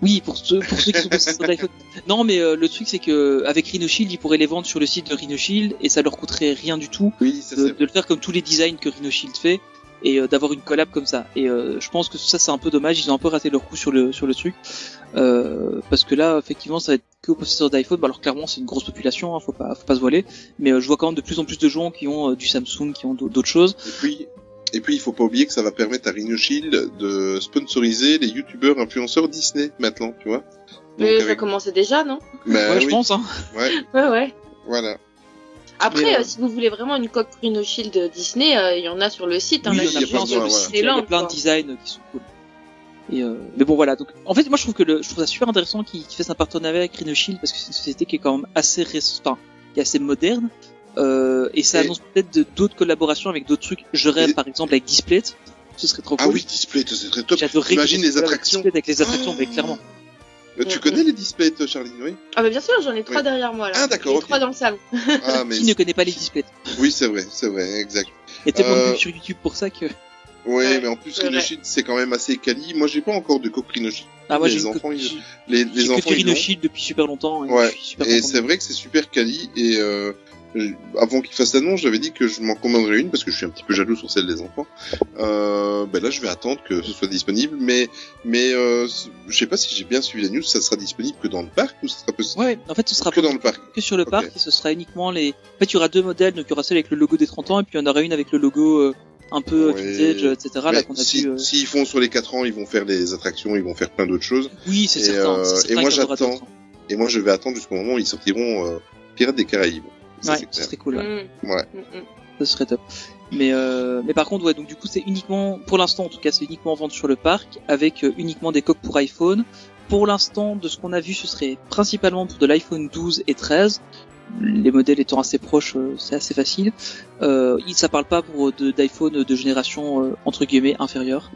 Oui, pour ceux, pour ceux qui sont sur l'iPhone. *laughs* Non, mais euh, le truc c'est que avec Rhino Shield, ils pourraient les vendre sur le site de Rhino Shield et ça leur coûterait rien du tout Oui, ça de, de le faire comme tous les designs que Rhino Shield fait et euh, d'avoir une collab comme ça. Et euh, je pense que ça c'est un peu dommage, ils ont un peu raté leur coup sur le sur le truc euh, parce que là effectivement ça va être que aux possesseurs d'iPhone. Bah, alors clairement c'est une grosse population, hein, faut pas faut pas se voiler, mais euh, je vois quand même de plus en plus de gens qui ont euh, du Samsung, qui ont d'au- d'autres choses. Et puis, et puis, il faut pas oublier que ça va permettre à Rhino Shield de sponsoriser les youtubeurs influenceurs Disney maintenant, tu vois. Mais ça avec- commençait déjà, non? Bah ouais, je oui. pense. Hein. Ouais, Ouais, ouais. voilà. Après, euh, euh, si vous voulez vraiment une coque Rhino Shield Disney, euh, il y en a sur le site. Hein, Oui, là, il y y a plein de designs qui sont cool. Et euh, mais bon voilà, donc en fait moi je trouve que le, je trouve ça super intéressant qu'il qu'il fasse un partenariat avec Rhino Shield parce que c'est une société qui est quand même assez récente, enfin, qui est assez moderne. Euh, et ça Et- annonce peut-être d'autres collaborations avec d'autres trucs. Je rêve Et- par exemple avec Display, ce serait trop Ah cool. oui, display, c'est très top. J'adorerais Imagine les avec attractions. Display avec les attractions, mais clairement. Euh, Tu connais les displays, Charline, oui Ah bah bien sûr, j'en ai trois Oui. derrière moi là. Ah, d'accord, J'ai ok. trois dans le salon. Ah, *laughs* mais Qui ne connaît pas les Displays oui, c'est vrai, c'est vrai, exact. A tellement Euh, sur YouTube pour ça que. Ouais, mais en plus. Rhinoshield, c'est quand même assez quali. Moi, j'ai pas encore de coque Rhinoshield. Ah, moi, j'ai les enfants, ils- j'ai- les, les J'ai que enfants, ils l'ont. Rhinoshield depuis super longtemps. et Ouais. super Et c'est vrai que c'est super quali. Et euh, avant qu'il fasse l'annonce, j'avais dit que je m'en commanderais une parce que je suis un petit peu jaloux sur celle des enfants. Euh, ben là, je vais attendre que ce soit disponible. Mais mais euh, je sais pas si j'ai bien suivi la news. Ça sera disponible que dans le parc ou ça sera possible? Ouais, en fait, ce sera que dans le parc. que sur le parc et ce sera uniquement les. En fait, il y aura deux modèles, donc il y aura celle avec le logo des 30 ans et puis il y en aura une avec le logo euh, un peu Ouais. vintage, etc. Là Mais qu'on a si, vu. euh, S'ils font sur les 4 ans, ils vont faire des attractions, ils vont faire plein d'autres choses. Oui, c'est certain, euh, certain et moi, j'attends. Et moi, je vais attendre jusqu'au moment où ils sortiront euh, Pirates des Caraïbes. Ça, Ouais, c'est ce serait cool. ouais. Mm, Ouais. mm, mm. Ça serait top. Mais euh, mais par contre, ouais, donc du coup, c'est uniquement, pour l'instant en tout cas, c'est uniquement vendu sur le parc avec euh, uniquement des coques pour iPhone. Pour l'instant, de ce qu'on a vu, ce serait principalement pour de l'iPhone 12 et 13. Les modèles étant assez proches, euh, c'est assez facile. Euh, il- ça parle pas pour de- d'iPhone de génération euh, entre guillemets inférieure.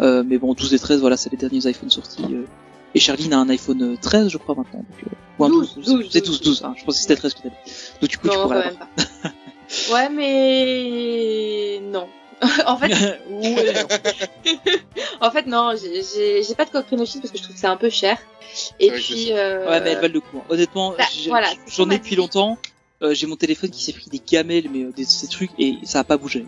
Euh, mais bon, 12 et 13, voilà, c'est les derniers iPhones sortis. Et Charline a un iPhone 13, je crois maintenant. Donc, euh, ou un 12, 12, 12, c'est 12, 12. Hein, je pensais que c'était 13 peut-être. Donc du coup, tu Non, pourrais quand l'avoir. même pas. Ouais, mais non. *laughs* en fait, *laughs* Ouais, en fait, non, j'ai- j'ai j'ai pas de coque Rhinoshield parce que je trouve que c'est un peu cher. Et que puis, euh, Ouais, mais elles valent le coup. hein. Honnêtement, Bah, voilà, j'en ai depuis longtemps. Euh, j'ai mon téléphone qui s'est pris des gamelles, mais euh, des, ces trucs, et ça a pas bougé.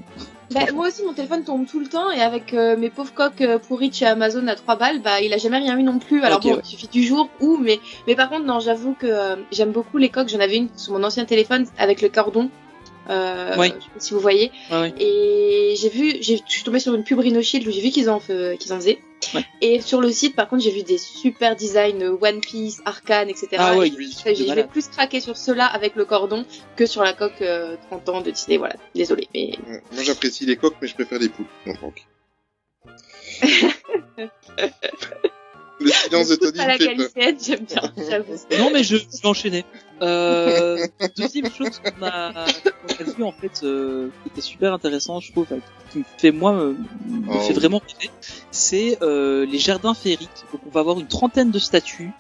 bah, moi aussi, mon téléphone tombe tout le temps et avec euh, mes pauvres coques pourries chez Amazon à 3 balles, bah, il a jamais rien eu non plus. Alors bon, ouais. il suffit du jour ou, mais, mais par contre, non, j'avoue que j'aime beaucoup les coques. J'en avais une sur mon ancien téléphone avec le cordon. Euh, Oui. Je sais pas si vous voyez. Et j'ai vu, je suis tombée sur une pub Rhinoshield où j'ai vu qu'ils en, qu'ils en faisaient. Ouais. Et sur le site, par contre, j'ai vu des super designs euh, One Piece, Arcane, etc. Ah ouais, Et oui, j'ai- plus craquer sur ceux-là avec le cordon que sur la coque euh, 30 ans de Disney. Voilà, désolé. Mais Ouais. Moi, j'apprécie les coques, mais je préfère les poules. Non, donc. *laughs* Le silence de Tony à la j'aime bien, *laughs* j'avoue. Non, mais je, je vais enchaîner. Euh, *laughs* deuxième chose qu'on a, qu'on a vu, en fait, euh, qui était super intéressant, je trouve, qui me fait, moi, me, me Oh. fait vraiment rêver, c'est euh, les jardins féeriques. Donc, on va avoir une trentaine de statues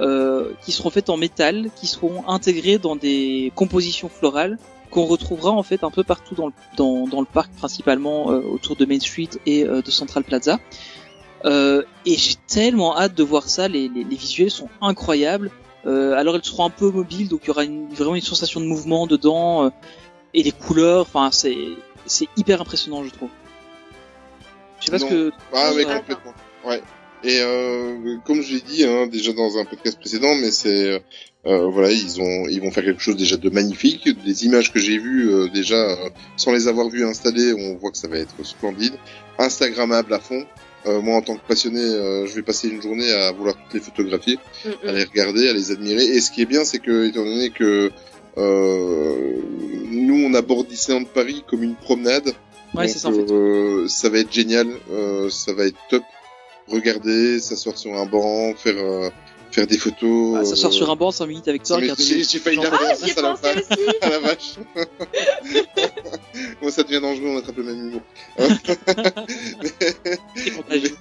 euh, qui seront faites en métal, qui seront intégrées dans des compositions florales qu'on retrouvera en fait un peu partout dans le, dans, dans le parc, principalement euh, autour de Main Street et euh, de Central Plaza. Euh, et j'ai tellement hâte de voir ça, les, les, les visuels sont incroyables. Euh, alors elles seront un peu mobiles, donc il y aura une, vraiment une sensation de mouvement dedans, euh, et les couleurs, enfin c'est c'est hyper impressionnant je trouve. Je sais pas ce que... Ah, Ouais. complètement. Ouais. Et euh, comme je l'ai dit hein, déjà dans un podcast précédent, mais c'est euh, voilà, ils ont ils vont faire quelque chose déjà de magnifique. Les images que j'ai vues euh, déjà euh, sans les avoir vues installées, on voit que ça va être splendide, Instagrammable à fond. Euh, moi, en tant que passionné, euh, je vais passer une journée à vouloir toutes les photographier, Mm, mm. à les regarder, à les admirer. Et ce qui est bien, c'est que étant donné que euh, nous, on aborde Disneyland Paris comme une promenade, Ouais, donc, ça en fait. euh, ça va être génial, euh, ça va être top. Regarder, s'asseoir sur un banc, faire euh, faire des photos. Ah, ça sort euh, sur un banc 5 minutes avec toi, J'ai failli dire ça, *laughs* la vache. aussi. Ah la vache. Moi, ça devient dangereux, on attrape le même humour. *laughs* Contagieux.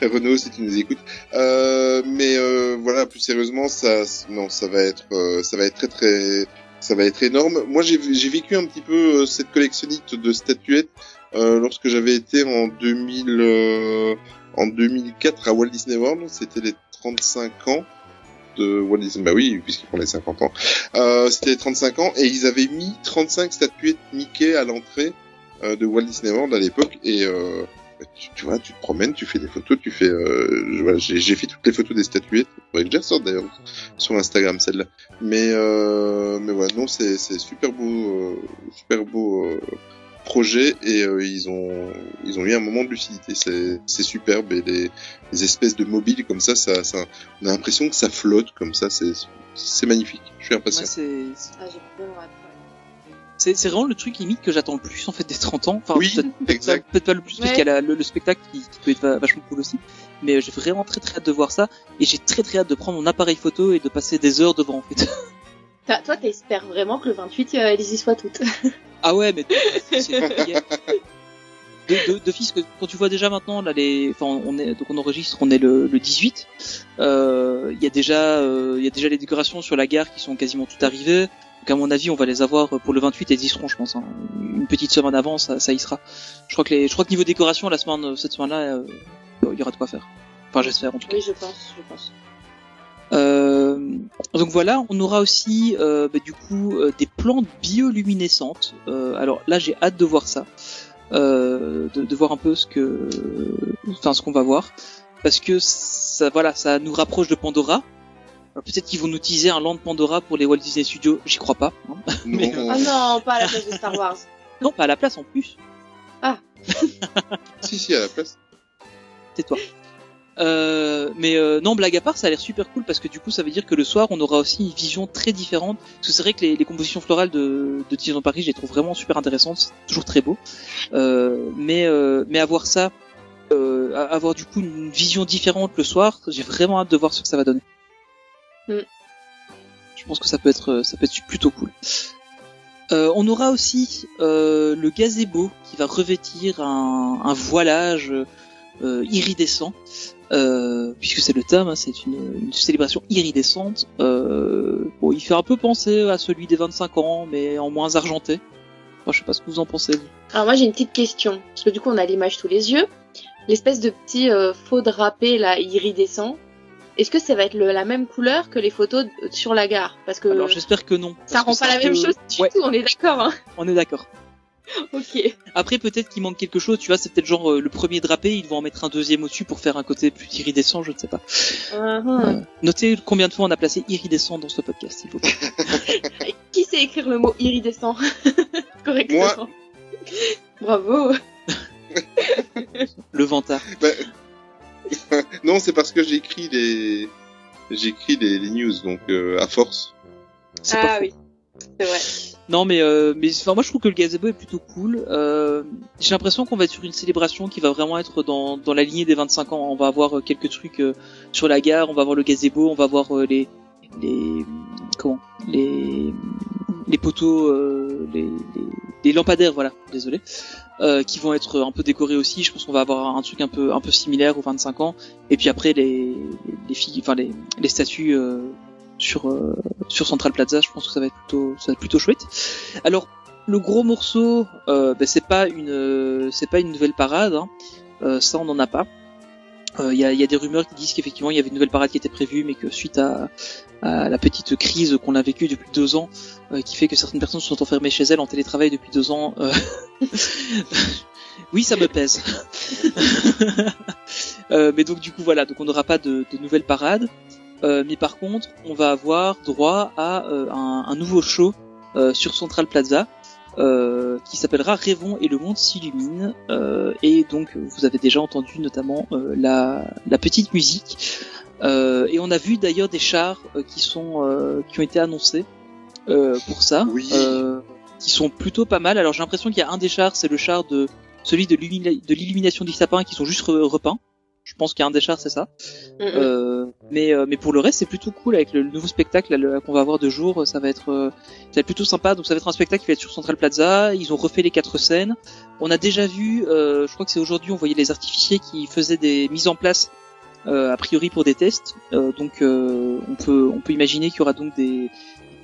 *laughs* Renaud, si tu nous écoutes. Euh, mais euh, voilà, plus sérieusement, ça, non, ça va être, euh, ça va être très très, ça va être énorme. Moi, j'ai j'ai vécu un petit peu euh, cette collectionnite de statuettes euh, lorsque j'avais été en 2000, euh, en 2004 à Walt Disney World. C'était les 35 ans de Walt Disney. Bah oui, puisqu'ils font les 50 ans. Euh, C'était les 35 ans et ils avaient mis 35 statuettes Mickey à l'entrée euh, de Walt Disney World à l'époque et euh, bah, tu, vois, tu te promènes, tu fais des photos, tu fais. Voilà, j'ai fait toutes les photos des statuettes. Faudrait que je ressorte d'ailleurs sur Instagram celle-là. Mais mais voilà, non, c'est super beau, super beau projet et euh, ils ont ils ont eu un moment de lucidité. C'est c'est superbe et les, les espèces de mobiles comme ça, ça, ça on a l'impression que ça flotte comme ça. C'est c'est magnifique. Je suis Ouais, impatient. c'est Ah, j'ai vraiment hâte. c'est c'est vraiment le truc limite que j'attends le plus en fait des 30 ans. Enfin, Oui, peut-être pas le plus parce Ouais. qu'il y a la- le, le spectacle qui, qui peut être va- vachement cool aussi. Mais j'ai vraiment très très hâte de voir ça et j'ai très très hâte de prendre mon appareil photo et de passer des heures devant en fait. *laughs* T'as- Toi, t'espères vraiment que le 28, euh, elles y soient toutes. *laughs* Ah ouais, mais c'est- de, de, de fils que quand tu vois déjà maintenant là les, enfin on est donc on enregistre, on est le, le 18. Euh, Il y a déjà, euh, il y a déjà les décorations sur la gare qui sont quasiment toutes arrivées. Donc à mon avis, on va les avoir pour le 28 et ils y seront, je pense. hein. Une petite semaine avant, ça, ça y sera. Je crois que les, je crois que niveau décoration, la semaine, cette semaine-là, euh, il y aura de quoi faire. Enfin, j'espère en tout cas. Oui, je pense, je pense. Euh, donc voilà, on aura aussi euh, bah, du coup euh, des plantes bioluminescentes. Euh, alors là, j'ai hâte de voir ça, euh, de, de voir un peu ce que, enfin ce qu'on va voir, parce que ça, voilà, ça nous rapproche de Pandora. Alors, Peut-être qu'ils vont nous utiliser un land Pandora pour les Walt Disney Studios, j'y crois pas. hein. *laughs* Mais, euh, Ah non, pas à la place de Star Wars. *laughs* non, pas à la place en plus. Ah. *laughs* Si, si, à la place. Tais-toi. Euh, mais euh, non, blague à part, ça a l'air super cool parce que du coup, ça veut dire que le soir, on aura aussi une vision très différente. Parce que c'est vrai que les, les compositions florales de, de Disneyland Paris, je les trouve vraiment super intéressantes. C'est toujours très beau. Euh, mais euh, mais avoir ça, euh, avoir du coup une vision différente le soir, j'ai vraiment hâte de voir ce que ça va donner. Mm. Je pense que ça peut être ça peut être plutôt cool. Euh, on aura aussi euh, le gazebo qui va revêtir un, un voilage euh, iridescent, euh, puisque c'est le thème, hein, c'est une, une célébration iridescente. Euh, bon, il fait un peu penser à celui des 25 ans, mais en moins argenté. Enfin, je sais pas ce que vous en pensez. vous. Alors moi j'ai une petite question, parce que du coup on a l'image sous les yeux. L'espèce de petit euh, faux drapé là iridescent, est-ce que ça va être le- la même couleur que les photos sur la gare? Parce que Alors j'espère que non. ça rend pas la même chose du Ouais, tout, on est d'accord hein on est d'accord. *laughs* Ok. Après peut-être qu'il manque quelque chose, tu vois, c'est peut-être genre euh, le premier drapé, ils vont en mettre un deuxième au-dessus pour faire un côté plus iridescent, je ne sais pas. Uh-huh. Euh, notez combien de fois on a placé iridescent dans ce podcast, s'il vous plaît. *laughs* Qui sait écrire le mot iridescent *laughs* correctement? Moi. Bravo. Le vantard. Bah, non, c'est parce que j'écris les, j'écris les, les news, donc euh, à force. Ah oui, c'est vrai. Non mais euh, mais enfin moi je trouve que le gazebo est plutôt cool. Euh, j'ai l'impression qu'on va être sur une célébration qui va vraiment être dans dans la lignée des 25 ans. On va avoir euh, quelques trucs euh, sur la gare, on va voir le gazebo, on va voir euh, les les comment les les poteaux euh, les, les les lampadaires voilà désolé qui vont être un peu décorés aussi. Je pense qu'on va avoir un truc un peu un peu similaire aux 25 ans. Et puis après les les filles enfin les les statues sur euh, sur Central Plaza, je pense que ça va être plutôt ça va être plutôt chouette. Alors le gros morceau, euh, ben, c'est pas une euh, c'est pas une nouvelle parade, hein. Ça on n'en a pas. Il y, a, des rumeurs qui disent qu'effectivement il y avait une nouvelle parade qui était prévue, mais que suite à, la petite crise qu'on a vécue depuis deux ans, qui fait que certaines personnes sont enfermées chez elles en télétravail depuis deux ans. *laughs* oui, ça me pèse. *laughs* Mais donc du coup voilà, donc on n'aura pas de, de nouvelles parades. Euh, mais par contre, on va avoir droit à euh, un, un nouveau show euh, sur Central Plaza euh, qui s'appellera Rêvons et le monde s'illumine. Euh, et donc, vous avez déjà entendu notamment euh, la, la petite musique. Euh, et on a vu d'ailleurs des chars euh, qui sont euh, qui ont été annoncés euh, pour ça, euh, qui sont plutôt pas mal. Alors j'ai l'impression qu'il y a un des chars, c'est le char de celui de l'illumina- de l'illumination du sapin, qui sont juste re- repeints. Je pense qu'il y a un des chars, c'est ça. Euh, mais euh, mais pour le reste, c'est plutôt cool avec le, le nouveau spectacle qu'on va avoir de jour. Ça va être euh, ça va être plutôt sympa. Donc ça va être un spectacle qui va être sur Central Plaza. Ils ont refait les quatre scènes. On a déjà vu, euh, je crois que c'est aujourd'hui, on voyait les artificiers qui faisaient des mises en place euh, a priori pour des tests. Euh, donc euh, on peut on peut imaginer qu'il y aura donc des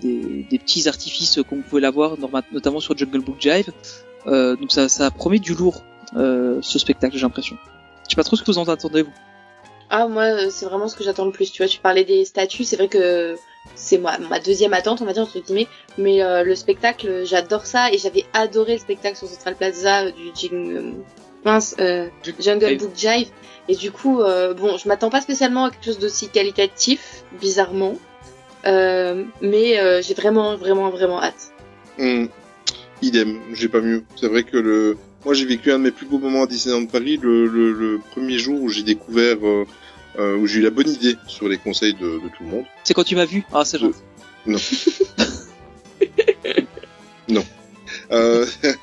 des, des petits artifices qu'on pouvait l'avoir notamment sur Jungle Book Jive. Euh, donc ça ça promet du lourd euh, ce spectacle, j'ai l'impression. Je sais pas trop ce que vous en attendez vous. Ah moi euh, c'est vraiment ce que j'attends le plus. Tu vois, tu parlais des statues, c'est vrai que c'est ma, ma deuxième attente, on va dire entre guillemets. Mais euh, le spectacle, j'adore ça et j'avais adoré le spectacle sur Central Plaza euh, du Jing, mince, Jungle Jive. Book Jive. Et du coup, euh, bon, je m'attends pas spécialement à quelque chose d'aussi qualitatif, bizarrement. Euh, mais euh, j'ai vraiment, vraiment, vraiment hâte. Hmm. Idem, j'ai pas mieux. C'est vrai que le, moi j'ai vécu un de mes plus beaux moments à Disneyland Paris le, le, le premier jour où j'ai découvert, euh, euh, où j'ai eu la bonne idée sur les conseils de, de tout le monde. C'est quand tu m'as vu Ah, c'est gentil. Non. *laughs* non. Euh, *laughs*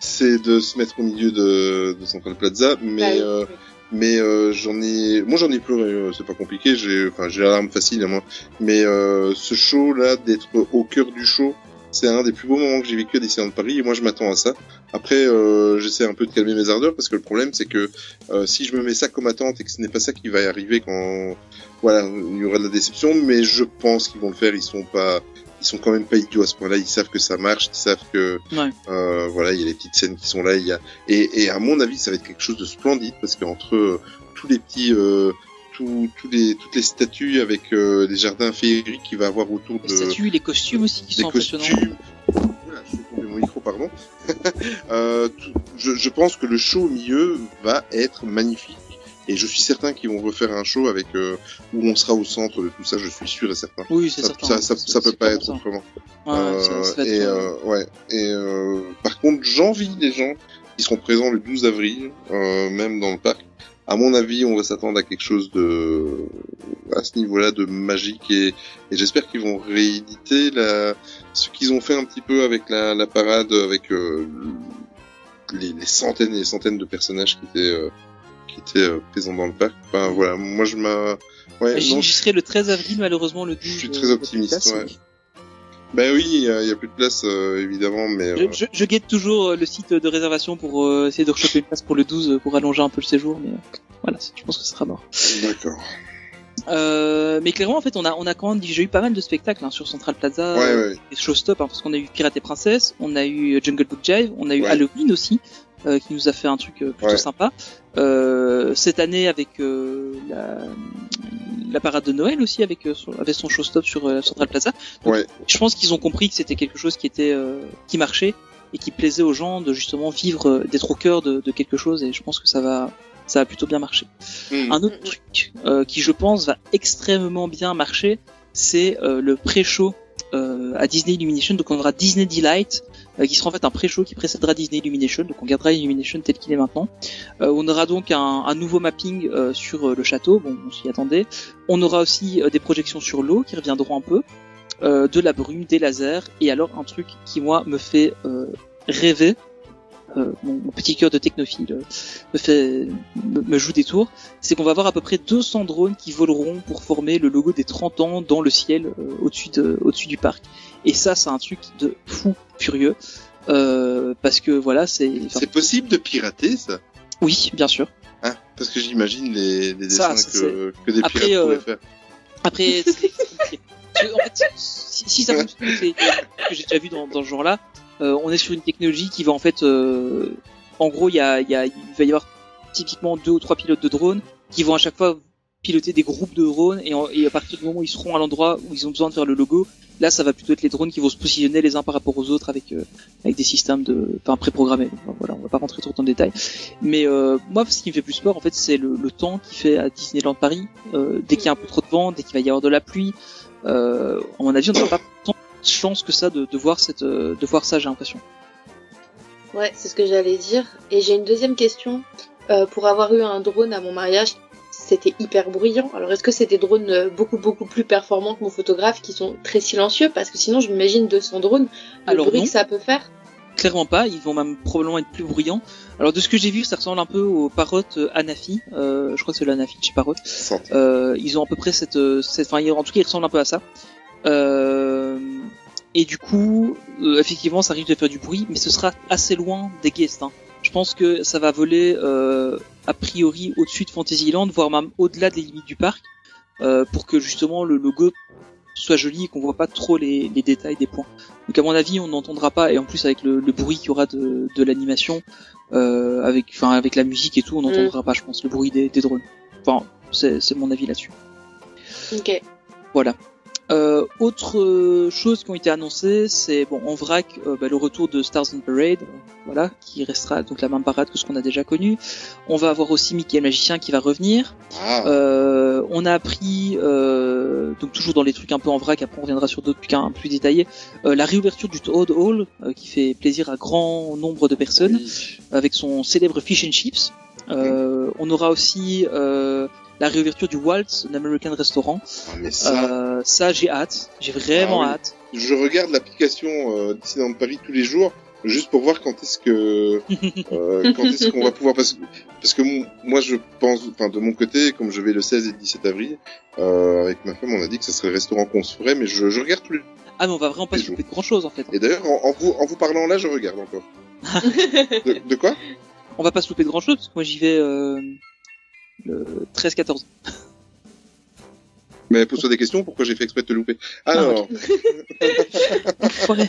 c'est de se mettre au milieu de, de Central Plaza, mais Bah oui, euh, mais euh, j'en ai, moi j'en ai pleuré. euh, C'est pas compliqué. J'ai, enfin j'ai la larme facile à moi. Mais euh, ce show là, d'être au cœur du show, c'est un des plus beaux moments que j'ai vécu à Disneyland Paris. Et moi je m'attends à ça. Après, euh, j'essaie un peu de calmer mes ardeurs parce que le problème c'est que euh, si je me mets ça comme attente et que ce n'est pas ça qui va arriver quand, voilà, il y aura de la déception. Mais je pense qu'ils vont le faire. Ils sont pas ils sont quand même pas idiots à ce point-là. Ils savent que ça marche, ils savent que Ouais. euh, voilà, il y a les petites scènes qui sont là. Il y a et, et à mon avis, ça va être quelque chose de splendide parce qu'entre euh, tous les petits euh, les toutes les statues avec euh, les jardins féeriques qu'il va avoir autour de Les statues, les costumes aussi qui des sont impressionnants. costumes. Voilà, je suis tombé mon micro, pardon. *laughs* Euh, tout- je, je pense que le show au milieu va être magnifique. Et je suis certain qu'ils vont refaire un show avec euh, où on sera au centre de tout ça. Je suis sûr et certain. Oui, c'est ça, certain. Ça, ça, ça peut pas être autrement. Ouais, ça- ça va être, et euh, euh, ouais. Et par contre, j'envie les gens qui seront présents le 12 avril, même dans le parc. À mon avis, on va s'attendre à quelque chose de à ce niveau-là de magique et, et j'espère qu'ils vont rééditer la ce qu'ils ont fait un petit peu avec la, la parade avec euh, les, les centaines et les centaines de personnages qui étaient euh, qui étaient euh, présents dans le parc. Enfin voilà, moi je m'a ouais, J'y serai le 13 avril, malheureusement, le 12. je suis très optimiste. Ouais. Ben oui, il y, a- plus de place euh, évidemment, mais Je, euh, je, je guette toujours euh, le site de réservation pour essayer de rechoper une place pour le 12 euh, pour allonger un peu le séjour, mais voilà, je pense que ce sera mort. d'accord. Euh, mais clairement, en fait, on a, on a quand même eu pas mal de spectacles hein, sur Central Plaza, Ouais, ouais. des showstop, hein, parce qu'on a eu Pirate et Princesse, on a eu Jungle Book Jive, on a eu Ouais. Halloween aussi, euh, qui nous a fait un truc plutôt sympa. Euh, cette année, avec la, la parade de Noël aussi, avec, euh, son, avec son showstop sur euh, Central Plaza. Donc, Ouais. Je pense qu'ils ont compris que c'était quelque chose qui était euh, qui marchait et qui plaisait aux gens de justement vivre, euh, d'être au cœur de, de quelque chose, et je pense que ça va, ça va plutôt bien marcher. Hmm. Un autre truc euh, qui, je pense, va extrêmement bien marcher, c'est euh, le pré-show euh, à Disney Illumination. Donc, on aura Disney Delight, euh, qui sera en fait un pré-show qui précédera Disney Illumination. Donc, on gardera Illumination tel qu'il est maintenant. Euh, on aura donc un, un nouveau mapping euh, sur euh, le château. Bon, on s'y attendait. On aura aussi euh, des projections sur l'eau qui reviendront un peu, euh, de la brume, des lasers, et alors un truc qui moi me fait euh, rêver. Euh, mon, petit cœur de technophile euh, me fait me, me joue des tours, c'est qu'on va avoir à peu près 200 drones qui voleront pour former le logo des 30 ans dans le ciel euh, au-dessus de au-dessus du parc. Et ça, c'est un truc de fou furieux euh, parce que voilà, c'est C'est possible de pirater ça? Oui, bien sûr. hein Parce que j'imagine les, dessins ça, que, que des Après, pirates euh, pourraient faire. Après, *laughs* en fait, si, si ça *laughs* fonctionne, que j'ai déjà vu dans, dans ce genre-là. Euh, on est sur une technologie qui va en fait, euh, en gros, il y a, y a, va y avoir typiquement deux ou trois pilotes de drones qui vont à chaque fois piloter des groupes de drones et, à partir du moment où ils seront à l'endroit où ils ont besoin de faire le logo, là, ça va plutôt être les drones qui vont se positionner les uns par rapport aux autres avec euh, avec des systèmes de, enfin, préprogrammés. Voilà, on va pas rentrer trop dans le détail. Mais euh, moi, ce qui me fait plus peur, en fait, c'est le, le temps qu'il fait à Disneyland Paris. Euh, dès qu'il y a un peu trop de vent, dès qu'il va y avoir de la pluie, euh, à mon avis, on n'aura pas tant chance que ça de, de voir cette, euh, de voir ça, j'ai l'impression. Ouais, c'est ce que j'allais dire. Et j'ai une deuxième question. Euh, pour avoir eu un drone à mon mariage, c'était hyper bruyant. Alors est-ce que c'est des drones euh, beaucoup beaucoup plus performants que mon photographe qui sont très silencieux? Parce que sinon je m'imagine 200 drones, le Alors bruit non. que ça peut faire? Clairement pas, ils vont même probablement être plus bruyants. Alors de ce que j'ai vu, ça ressemble un peu aux parottes Anafi. Euh, je crois que c'est l'Anafi de chez Parrot. Euh, ils ont à peu près cette, cette, enfin, en tout cas, ils ressemblent un peu à ça. Euh, et du coup, euh, effectivement, ça risque de faire du bruit, mais ce sera assez loin des guests. Hein. Je pense que ça va voler euh, a priori au-dessus de Fantasyland, voire même au-delà des limites du parc, euh, pour que justement le logo soit joli et qu'on voit pas trop les, les détails des points. Donc à mon avis, on n'entendra pas, et en plus avec le, le bruit qu'il y aura de, de l'animation, euh, avec, enfin avec la musique et tout, on n'entendra pas, je pense, le bruit des, des drones. Enfin, c'est mon avis là-dessus. Ok. Voilà. Euh, autre euh, chose qui ont été annoncées, c'est bon en vrac euh, bah, le retour de Stars on Parade, voilà, qui restera donc la même parade que ce qu'on a déjà connu. On va avoir aussi Mickey le magicien qui va revenir. Ah. Euh, on a appris euh, donc toujours dans les trucs un peu en vrac, après on reviendra sur d'autres trucs un peu plus détaillés, euh, la réouverture du Toad Hall euh, qui fait plaisir à grand nombre de personnes avec son célèbre fish and chips. Euh, on aura aussi euh, la réouverture du Waltz, un American Restaurant. Ah, mais ça- Euh, ça j'ai hâte, j'ai vraiment Ah oui. hâte. Je regarde l'application euh, Disneyland Paris tous les jours juste pour voir quand est-ce que *laughs* euh, quand est-ce qu'on va pouvoir parce, parce que mon- moi je pense enfin de mon côté comme je vais le 16 et le 17 avril euh, avec ma femme on a dit que ce serait le restaurant qu'on se ferait mais je, je regarde tous les Ah mais on va vraiment pas se de grand chose en fait. et d'ailleurs en, en vous en vous parlant là je regarde encore *laughs* de, de quoi? On va pas se louper de grand chose parce que moi j'y vais euh, 13-14. Mais pose-toi des questions, pourquoi j'ai fait exprès de te louper? Alors, Il y a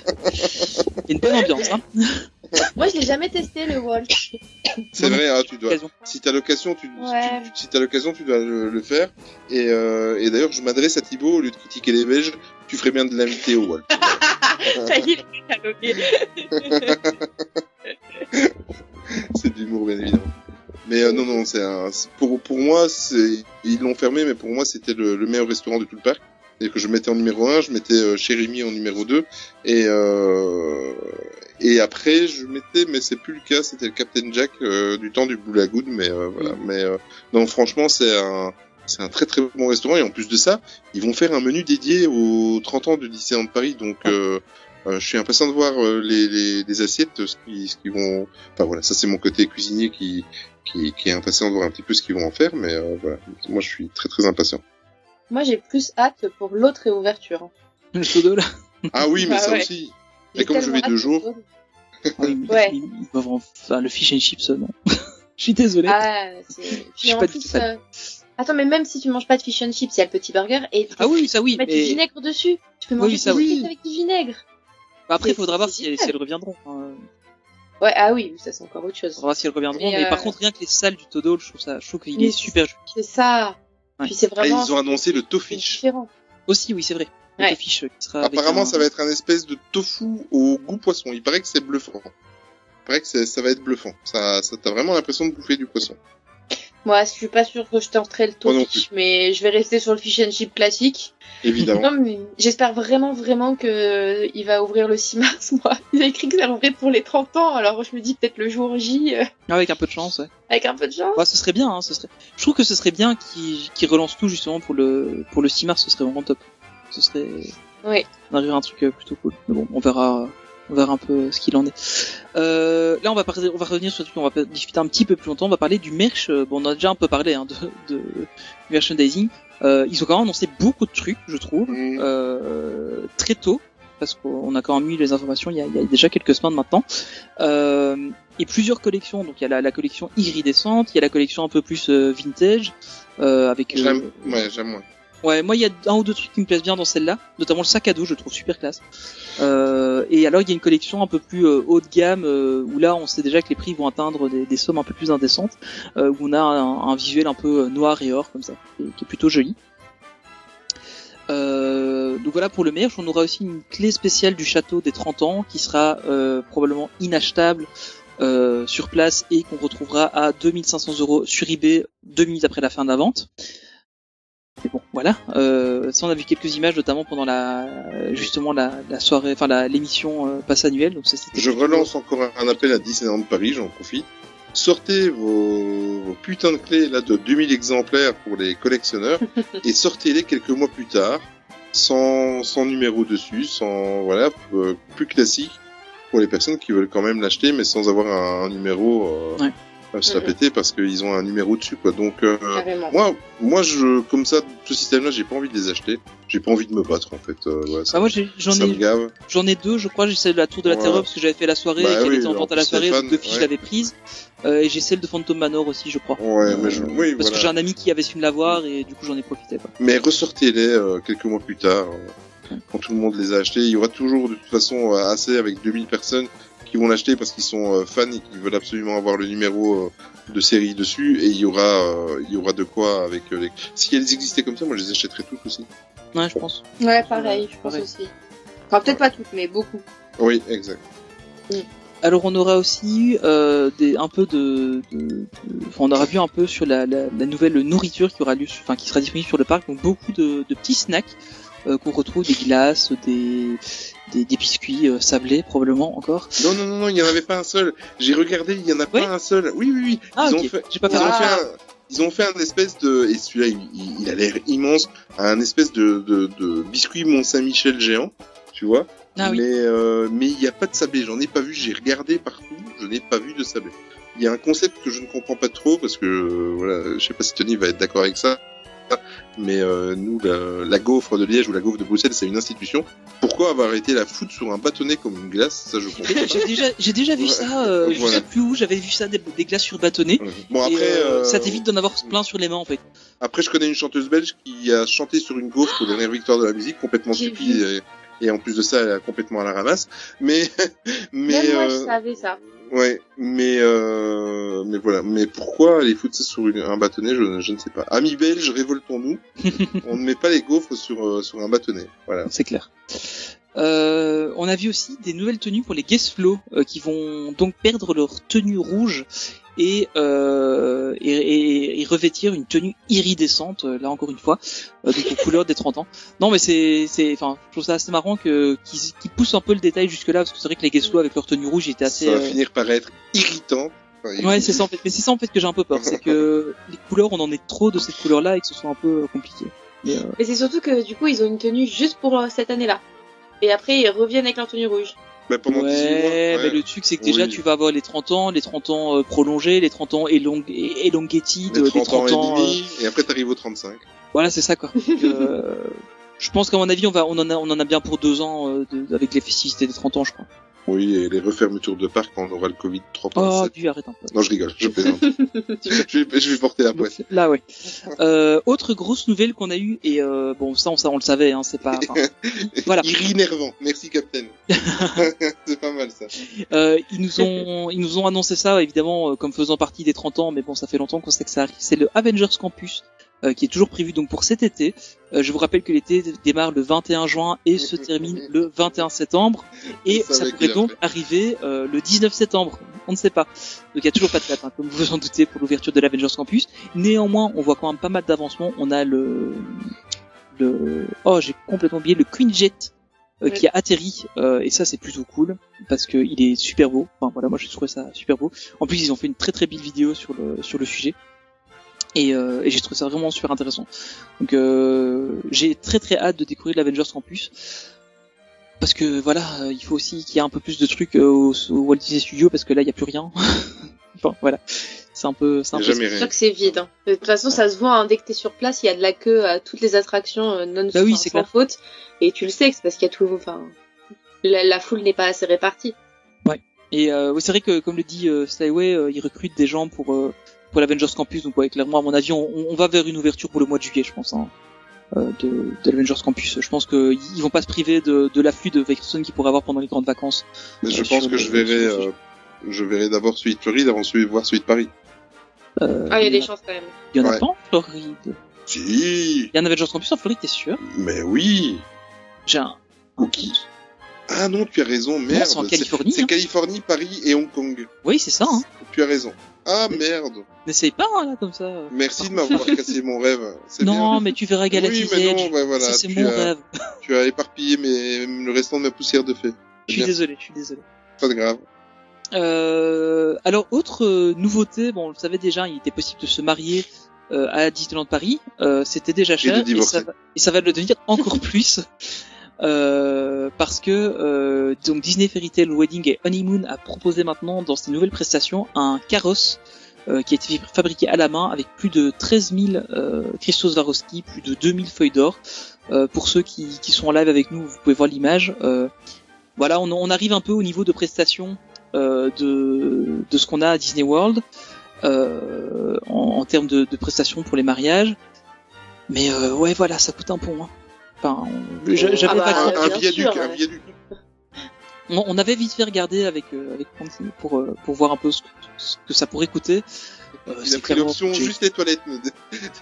une bonne ambiance, hein. Moi, je l'ai jamais testé le Wall. c'est vrai, hein, tu dois. Si t'as l'occasion, tu, Ouais. tu- si t'as l'occasion, tu dois le, le faire. Et, euh, et d'ailleurs, je m'adresse à Thibaut au lieu de critiquer les Belges. Tu ferais bien de l'inviter au Wall. *laughs* Ça y est, il est catalogué. *laughs* c'est de l'humour, bien évidemment. Mais euh, non, non, c'est un. Pour pour moi, c'est ils l'ont fermé, mais pour moi, c'était le, le meilleur restaurant de tout le parc. Et que je mettais en numéro 1, je mettais euh, chez Rémi en numéro 2 et euh, et après je mettais mais c'est plus le cas, c'était le Captain Jack euh, du temps du Boulagoud mais euh, voilà, mais euh, non franchement, c'est un c'est un très très bon restaurant. Et en plus de ça, ils vont faire un menu dédié aux 30 ans de Disneyland Paris. Donc euh, euh, je suis impatient de voir euh, les, les, les assiettes, ce qu'ils vont. Enfin voilà, ça c'est mon côté cuisinier qui, qui, qui est impatient de voir un petit peu ce qu'ils vont en faire, mais euh, voilà, moi je suis très très impatient. Moi, j'ai plus hâte pour l'autre réouverture. Le Todo, là. Ah oui, mais Bah ça ouais. aussi. Et comme je vais deux jours. Ah *laughs* oui, mais Ouais. ils, en- enfin, le fish and chips, non. *laughs* Je suis désolé. Ah, *laughs* c'est. Pas du plus, euh, attends, mais même si tu manges pas de fish and chips, il y a le petit burger et tu Ah oui, ça oui, peux mettre mais- du vinaigre dessus. Tu peux Oui, manger ça oui. frites avec du vinaigre. Bah, après, il faudra voir si elles, super. si elles reviendront. hein. Ouais, ah oui, ça c'est encore autre chose. Faudra voir si elles reviendront. Mais euh, par contre, rien que les salles du Todo, je trouve ça, je trouve qu'il Mais est super joli. C'est ça. Ouais. Puis c'est et vraiment. ils ont annoncé le tofish. différent. Aussi, oui, c'est vrai. Le Ouais. fish qui sera avec Apparemment, un- ça va être un espèce de tofu au goût poisson. Il paraît que c'est bluffant. Il paraît que ça va être bluffant. Ça, ça t'as vraiment l'impression de bouffer du poisson. Moi, je suis pas sûre que je tenterai le tofish, mais je vais rester sur le fish and chip classique. Évidemment. Non, mais j'espère vraiment, vraiment que il va ouvrir le 6 mars, *laughs* moi. Il a écrit que ça ouvrait pour les 30 ans, alors je me dis peut-être le jour J, euh, Avec un peu de chance, ouais. avec un peu de chance. Ouais, ce serait bien, hein, ce serait. Je trouve que ce serait bien qu'ils relancent tout justement pour le pour le 6 mars, ce serait vraiment top. Ce serait Oui. on arriverait à un truc euh, plutôt cool. Mais bon, on verra on verra un peu ce qu'il en est. Euh, là, on va parler, on va revenir sur un truc, on va discuter un petit peu plus longtemps. On va parler du merch. Euh, Bon, on a déjà un peu parlé hein, de, merchandising. Euh, ils ont quand même annoncé beaucoup de trucs, je trouve, euh, très tôt, parce qu'on a quand même eu les informations il y a, il y a déjà quelques semaines maintenant. Euh, et plusieurs collections. Donc il y a la, la collection iridescente, il y a la collection un peu plus euh, vintage, euh, avec. euh, J'aime, ouais, j'aime moins. Ouais, moi il y a un ou deux trucs qui me plaisent bien dans celle-là, notamment le sac à dos, je le trouve super classe. Euh, et alors il y a une collection un peu plus euh, haut de gamme euh, où là on sait déjà que les prix vont atteindre des, sommes un peu plus indécentes, euh, où on a un, visuel un peu noir et or comme ça, qui est, plutôt joli. Donc voilà pour le merch, on aura aussi une clé spéciale du château des 30 ans qui sera probablement inachetable sur place et qu'on retrouvera à 2500 euros sur eBay deux minutes après la fin de la vente. Mais bon, voilà. Euh, ça, on a vu quelques images, notamment pendant la justement la, la soirée, enfin l'émission euh, passe annuelle. Donc ça, c'était Je relance encore un appel à Disneyland Paris, j'en profite. Sortez vos, vos putains de clés là de 2000 exemplaires pour les collectionneurs *laughs* et sortez-les quelques mois plus tard, sans, sans numéro dessus, sans voilà, euh, plus classique pour les personnes qui veulent quand même l'acheter, mais sans avoir un, un numéro euh, se la Mhm. péter parce qu'ils ont un numéro dessus quoi. Donc euh, moi, moi je comme ça, ce système-là, j'ai pas envie de les acheter. J'ai pas envie de me battre en fait. Euh, ouais, ça, Bah, moi, j'ai- j'en ai, j'en ai deux, je crois. J'ai celle de la Tour de la Ouais. Terreur parce que j'avais fait la soirée Bah et qu'elle oui, était en en vente à la soirée. Donc deux fiches, ouais. je l'avais prise. Euh, et j'ai celle de Phantom Manor aussi, je crois. Ouais, mais je, oui, Parce voilà. que j'ai un ami qui avait su me l'avoir et du coup j'en ai profité. Quoi. Mais ressortez-les euh, quelques mois plus tard, euh, quand tout le monde les a achetés. Il y aura toujours de toute façon euh, assez avec 2000 personnes qui vont l'acheter parce qu'ils sont euh, fans et qui veulent absolument avoir le numéro euh, de série dessus. Et il y aura, euh, il y aura de quoi avec euh, les. Si elles existaient comme ça, moi je les achèterais toutes aussi. Ouais, je pense. Ouais, pareil, je pense Pareil. aussi. Enfin, peut-être pas toutes, mais beaucoup. Oui, exact. Alors on aura aussi euh, des un peu de, de- de- enfin, on aura vu un peu sur la, la, la nouvelle nourriture qui aura lieu, enfin qui sera disponible sur le parc, donc beaucoup de, de petits snacks euh, qu'on retrouve, des glaces, des des, des biscuits euh, sablés probablement encore. Non, non, non, non, il n'y en avait pas un seul. J'ai regardé, il y en a pas un seul. Oui, oui, oui. Ah, ils ont fait, J'ai pas fait ils fait un, ils ont fait un espèce de, et celui-là, il, il- il a l'air immense, un espèce de, de, de biscuit Mont Saint-Michel géant, tu vois. Ah oui. Mais, euh, mais il n'y a pas de sablé. J'en ai pas vu. J'ai regardé partout. Je n'ai pas vu de sablé. Il y a un concept que je ne comprends pas trop parce que, euh, voilà, je sais pas si Tony va être d'accord avec ça. Mais euh, nous, la, la gaufre de Liège ou la gaufre de Bruxelles, c'est une institution. Pourquoi avoir arrêté la foutre sur un bâtonnet comme une glace? Ça, je comprends. J'ai déjà, j'ai déjà vu Ouais. ça, euh, je Voilà. sais plus où, j'avais vu ça des, des glaces sur bâtonnet. Bon, Et, après, euh, euh, ça t'évite d'en avoir plein sur les mains en fait. Après, je connais une chanteuse belge qui a chanté sur une gaufre aux dernières victoires de la musique, complètement J'ai stupide et, et en plus de ça, elle a complètement à la ramasse. Mais, *laughs* mais, Même moi, euh, je savais ça. Ouais, mais, euh, mais voilà. Mais pourquoi aller foutre ça sur une- un bâtonnet, je, je ne sais pas. Amis belges, révoltons-nous. *laughs* On ne met pas les gaufres sur, euh, sur un bâtonnet. Voilà. C'est clair. Euh, on a vu aussi des nouvelles tenues pour les guest flow euh, qui vont donc perdre leur tenue rouge et, euh, et, et- et revêtir une tenue iridescente euh, là encore une fois euh, donc aux *laughs* couleurs des 30 ans. Non mais c'est c'est enfin je trouve ça assez marrant que qu'ils qu'ils poussent un peu le détail jusque là parce que c'est vrai que les guest flow avec leur tenue rouge étaient assez Ça va euh, finir par être irritant. Enfin, Ouais, c'est ça en fait. Mais c'est ça en fait que j'ai un peu peur, c'est que les couleurs, on en est trop de cette couleur-là et que ce soit un peu compliqué. Mais, euh, Mais c'est surtout que du coup, ils ont une tenue juste pour euh, cette année-là. Et après, ils reviennent avec leur tenue rouge. Bah, pendant 18 mois. ouais, ouais. mais le truc c'est que déjà Oui. tu vas avoir les 30 ans, les 30 ans euh, prolongés, les 30 ans elong et- elongated, Les euh, 30 ans et euh, demi, et après t'arrives aux 35. Voilà, c'est ça quoi. *laughs* Donc, euh, je pense qu'à mon avis, on va, on en a, on en a bien pour deux ans euh, de- avec les festivités des 30 ans, je crois. Oui, et les refermetures de parc quand on aura le Covid 3.7. Oh, tu arrête un peu. Non, je rigole, je plaisante. *laughs* je, vais, je vais porter la poisse. Là, ouais. Euh, autre grosse nouvelle qu'on a eue et euh, bon, ça, on, ça, on le savait, hein, c'est pas. *laughs* voilà. Irrinervant. Merci, Captain. *laughs* c'est pas mal, ça. Euh, ils nous ont ils nous ont annoncé ça évidemment euh, comme faisant partie des 30 ans mais bon ça fait longtemps qu'on sait que ça arrive c'est le Avengers Campus euh, qui est toujours prévu donc pour cet été. Euh, je vous rappelle que l'été démarre le 21 juin et se *laughs* termine le 21 septembre. Et ça pourrait donc arriver euh, le 19 septembre. On ne sait pas. Donc il y a toujours pas de date hein, comme vous vous en doutez pour l'ouverture de l'Avengers Campus. Néanmoins on voit quand même pas mal d'avancement on a le le oh j'ai complètement oublié le Queen Jet euh, qui a atterri euh, et ça c'est plutôt cool parce que il est super beau. Enfin voilà, moi j'ai trouvé ça super beau. En plus ils ont fait une très très belle vidéo sur le sur le sujet et, euh, et j'ai trouvé ça vraiment super intéressant. Donc euh, j'ai très très hâte de découvrir l'Avengers Campus parce que voilà, euh, il faut aussi qu'il y ait un peu plus de trucs euh, au, au Walt Disney Studios parce que là il y a plus rien. *laughs* enfin voilà, c'est un peu c'est un peu Jamais C'est sûr que c'est vide. hein. De toute façon, ça se voit, hein, dès que t'es sur place, il y a de la queue à toutes les attractions euh, non Bah oui, sans clair. faute. Et tu le sais, que c'est parce qu'il y a tout, enfin, la, la foule n'est pas assez répartie. Et euh, oui, c'est vrai que comme le dit euh, Skyway, euh, ils recrutent des gens pour euh, pour l'Avengers Campus. Donc ouais, clairement à mon avis, on, on va vers une ouverture pour le mois de juillet, je pense, hein, euh, de, de l'Avengers Campus. Je pense qu'ils ils vont pas se priver de, de l'afflux de personnes qu'ils pourraient avoir pendant les grandes vacances. Mais je pense que le- je verrai, euh, je verrai d'abord celui de Floride avant de voir celui de Paris. Euh, Ah, il y a des chances quand même. Il y en a Ouais. pas en Floride. Si. Il y a un Avengers Campus en Floride, t'es sûr? Mais oui. J'ai un. Cookie. Ah non, tu as raison, merde. c'est en Californie, C'est hein. Californie, Paris et Hong Kong. Oui, c'est ça. Hein. Tu as raison. Ah merde. N'essaye pas hein, là comme ça. Merci de m'avoir cassé mon rêve. Non, bien. mais tu verras Galaxy's Oui, mais non, bah voilà, c'est mon as- rêve. *laughs* Tu as éparpillé mes, le restant de ma poussière de fée. Je suis désolé, je suis désolé. Pas de grave. Euh, alors autre euh, nouveauté, bon on le savait déjà, il était possible de se marier euh, à Disneyland Paris, euh, c'était déjà cher ça, va, et ça va le devenir encore *laughs* plus euh, parce que euh, donc Disney Fairy Tale Wedding et Honeymoon a proposé maintenant dans ses nouvelles prestations un carrosse euh, qui a été fabriqué à la main avec plus de 13 000 euh, cristaux Swarovski, plus de 2000 feuilles d'or. Euh, pour ceux qui, qui sont en live avec nous, vous pouvez voir l'image. Voilà, on, on arrive un peu au niveau de prestations de, de ce qu'on a à Disney World en, en termes de, de prestations pour les mariages. Mais ouais, voilà, ça coûte un pont. Hein. Enfin, on- j'a- j'avais Ah bah, pas un, viaduc, sûr, un ouais. viaduc. on, on avait vite fait regarder avec euh, avec pour euh, pour voir un peu ce que, ce que ça pourrait coûter. Euh, Il a pris l'option juste les toilettes. *laughs*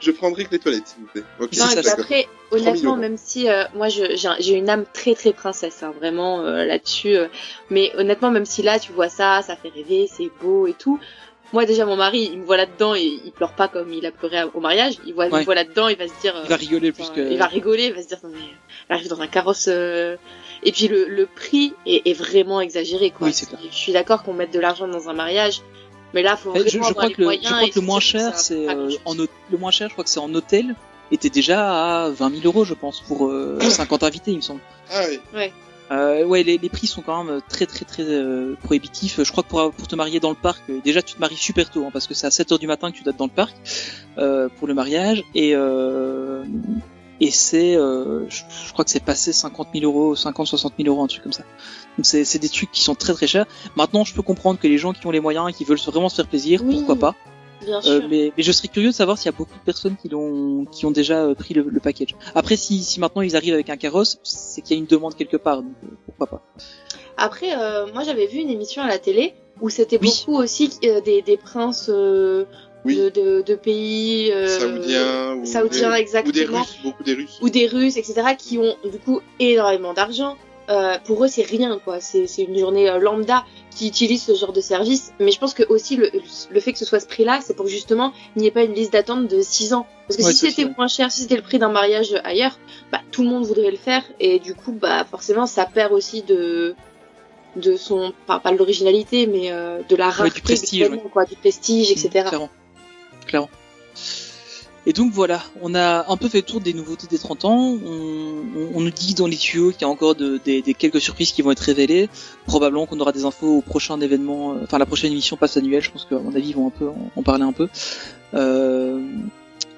je prendrai que les toilettes, s'il vous plaît. Ok, C'est Non, ça, et puis d'accord. après, 3000 honnêtement, même si euh, moi je- j'ai un- j'ai une âme très très princesse, hein, vraiment euh, là-dessus. euh, mais honnêtement, même si là tu vois ça, ça fait rêver, c'est beau et tout. Moi déjà, mon mari, il me voit là-dedans et il pleure pas comme il a pleuré au mariage. Il voit, il me voit là-dedans, il va se dire. Il va rigoler plus que. Il va rigoler, il va se dire non mais elle arrive dans un carrosse. euh, Et puis le, le prix est, est vraiment exagéré quoi. Oui, c'est clair. Je suis d'accord qu'on mette de l'argent dans un mariage, mais là faut Eh, vraiment je, je avoir crois les que le, je moyens crois et que le se moins cher, ça c'est euh, en hôte- le moins cher, je crois que c'est en hôtel, était déjà à 20 000 euros, je pense, pour euh, *coughs* 50 invités, il me semble. Ah oui. Ouais. Euh, ouais, les, les prix sont quand même très très très euh, prohibitifs. Je crois que pour, pour te marier dans le parc, euh, déjà tu te maries super tôt, hein, parce que c'est à 7 heures du matin que tu dois être dans le parc euh, pour le mariage, et euh, et c'est, euh, je, je crois que c'est passé 50 000 euros, 50 60 000 euros, un truc comme ça. Donc c'est c'est des trucs qui sont très très chers. Maintenant, je peux comprendre que les gens qui ont les moyens et qui veulent vraiment se faire plaisir, Oui. pourquoi pas. Bien Euh, sûr. mais, mais je serais curieux de savoir s'il y a beaucoup de personnes qui l'ont qui ont déjà euh, pris le, le package. Après, si, si maintenant ils arrivent avec un carrosse, c'est qu'il y a une demande quelque part, donc euh, pourquoi pas. Après, euh, moi j'avais vu une émission à la télé où c'était beaucoup aussi euh, des, des princes euh, de, de, de pays euh, Saoudiens ou saoudiens, des, exactement. ou des Russes, beaucoup des Russes. ou des Russes, etc., qui ont du coup énormément d'argent. Euh, pour eux, c'est rien, quoi. C'est une journée euh, lambda qui utilise ce genre de service. Mais je pense que aussi le, le fait que ce soit ce prix-là, c'est pour que justement il n'y ait pas une liste d'attente de 6 ans. Parce que Ouais, si c'était moins cher, si c'était le prix d'un mariage ailleurs, bah tout le monde voudrait le faire et du coup, bah forcément, ça perd aussi de de son pas, pas de l'originalité, mais euh, de la Ouais, rareté du prestige, quoi, du prestige, etc. Clairement. Clairement. Et donc voilà, on a un peu fait le tour des nouveautés des 30 ans. On, on- on nous dit dans les tuyaux qu'il y a encore de- des, quelques surprises qui vont être révélées. Probablement qu'on aura des infos au prochain événement, euh, enfin la prochaine émission passe annuelle. Je pense qu'à mon avis ils vont un peu en, en parler un peu. Euh,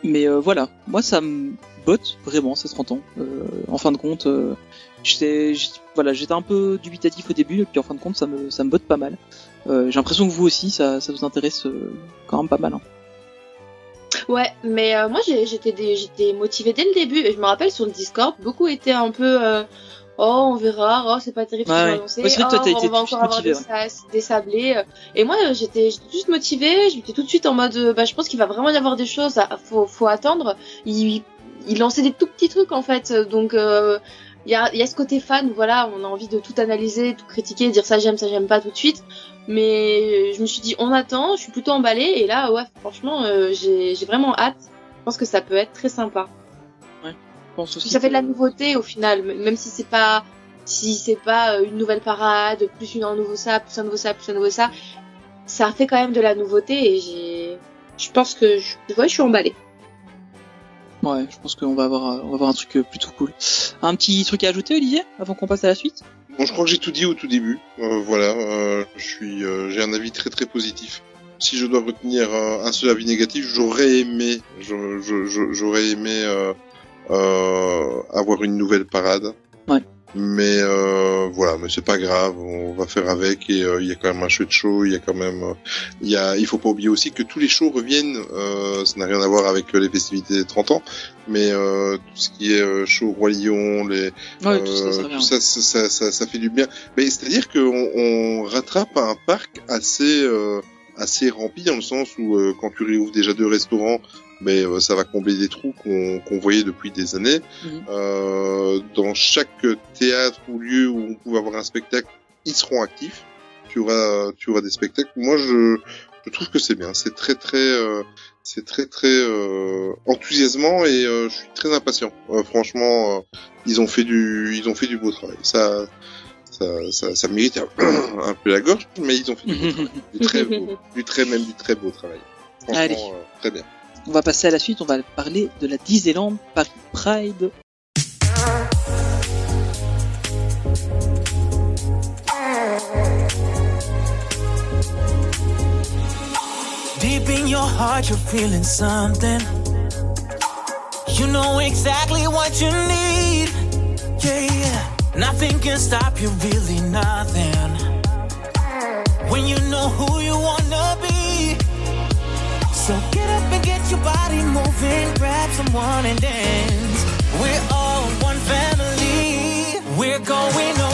mais euh, voilà, moi ça me botte vraiment ces 30 ans. Euh, en fin de compte, euh, j'étais voilà, j'étais un peu dubitatif au début et puis en fin de compte ça me ça me botte pas mal. Euh, J'ai l'impression que vous aussi ça, ça vous intéresse euh, quand même pas mal. hein. Ouais, mais euh, moi j'ai- j'étais des- j'étais motivée dès le début et je me rappelle sur le Discord, beaucoup étaient un peu euh, oh on verra, oh c'est pas terrible ce Ouais, ont ouais. oh, été on va encore avoir des, motivée, sa- des sablés. euh. Et moi j'étais j'étais tout de suite motivée, j'étais tout de suite en mode euh, bah je pense qu'il va vraiment y avoir des choses, à, faut faut attendre. Il il lançait des tout petits trucs en fait, donc euh, il y a, il y a ce côté fan, voilà, on a envie de tout analyser, tout critiquer, dire ça j'aime, ça j'aime pas tout de suite. Mais je me suis dit, on attend, je suis plutôt emballée, et là, ouais, franchement, euh, j'ai j'ai vraiment hâte. Je pense que ça peut être très sympa. Je pense aussi ça fait de la nouveauté au final, même si c'est pas si c'est pas euh, une nouvelle parade, plus une, un nouveau ça, plus un nouveau ça, plus un nouveau ça, ça fait quand même de la nouveauté et j'ai, je pense que je, ouais, je suis emballée. Ouais, je pense qu'on va avoir, euh, on va avoir un truc euh, plutôt cool. Un petit truc à ajouter, Olivier, avant qu'on passe à la suite? Bon, je crois que j'ai tout dit au tout début. Euh, voilà, euh, je suis, euh, j'ai un avis très très positif. Si je dois retenir un seul avis négatif, j'aurais aimé, j'aurais aimé avoir une nouvelle parade. Mais euh, voilà, mais c'est pas grave, on va faire avec et euh, il y a quand même un chouette show, il y a quand même, euh, il y a, il faut pas oublier aussi que tous les shows reviennent. Euh, ça n'a rien à voir avec les festivités des 30 ans, mais euh, tout ce qui est euh, show Roi Lion, les, Ouais, tout ça, ça ça, ça, ça, ça- ça fait du bien. Mais c'est-à-dire qu'on on rattrape un parc assez euh, assez rempli dans le sens où euh, quand tu réouvres déjà deux restaurants, mais euh, ça va combler des trous qu'on qu'on voyait depuis des années. Mhm. Euh, dans chaque théâtre ou lieu où on pouvait avoir un spectacle, ils seront actifs. Tu auras tu auras des spectacles. Moi, je je trouve que c'est bien. C'est très très euh, c'est très très euh, enthousiasmant et euh, je suis très impatient. Euh, franchement, euh, ils ont fait du ils ont fait du beau travail. Ça ça, ça, ça mérite un, *coughs* peu la gorge, mais ils ont fait du beau travail. Du très beau, du très même du très beau travail. Franchement, Allez. très bien. On va passer à la suite, on va parler de la Disneyland Paris Pride. Deep in your heart, you're feeling something. You know exactly what you need. Yeah. Nothing can stop you, really nothing. When you know who you wanna be. So get up and your body moving. Grab someone and dance. We're all one family. We're going around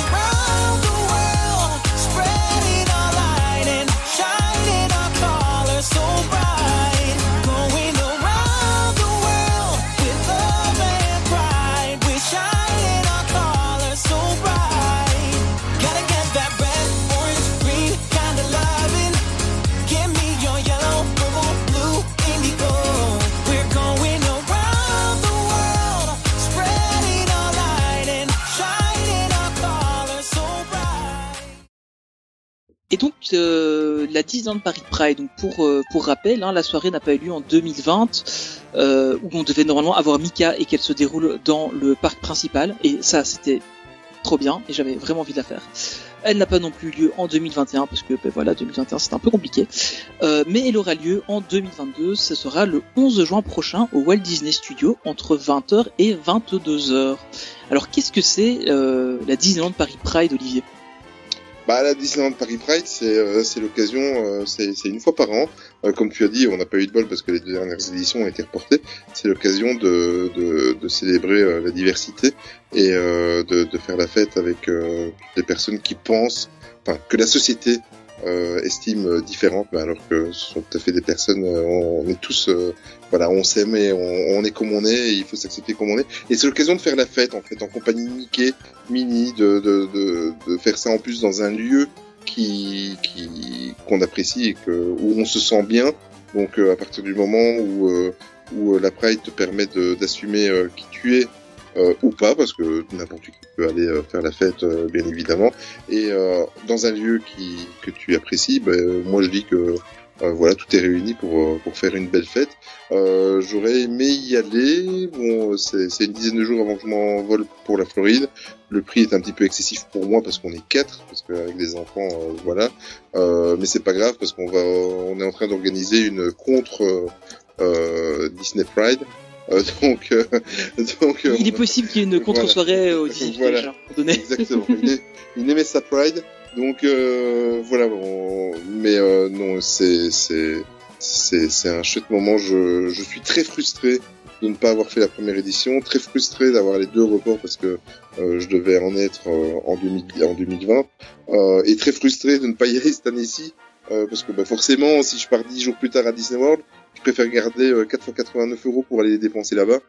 Euh, la Disneyland Paris Pride, donc pour euh, rappel, hein, la soirée n'a pas eu lieu en 2020, euh, où on devait normalement avoir Mika et qu'elle se déroule dans le parc principal. Et ça, c'était trop bien et j'avais vraiment envie de la faire. Elle n'a pas non plus lieu en 2021 parce que ben voilà 2021 c'est un peu compliqué. Mais elle aura lieu en 2022. Ce sera le 11 juin prochain au Walt Disney Studio entre 20h et 22h. Alors qu'est-ce que c'est la Disneyland Paris Pride, Olivier? Bah la Disneyland Paris Pride, c'est euh, l'occasion, euh, c'est une fois par an. Euh, comme tu as dit, on n'a pas eu de bol parce que les deux dernières éditions ont été reportées. C'est l'occasion de, de de célébrer euh, la diversité et euh, de de faire la fête avec euh, des personnes qui pensent, enfin que la société euh, estime euh, différentes, mais alors que ce sont tout à fait des personnes. euh, on, on est tous, voilà, on s'aime et on, on est comme on est. Et il faut s'accepter comme on est. Et c'est l'occasion de faire la fête en fait en compagnie de Mickey, Minnie, de de de, de faire ça en plus dans un lieu qui qui qu'on apprécie et que où on se sent bien. Donc à partir du moment où où la Pride te permet d'assumer qui tu es euh, ou pas, parce que n'importe qui peut aller euh, faire la fête, euh, bien évidemment. Et euh, dans un lieu qui que tu apprécies, euh, moi je dis que euh, voilà, tout est réuni pour pour faire une belle fête. J'aurais aimé y aller. Bon, c'est une dizaine de jours avant que je m'envole pour la Floride. Le prix est un petit peu excessif pour moi parce qu'on est quatre, parce qu'avec des enfants, voilà. Mais c'est pas grave parce qu'on va, on est en train d'organiser une contre Disney Pride. Euh, donc, euh, *laughs* donc, euh, Il est possible qu'il y ait une contre-soirée au *laughs* Disney Voilà. Exactement. Une, une MSA Pride. Donc euh, voilà. Bon, mais euh, non, c'est c'est c'est c'est un chouette moment. Je je suis très frustré de ne pas avoir fait la première édition, très frustré d'avoir les deux reports parce que euh, je devais en être euh, en, 2000, en 2020, euh, et très frustré de ne pas y aller cette année-ci euh, parce que bah, forcément, si je pars 10 jours plus tard à Disney World, je préfère garder euh, 4 fois 89 euros pour aller les dépenser là-bas.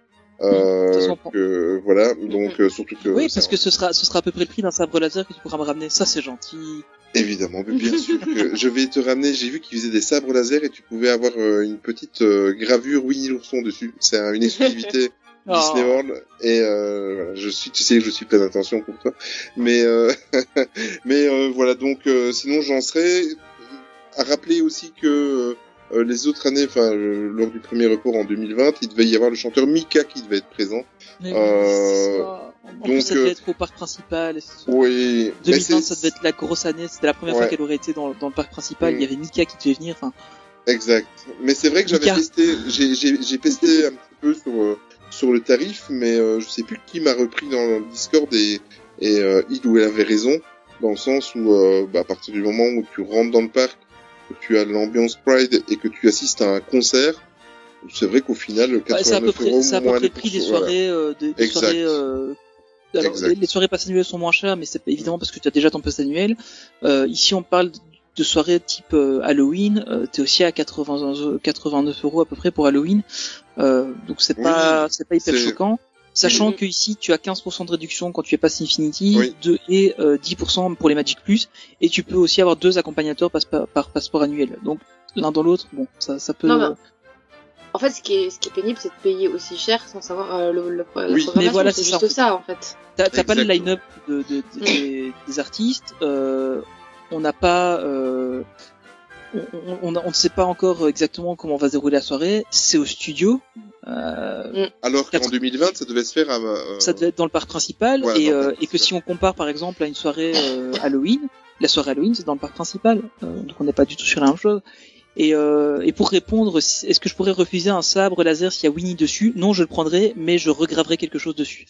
Euh, que, voilà, donc euh, surtout que Oui, parce que ce sera, ce sera à peu près le prix d'un sabre laser que tu pourras me ramener. Ça, c'est gentil. Évidemment, mais bien sûr que *laughs* je vais te ramener. J'ai vu qu'ils faisaient des sabres laser et tu pouvais avoir euh, une petite euh, gravure Winnie l'ourson dessus. C'est un- une exclusivité *laughs* Oh. Disney World et euh, voilà, je suis, tu sais que je suis plein d'attention pour toi, mais euh, *laughs* mais euh, voilà donc euh, sinon j'en serais à rappeler aussi que euh, les autres années, enfin euh, lors du premier report en 2020, il devait y avoir le chanteur Mika qui devait être présent. Mais Euh, En plus, ça devait être au parc principal. oui, mais 2020, c'est- ça devait être la grosse année. C'était la première Ouais. fois qu'elle aurait été dans, dans le parc principal. Mm. Il y avait Mika qui devait venir. Exact. Mais c'est vrai que j'avais testé, j'ai, pesté *laughs* un petit peu sur, euh, sur le tarif, mais euh, je sais plus qui m'a repris dans le Discord et, et euh, il ou elle avait raison, dans le sens où euh, bah, à partir du moment où tu rentres dans le parc, que tu as l'ambiance Pride et que tu assistes à un concert, c'est vrai qu'au final, le ouais, c'est à peu 89 près, euros c'est à peu près les le prix des voilà. soirées, euh, des, soirées, euh, alors, les, les soirées passes annuelles sont moins chères, mais c'est évidemment parce que tu as déjà ton pass annuel. Euh, ici, on parle de soirées type Halloween. Euh, T'es aussi à 80, 89 euros à peu près pour Halloween. Donc c'est Oui, pas, c'est pas hyper choquant. Sachant Mhm. que ici tu as 15% de réduction quand tu es pass Infinity Oui. de, et euh, 10% pour les Magic Plus et tu peux aussi avoir deux accompagnateurs par, par passeport annuel. Donc l'un dans l'autre, bon, ça, ça peut. Non, En fait, ce qui est, ce qui est pénible, c'est de payer aussi cher sans savoir euh, le, le, la Oui, mais voilà, c'est ça, juste en fait. ça, en fait. T'as t'as pas le line-up de, de- de- des, des artistes. Euh, on n'a pas. Euh, on, on, on ne sait pas encore exactement comment va se dérouler la soirée. C'est au studio. Euh, Alors qu'en 2020, ça devait se faire à, euh, ça devait être dans le parc principal Ouais, et, euh, parc et que si on compare par exemple à une soirée euh, Halloween, la soirée Halloween c'est dans le parc principal, Euh, donc on n'est pas du tout sur la même chose. Et, euh, et pour répondre, est-ce que je pourrais refuser un sabre laser s'il y a Winnie dessus? Non, je le prendrai, mais je regraverai quelque chose dessus.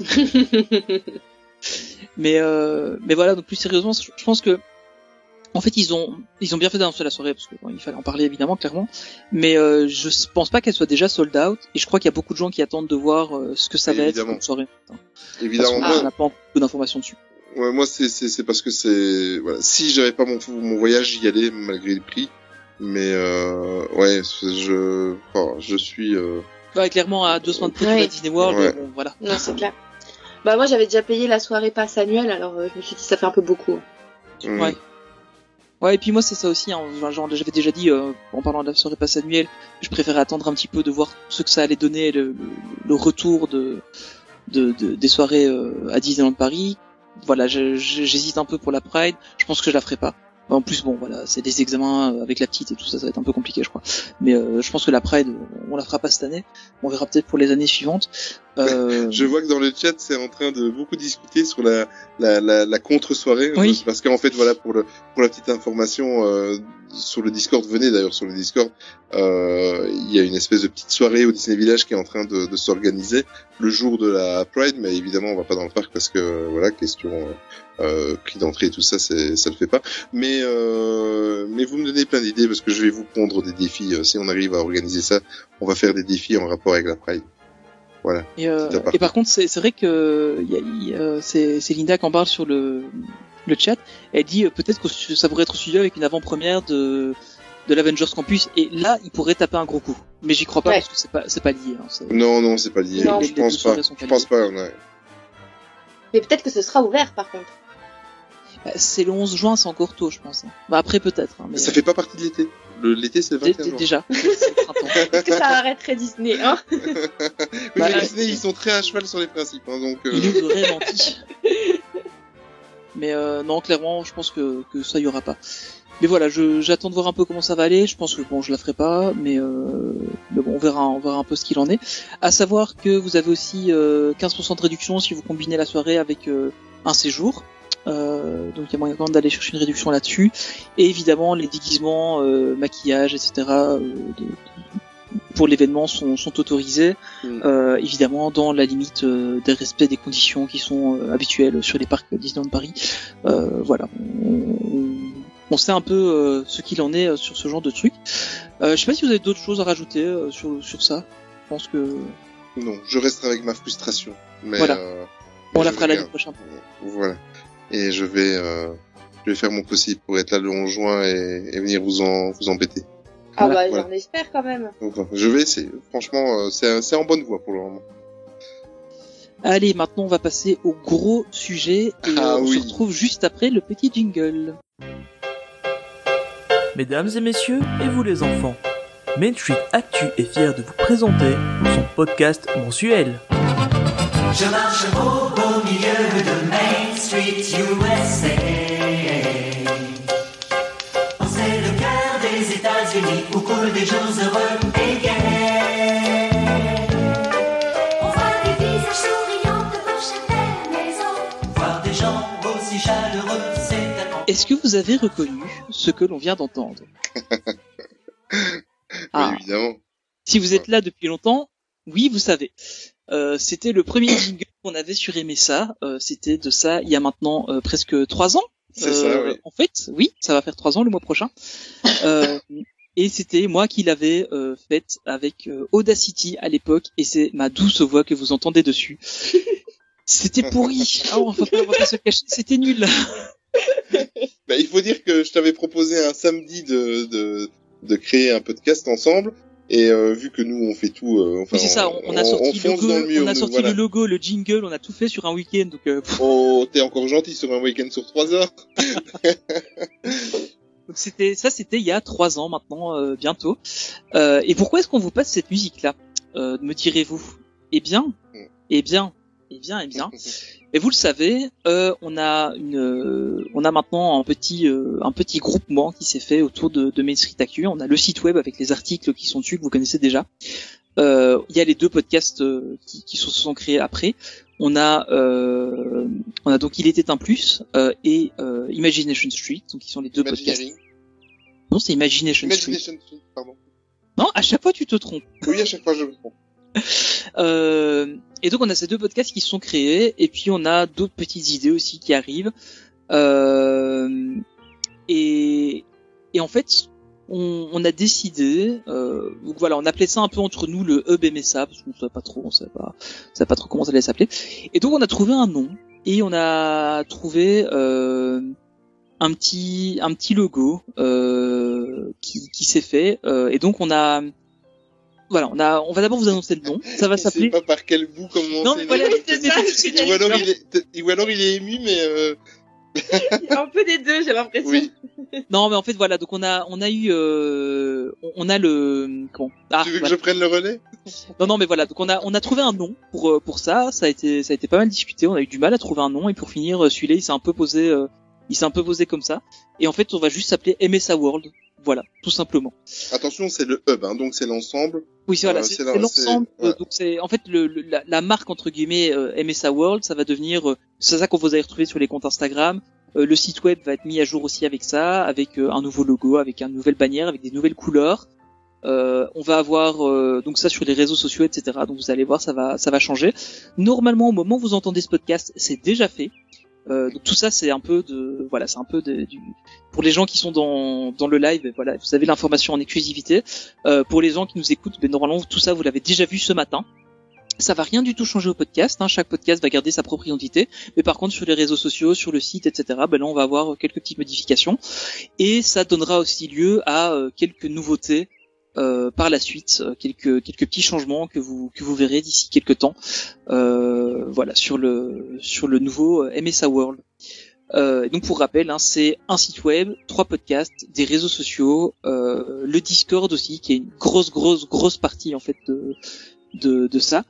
*laughs* mais euh, mais voilà, donc plus sérieusement, je je pense que en fait ils ont ils ont bien fait d'annoncer la soirée parce qu'il fallait en parler évidemment clairement, mais euh, je pense pas qu'elle soit déjà sold out et je crois qu'il y a beaucoup de gens qui attendent de voir euh, ce que ça va être Évidemment. comme soirée. Évidemment, Parce qu'on moi- n'a pas beaucoup d'informations dessus. Ouais, moi c'est c'est c'est parce que c'est voilà. Si j'avais pas mon mon voyage, j'y allais malgré le prix. Mais euh, ouais, je je suis euh, Ouais, clairement à deux semaines de prix Ouais. à Disney World, Ouais. bon, voilà. Non, c'est clair. Bah, moi, j'avais déjà payé la soirée passe annuelle, alors euh, je me suis dit, ça fait un peu beaucoup. mm, Ouais. Ouais, et puis moi c'est ça aussi, hein, j'avais déjà dit euh, en parlant de la soirée passe annuelle, je préférais attendre un petit peu de voir ce que ça allait donner, le, le, retour de, de, de- des soirées euh, à Disneyland Paris. Voilà, j'hésite un peu pour la Pride, je pense que je la ferai pas. En plus, bon, voilà, c'est des examens euh, avec la petite et tout ça, ça va être un peu compliqué, je crois. Mais euh, je pense que la Pride, on on la fera pas cette année. On verra peut-être pour les années suivantes. Euh, *laughs* Je vois que dans le chat, c'est en train de beaucoup discuter sur la, la, la, la contre-soirée. Oui. Parce qu'en fait, voilà, pour, le, pour la petite information, euh, sur le Discord, venez d'ailleurs sur le Discord, euh, il y a une espèce de petite soirée au Disney Village qui est en train de, de s'organiser le jour de la Pride, mais évidemment, on va pas dans le parc parce que, voilà, question euh, prix d'entrée et tout ça, c'est, ça le fait pas. Mais, euh, mais vous me donnez plein d'idées parce que je vais vous pondre des défis. Euh, Si on arrive à organiser ça, on va faire des défis en rapport avec la Pride. Voilà. Et, euh, et par contre, c'est c'est vrai que il y a- il y a- c'est c'est Linda qui en parle sur le, le chat. Elle dit euh, peut-être que ça pourrait être studio avec une avant-première de de l'Avengers Campus. Et là, il pourrait taper un gros coup. Mais j'y crois pas Ouais. parce que c'est pas c'est pas lié. Hein, Non, non, c'est pas lié. Non. Je pense pas. Je pense pas. ouais. Mais peut-être que ce sera ouvert par contre. Bah, c'est le 11 juin, c'est encore tôt, je pense. Bah après peut-être. Hein, mais Ça fait pas partie de l'été. Le l'été, c'est le Dé- 21 dé- juin. déjà. C'est le printemps. Est-ce que ça arrêterait Disney, hein Oui, Bah, mais Disney, ils sont très à cheval sur les principes, hein, donc. euh, Il nous aurait menti. *laughs* Mais euh, non, clairement, je pense que, que ça y aura pas. Mais voilà, j'attends de voir un peu comment ça va aller. Je pense que bon, je la ferai pas, mais, euh, mais bon, on verra, on verra un peu ce qu'il en est. À savoir que vous avez aussi euh, 15% de réduction si vous combinez la soirée avec euh, un séjour. Euh, donc il y a moyen quand d'aller chercher une réduction là-dessus. Et évidemment, les déguisements, euh, maquillage, etc. pour l'événement sont, sont autorisés, Mm. euh, évidemment dans la limite euh, des respects des conditions qui sont euh, habituelles sur les parcs Disneyland Paris. Euh, voilà, on, on- sait un peu euh, ce qu'il en est euh, sur ce genre de truc. Euh, je sais pas si vous avez d'autres choses à rajouter euh, sur, sur ça. Je pense que Non, je resterai avec ma frustration. Mais, Voilà. euh, on mais la fera l'année prochaine. Voilà. Et je vais, euh, je vais faire mon possible pour être là le 11 juin et, et venir vous en, vous embêter. Ah Voilà, bah voilà. j'en espère quand même. Je vais essayer. Franchement, euh, c'est, c'est en bonne voie pour le moment. Allez, maintenant on va passer au gros sujet et Ah on oui. se retrouve juste après le petit jingle. Mesdames et messieurs, et vous les enfants, Main Street Actu est fier de vous présenter son podcast mensuel. Je marche au des jours heureux et gais. On voit des visages souriants devant chaque belle maison. Voir des gens aussi chaleureux, c'est tellement Est-ce que vous avez reconnu ce que l'on vient d'entendre? *laughs* Ah. Oui, évidemment. Si vous êtes là depuis longtemps, oui, vous savez. Euh, c'était le premier *coughs* jingle qu'on avait sur MSA. Euh, c'était de ça il y a maintenant euh, presque trois ans. C'est ça, oui. En fait, oui, ça va faire trois ans le mois prochain. *laughs* Et c'était moi qui l'avais euh, faite avec euh, Audacity à l'époque, et c'est ma douce voix que vous entendez dessus. *laughs* C'était pourri. Ah, on va pas, on va pas se cacher, c'était nul. *laughs* Bah, il faut dire que je t'avais proposé un samedi de, de, de créer un podcast ensemble. Et euh, vu que nous on fait tout, euh, enfin, Oui, c'est ça. On, on a sorti, le logo, le mur, on a nous, sorti voilà. le logo, le jingle, on a tout fait sur un week-end. Donc, euh, Oh, t'es encore gentil sur un week-end sur trois heures. *laughs* Donc c'était ça, c'était il y a trois ans maintenant, euh, bientôt. Euh, et pourquoi est-ce qu'on vous passe cette musique-là euh, Me direz-vous? Eh bien, eh bien, eh bien, eh bien. Et vous le savez, on a une, on a maintenant un petit, un petit groupement qui s'est fait autour de, de Main Street. On a le site web avec les articles qui sont dessus que vous connaissez déjà. Il y a les deux podcasts qui, qui se sont créés après. On a, euh, on a donc Il était un plus euh, et euh, Imagination Street, donc qui sont les deux podcasts. Non, c'est Imagination, Street. Imagination Street, pardon. Non, à chaque fois tu te trompes. Oui, à chaque fois je me trompe. *laughs* Euh, et donc on a ces deux podcasts qui sont créés, et puis on a d'autres petites idées aussi qui arrivent. Euh, et, et en fait, on, on a décidé, euh, donc voilà, on appelait ça un peu entre nous le hub MSA parce qu'on savait pas trop, on savait pas, on savait pas trop comment ça allait s'appeler. Et donc on a trouvé un nom et on a trouvé euh, un petit un petit logo euh, qui, qui s'est fait. Euh, et donc on a voilà, on a on va d'abord vous annoncer le nom. Ça va *laughs* s'appeler. pas par quel bout commencer. Non, mais voilà, *laughs* c'est ça, ou alors il est, ou alors il est ému, mais euh... *laughs* un peu des deux, j'ai l'impression. Oui. *laughs* Non, mais en fait voilà, donc on a on a eu euh, on- a le comment? Ah, tu veux que je prenne le relais? Non non mais voilà, donc on a on a trouvé un nom pour euh, pour ça, ça a été ça a été pas mal discuté, on a eu du mal à trouver un nom. Et pour finir euh, celui-là il s'est un peu posé euh, il s'est un peu posé comme ça. Et en fait on va juste s'appeler MSA World. Voilà, tout simplement. Attention, c'est le hub, hein, donc c'est l'ensemble. Oui, c'est voilà, Euh, c'est l'ensemble. ouais. donc c'est en fait le, le- la, la marque entre guillemets euh, MSA World, ça va devenir, euh, c'est ça qu'on vous allez retrouver sur les comptes Instagram. Euh, le site web va être mis à jour aussi avec ça, avec euh, un nouveau logo, avec une nouvelle bannière, avec des nouvelles couleurs. Euh, on va avoir euh, donc ça sur les réseaux sociaux, etc. Donc vous allez voir, ça va, ça va changer. Normalement, au moment où vous entendez ce podcast, c'est déjà fait. Euh, donc tout ça, c'est un peu de, voilà, c'est un peu de, du, pour les gens qui sont dans, dans le live, voilà, vous avez l'information en exclusivité. Euh, pour les gens qui nous écoutent, ben, normalement tout ça vous l'avez déjà vu ce matin. Ça va rien du tout changer au podcast. Hein. Chaque podcast va garder sa propre identité, mais par contre sur les réseaux sociaux, sur le site, etc. Ben là, on va avoir quelques petites modifications et ça donnera aussi lieu à euh, quelques nouveautés euh, par la suite, euh, quelques quelques petits changements que vous que vous verrez d'ici quelques temps. Euh, voilà sur le sur le nouveau MSA World. Euh, donc pour rappel, hein, c'est un site web, trois podcasts, des réseaux sociaux, le Discord aussi, qui est une grosse, grosse, grosse partie en fait de de, ça.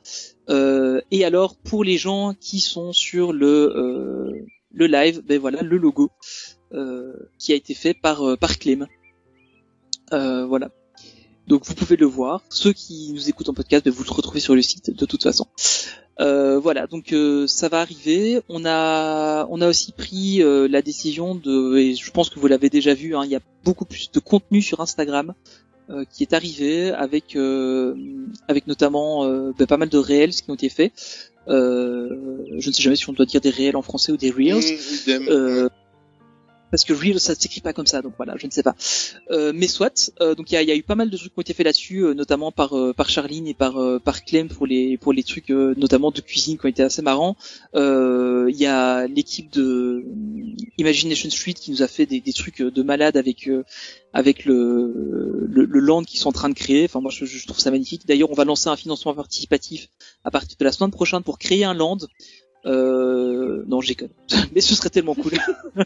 Et alors pour les gens qui sont sur le le live, ben voilà le logo qui a été fait par par Clem. Voilà. Donc vous pouvez le voir. Ceux qui nous écoutent en podcast, ben, vous le retrouvez sur le site de toute façon. Euh, voilà, donc euh, ça va arriver. On a, on a aussi pris euh, la décision de, et je pense que vous l'avez déjà vu, hein, il y a beaucoup plus de contenu sur Instagram euh, qui est arrivé avec, euh, avec notamment euh, ben, pas mal de réels qui ont été faits. Euh, je ne sais jamais si on doit dire des réels en français ou des reels. Mmh, parce que real ça s'écrit pas comme ça donc voilà je ne sais pas. Euh, mais soit euh, donc il y a, y a eu pas mal de trucs qui ont été faits là-dessus euh, notamment par euh, par Charline et par euh, par Clem pour les pour les trucs euh, notamment de cuisine qui ont été assez marrants. Il y a l'équipe de Imagination Street qui nous a fait des, des trucs de malade avec avec le, le le land qu'ils sont en train de créer. Enfin moi je, je trouve ça magnifique. D'ailleurs on va lancer un financement participatif à partir de la semaine prochaine pour créer un land euh, non, déconne. *laughs* mais ce serait tellement cool. *laughs*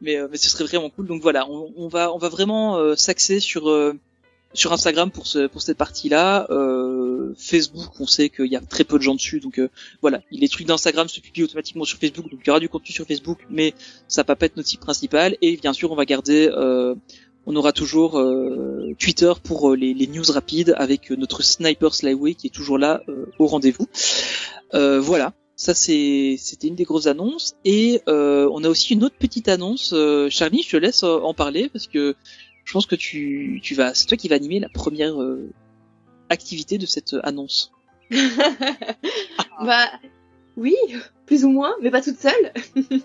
mais, euh, mais ce serait vraiment cool. Donc voilà, on, on va, on va vraiment euh, s'axer sur euh, sur Instagram pour ce, pour cette partie-là. Euh, Facebook, on sait qu'il y a très peu de gens dessus, donc euh, voilà. Les trucs d'Instagram se publient automatiquement sur Facebook, donc il y aura du contenu sur Facebook, mais ça va pas être notre site principal. Et bien sûr, on va garder. Euh, on aura toujours euh, Twitter pour les, les news rapides avec notre sniper Slyway qui est toujours là euh, au rendez-vous. Euh, voilà, ça c'est c'était une des grosses annonces et euh, on a aussi une autre petite annonce. Euh, Charlie, je te laisse euh, en parler parce que je pense que tu tu vas c'est toi qui vas animer la première euh, activité de cette annonce. *laughs* Bah oui, plus ou moins, mais pas toute seule.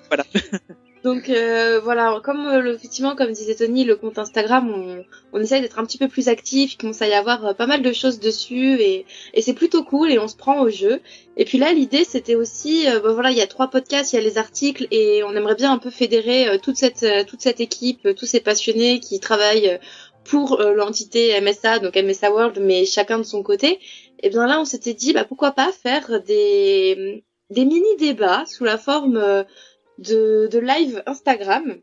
Voilà. *laughs* Donc euh, voilà, comme euh, effectivement, comme disait Tony, le compte Instagram, on, on essaye d'être un petit peu plus actif. Il commence à avoir euh, pas mal de choses dessus et, c'est plutôt cool et on se prend au jeu. Et puis là, l'idée c'était aussi, euh, bah, voilà, il y a trois podcasts, il y a les articles et on aimerait bien un peu fédérer toute cette toute cette équipe, tous ces passionnés qui travaillent pour l'entité MSA, donc MSA World, mais chacun de son côté. Et bien là, on s'était dit, bah pourquoi pas faire des des mini débats sous la forme de, de live Instagram.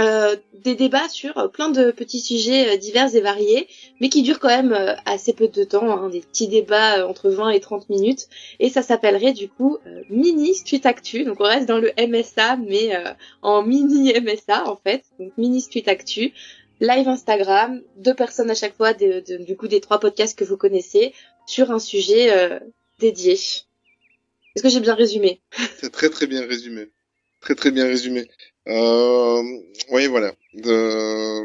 Euh, des débats sur plein de petits sujets euh, divers et variés, mais qui durent quand même euh, assez peu de temps, hein, des petits débats euh, entre 20 et 30 minutes, et ça s'appellerait du coup Mini Street Actu, donc on reste dans le MSA, mais euh, en mini MSA en fait, donc Mini Street Actu, live Instagram, deux personnes à chaque fois, du coup des trois podcasts que vous connaissez, sur un sujet dédié. Est-ce que j'ai bien résumé? C'est très très bien résumé. Très très bien résumé. Euh, oui, voilà. Euh,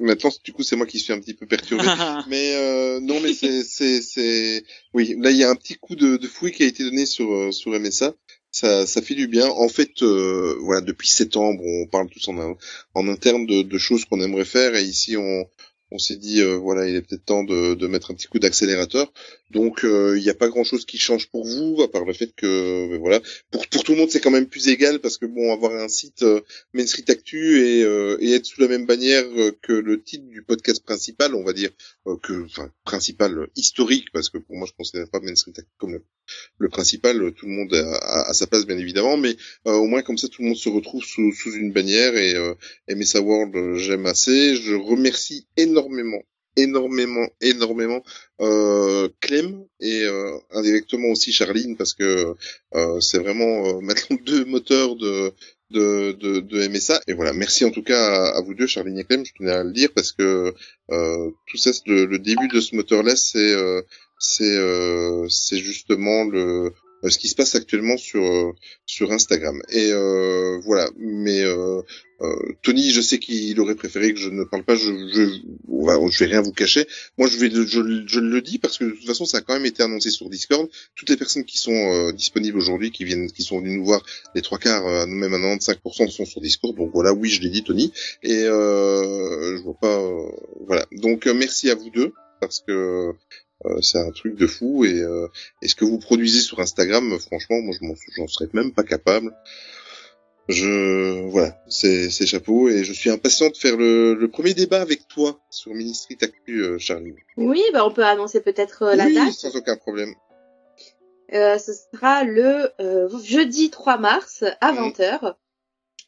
Maintenant, du coup, c'est moi qui suis un petit peu perturbé. *laughs* mais euh, non, mais c'est c'est c'est oui. Là, il y a un petit coup de, de fouille qui a été donné sur euh, sur MSA. Ça ça fait du bien. En fait, euh, voilà, depuis septembre, on parle tous en en interne de, de choses qu'on aimerait faire et ici on on s'est dit euh, voilà il est peut-être temps de, de mettre un petit coup d'accélérateur donc euh, il n'y a pas grand chose qui change pour vous à part le fait que euh, voilà. Pour pour tout le monde c'est quand même plus égal parce que bon avoir un site euh, Actu et, euh, et être sous la même bannière que le titre du podcast principal on va dire que enfin principal historique parce que pour moi je considère pas Main Street Actu comme le, principal. Tout le monde a, a- a sa place bien évidemment mais au moins comme ça tout le monde se retrouve sous, sous une bannière et MSA World j'aime assez. Je remercie énormément énormément énormément euh, Clem et euh, indirectement aussi Charline parce que euh, c'est vraiment euh, *laughs* maintenant deux moteurs de de, de, de MSA. Et voilà, merci en tout cas à, à vous deux, Charline et Clem, je tenais à le dire parce que euh, tout ça, le, le début de ce moteur-less, c'est euh, c'est c'est justement le ce qui se passe actuellement sur euh, sur Instagram. Et euh, voilà, mais euh, euh, Tony, je sais qu'il aurait préféré que je ne parle pas. Je je va, je vais rien vous cacher. Moi, je vais je, je le dis parce que de toute façon, ça a quand même été annoncé sur Discord. Toutes les personnes qui sont euh, disponibles aujourd'hui, qui viennent, qui sont venues nous voir, les trois quarts, euh, même à 95% sont sur Discord. Donc voilà, oui, je l'ai dit, Tony. Et euh, je vois pas. euh, voilà. Donc euh, merci à vous deux parce que euh, c'est un truc de fou et, euh, et ce que vous produisez sur Instagram, franchement, moi je m'en j'en serais même pas capable. Je voilà, c'est chapeau et je suis impatient de faire le, le premier débat avec toi sur Ministry Actu, euh, Charlie. Oui, bah on peut annoncer peut-être euh, la oui, date. sans aucun problème. Euh, ce sera le euh, jeudi 3 mars à 20h.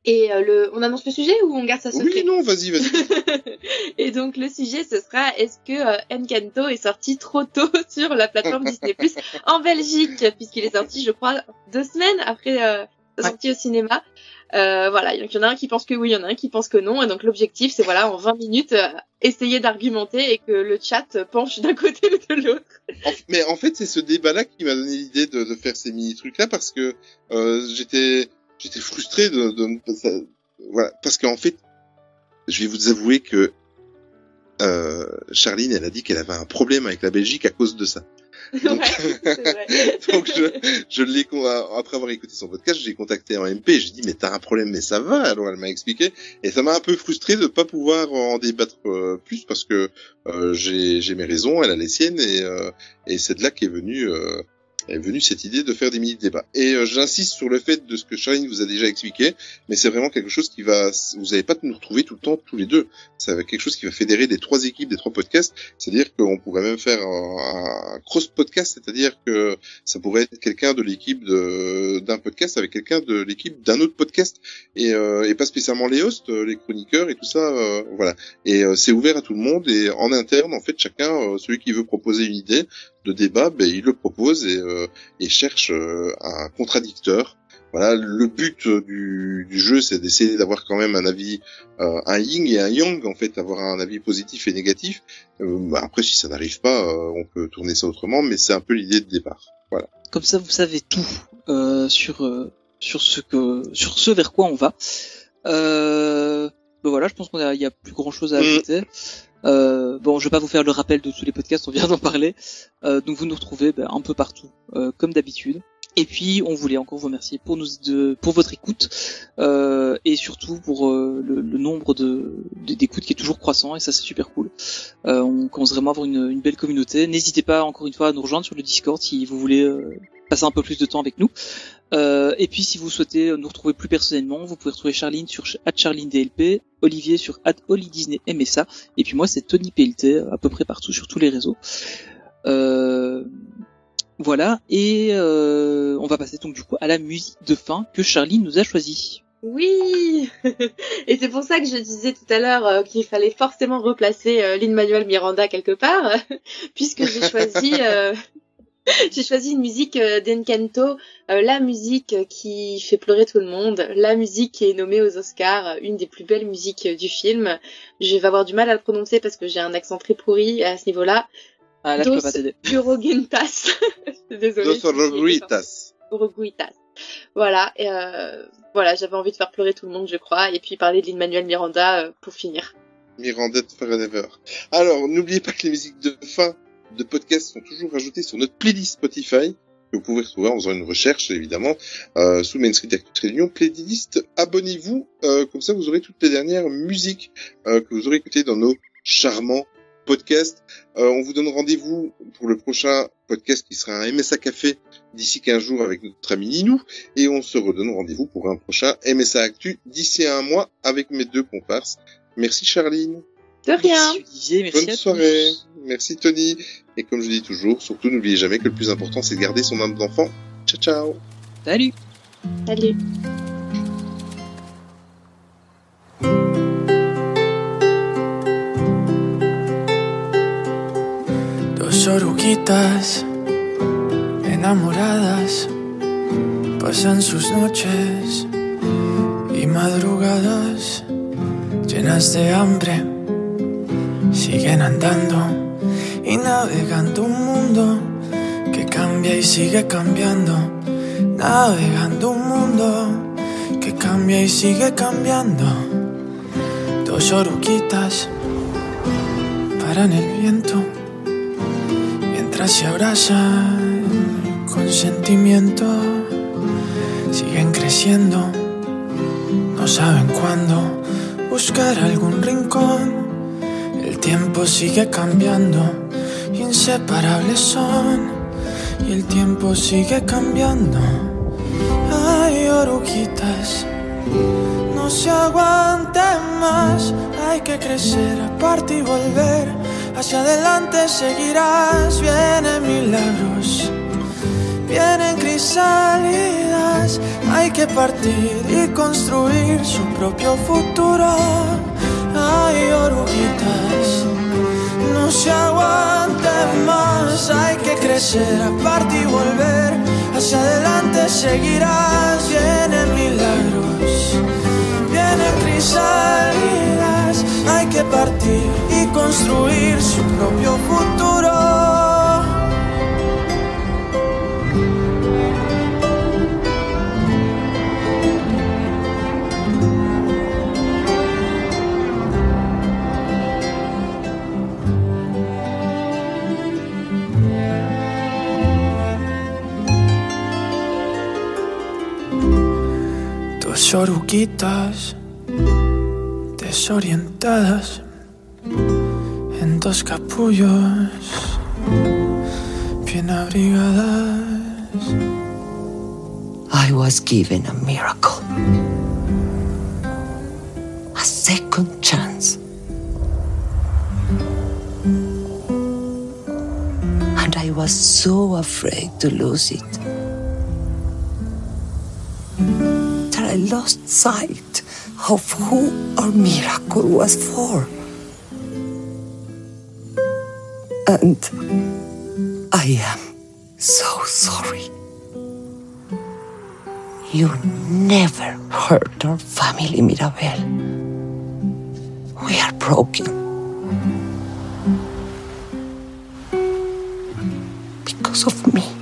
Et euh, le, on annonce le sujet ou on garde ça secret Oui, non, vas-y, vas-y. *laughs* Et donc le sujet ce sera est-ce que euh, Encanto est sorti trop tôt *laughs* sur la plateforme Disney Plus en Belgique? Puisqu'il est sorti je crois deux semaines après euh, sa sortie au cinéma. Euh, voilà, il y en a un qui pense que oui, il y en a un qui pense que non et donc l'objectif c'est voilà en 20 minutes euh, essayer d'argumenter et que le chat penche d'un *laughs* côté ou de l'autre. Mais en fait, c'est ce débat-là qui m'a donné l'idée de, de faire ces mini trucs-là parce que euh, j'étais j'étais frustré de, de ça- voilà parce qu'en fait, je vais vous avouer que euh, Charline, elle a dit qu'elle avait un problème avec la Belgique à cause de ça. *laughs* Donc, *laughs* donc je, je l'ai après avoir écouté son podcast, j'ai contacté en MP. J'ai dit mais t'as un problème, mais ça va. Alors elle m'a expliqué et ça m'a un peu frustré de pas pouvoir en débattre euh, plus parce que euh, j'ai j'ai mes raisons, elle a les siennes et euh, et c'est de là qu'est venue euh, est venue cette idée de faire des mini débats. Et euh, j'insiste sur le fait de ce que Charline vous a déjà expliqué, mais c'est vraiment quelque chose qui va vous n'allez pas nous retrouver tout le temps tous les deux. C'est quelque chose qui va fédérer les trois équipes des trois podcasts, c'est-à-dire qu'on pourrait même faire un, un cross podcast, c'est-à-dire que ça pourrait être quelqu'un de l'équipe d'un podcast avec quelqu'un de l'équipe d'un autre podcast et, euh, et pas spécialement les hosts, euh, les chroniqueurs et tout ça, euh, voilà. Et euh, c'est ouvert à tout le monde et en interne, en fait, chacun, euh, celui qui veut proposer une idée de débat, ben, il le propose et, euh, et cherche euh, un contradicteur. Voilà, le but euh, du, du jeu, c'est d'essayer d'avoir quand même un avis, euh, un yin et un yang, en fait, avoir un avis positif et négatif. Euh, bah, après, si ça n'arrive pas, euh, on peut tourner ça autrement, mais c'est un peu l'idée de départ. Voilà. Comme ça, vous savez tout euh, sur euh, sur ce que sur ce vers quoi on va. Euh, ben voilà, je pense qu'on a il y a plus grand chose à Mm. ajouter. Euh, bon, je vais pas vous faire le rappel de tous les podcasts, on vient d'en parler. Euh, donc vous nous retrouvez ben, un peu partout, euh, comme d'habitude. Et puis on voulait encore vous remercier pour nous pour votre écoute euh, et surtout pour le, nombre de d'écoutes qui est toujours croissant et ça c'est super cool. On commence vraiment à avoir une, belle communauté. N'hésitez pas encore une fois à nous rejoindre sur le Discord si vous voulez passer un peu plus de temps avec nous. Euh, et puis si vous souhaitez nous retrouver plus personnellement, vous pouvez retrouver Charline sur @charlinedlp, Olivier sur @holidisneymsa et puis moi c'est Tony PLT à peu près partout sur tous les réseaux. Euh, voilà et euh, on va passer donc du coup à la musique de fin que Charline nous a choisie. Oui *laughs* Et c'est pour ça que je disais tout à l'heure euh, qu'il fallait forcément replacer euh, Lin-Manuel Miranda quelque part, *laughs* puisque j'ai choisi euh, *laughs* j'ai choisi une musique euh, d'Encanto, euh, la musique qui fait pleurer tout le monde, la musique qui est nommée aux Oscars, euh, une des plus belles musiques du film. Je vais avoir du mal à le prononcer parce que j'ai un accent très pourri à ce niveau-là. Ah là je peux pas t'aider. *laughs* Désolée. Dos Orogritas. Uruguitas. Voilà, et euh, voilà, j'avais envie de faire pleurer tout le monde, je crois, et puis parler de Lin-Manuel Miranda euh, pour finir. Miranda Forever. Alors, n'oubliez pas que les musiques de fin de podcast sont toujours ajoutées sur notre playlist Spotify, que vous pouvez retrouver en faisant une recherche, évidemment, euh, sous Main Street Actu Réunion. Playlist, abonnez-vous, euh, comme ça vous aurez toutes les dernières musiques euh, que vous aurez écoutées dans nos charmants podcasts. Euh, on vous donne rendez-vous pour le prochain podcast qui sera un MSA Café d'ici 15 jours avec notre ami Ninou. Et on se redonne rendez-vous pour un prochain MSA Actu d'ici un mois avec mes deux comparses. Merci Charline. De rien. Olivier, merci Bonne à soirée. Merci Tony. Et comme je dis toujours, surtout n'oubliez jamais que le plus important c'est de garder son âme d'enfant. Ciao ciao. Salut. Salut. Dos oruguitas enamoradas pasan sus noches y madrugadas llenas de hambre siguen andando y navegando un mundo que cambia y sigue cambiando, navegando un mundo que cambia y sigue cambiando. Dos oruquitas paran el viento mientras se abrazan con sentimiento, siguen creciendo, no saben cuándo buscar algún rincón. El tiempo sigue cambiando, inseparables son, y el tiempo sigue cambiando. Ay, oruguitas, no se aguante más, hay que crecer, aparte y volver. Hacia adelante seguirás, vienen milagros, vienen crisálidas. Hay que partir y construir su propio futuro. Ay, oruguitas, se aguante más, hay que crecer, aparte y volver. Hacia adelante seguirás, vienen milagros, vienen crisálidas. Hay que partir y construir su propio futuro. Desorientadas en dos capullos bien abrigadas. I was given a miracle. A second chance. And I was so afraid to lose it lost sight of who our miracle was for. And I am so sorry. You never hurt our family, Mirabel. We are broken. Because of me.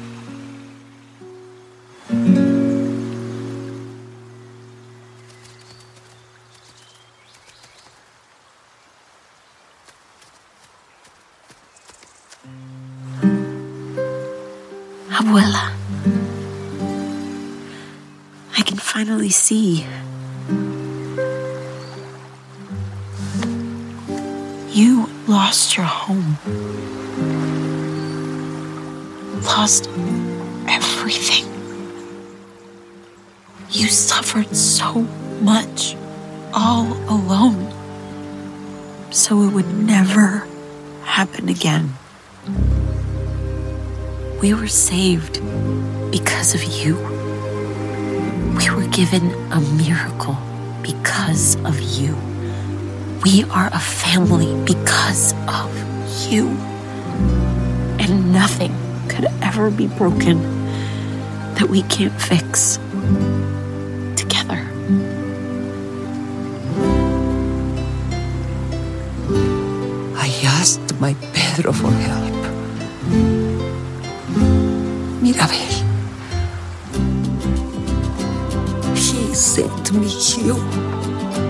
See. You lost your home. Lost everything. You suffered so much all alone. So it would never happen again. We were saved because of you. Given a miracle because of you. We are a family because of you. And nothing could ever be broken that we can't fix together. I asked my Pedro for help. Mirabel. Sent me you.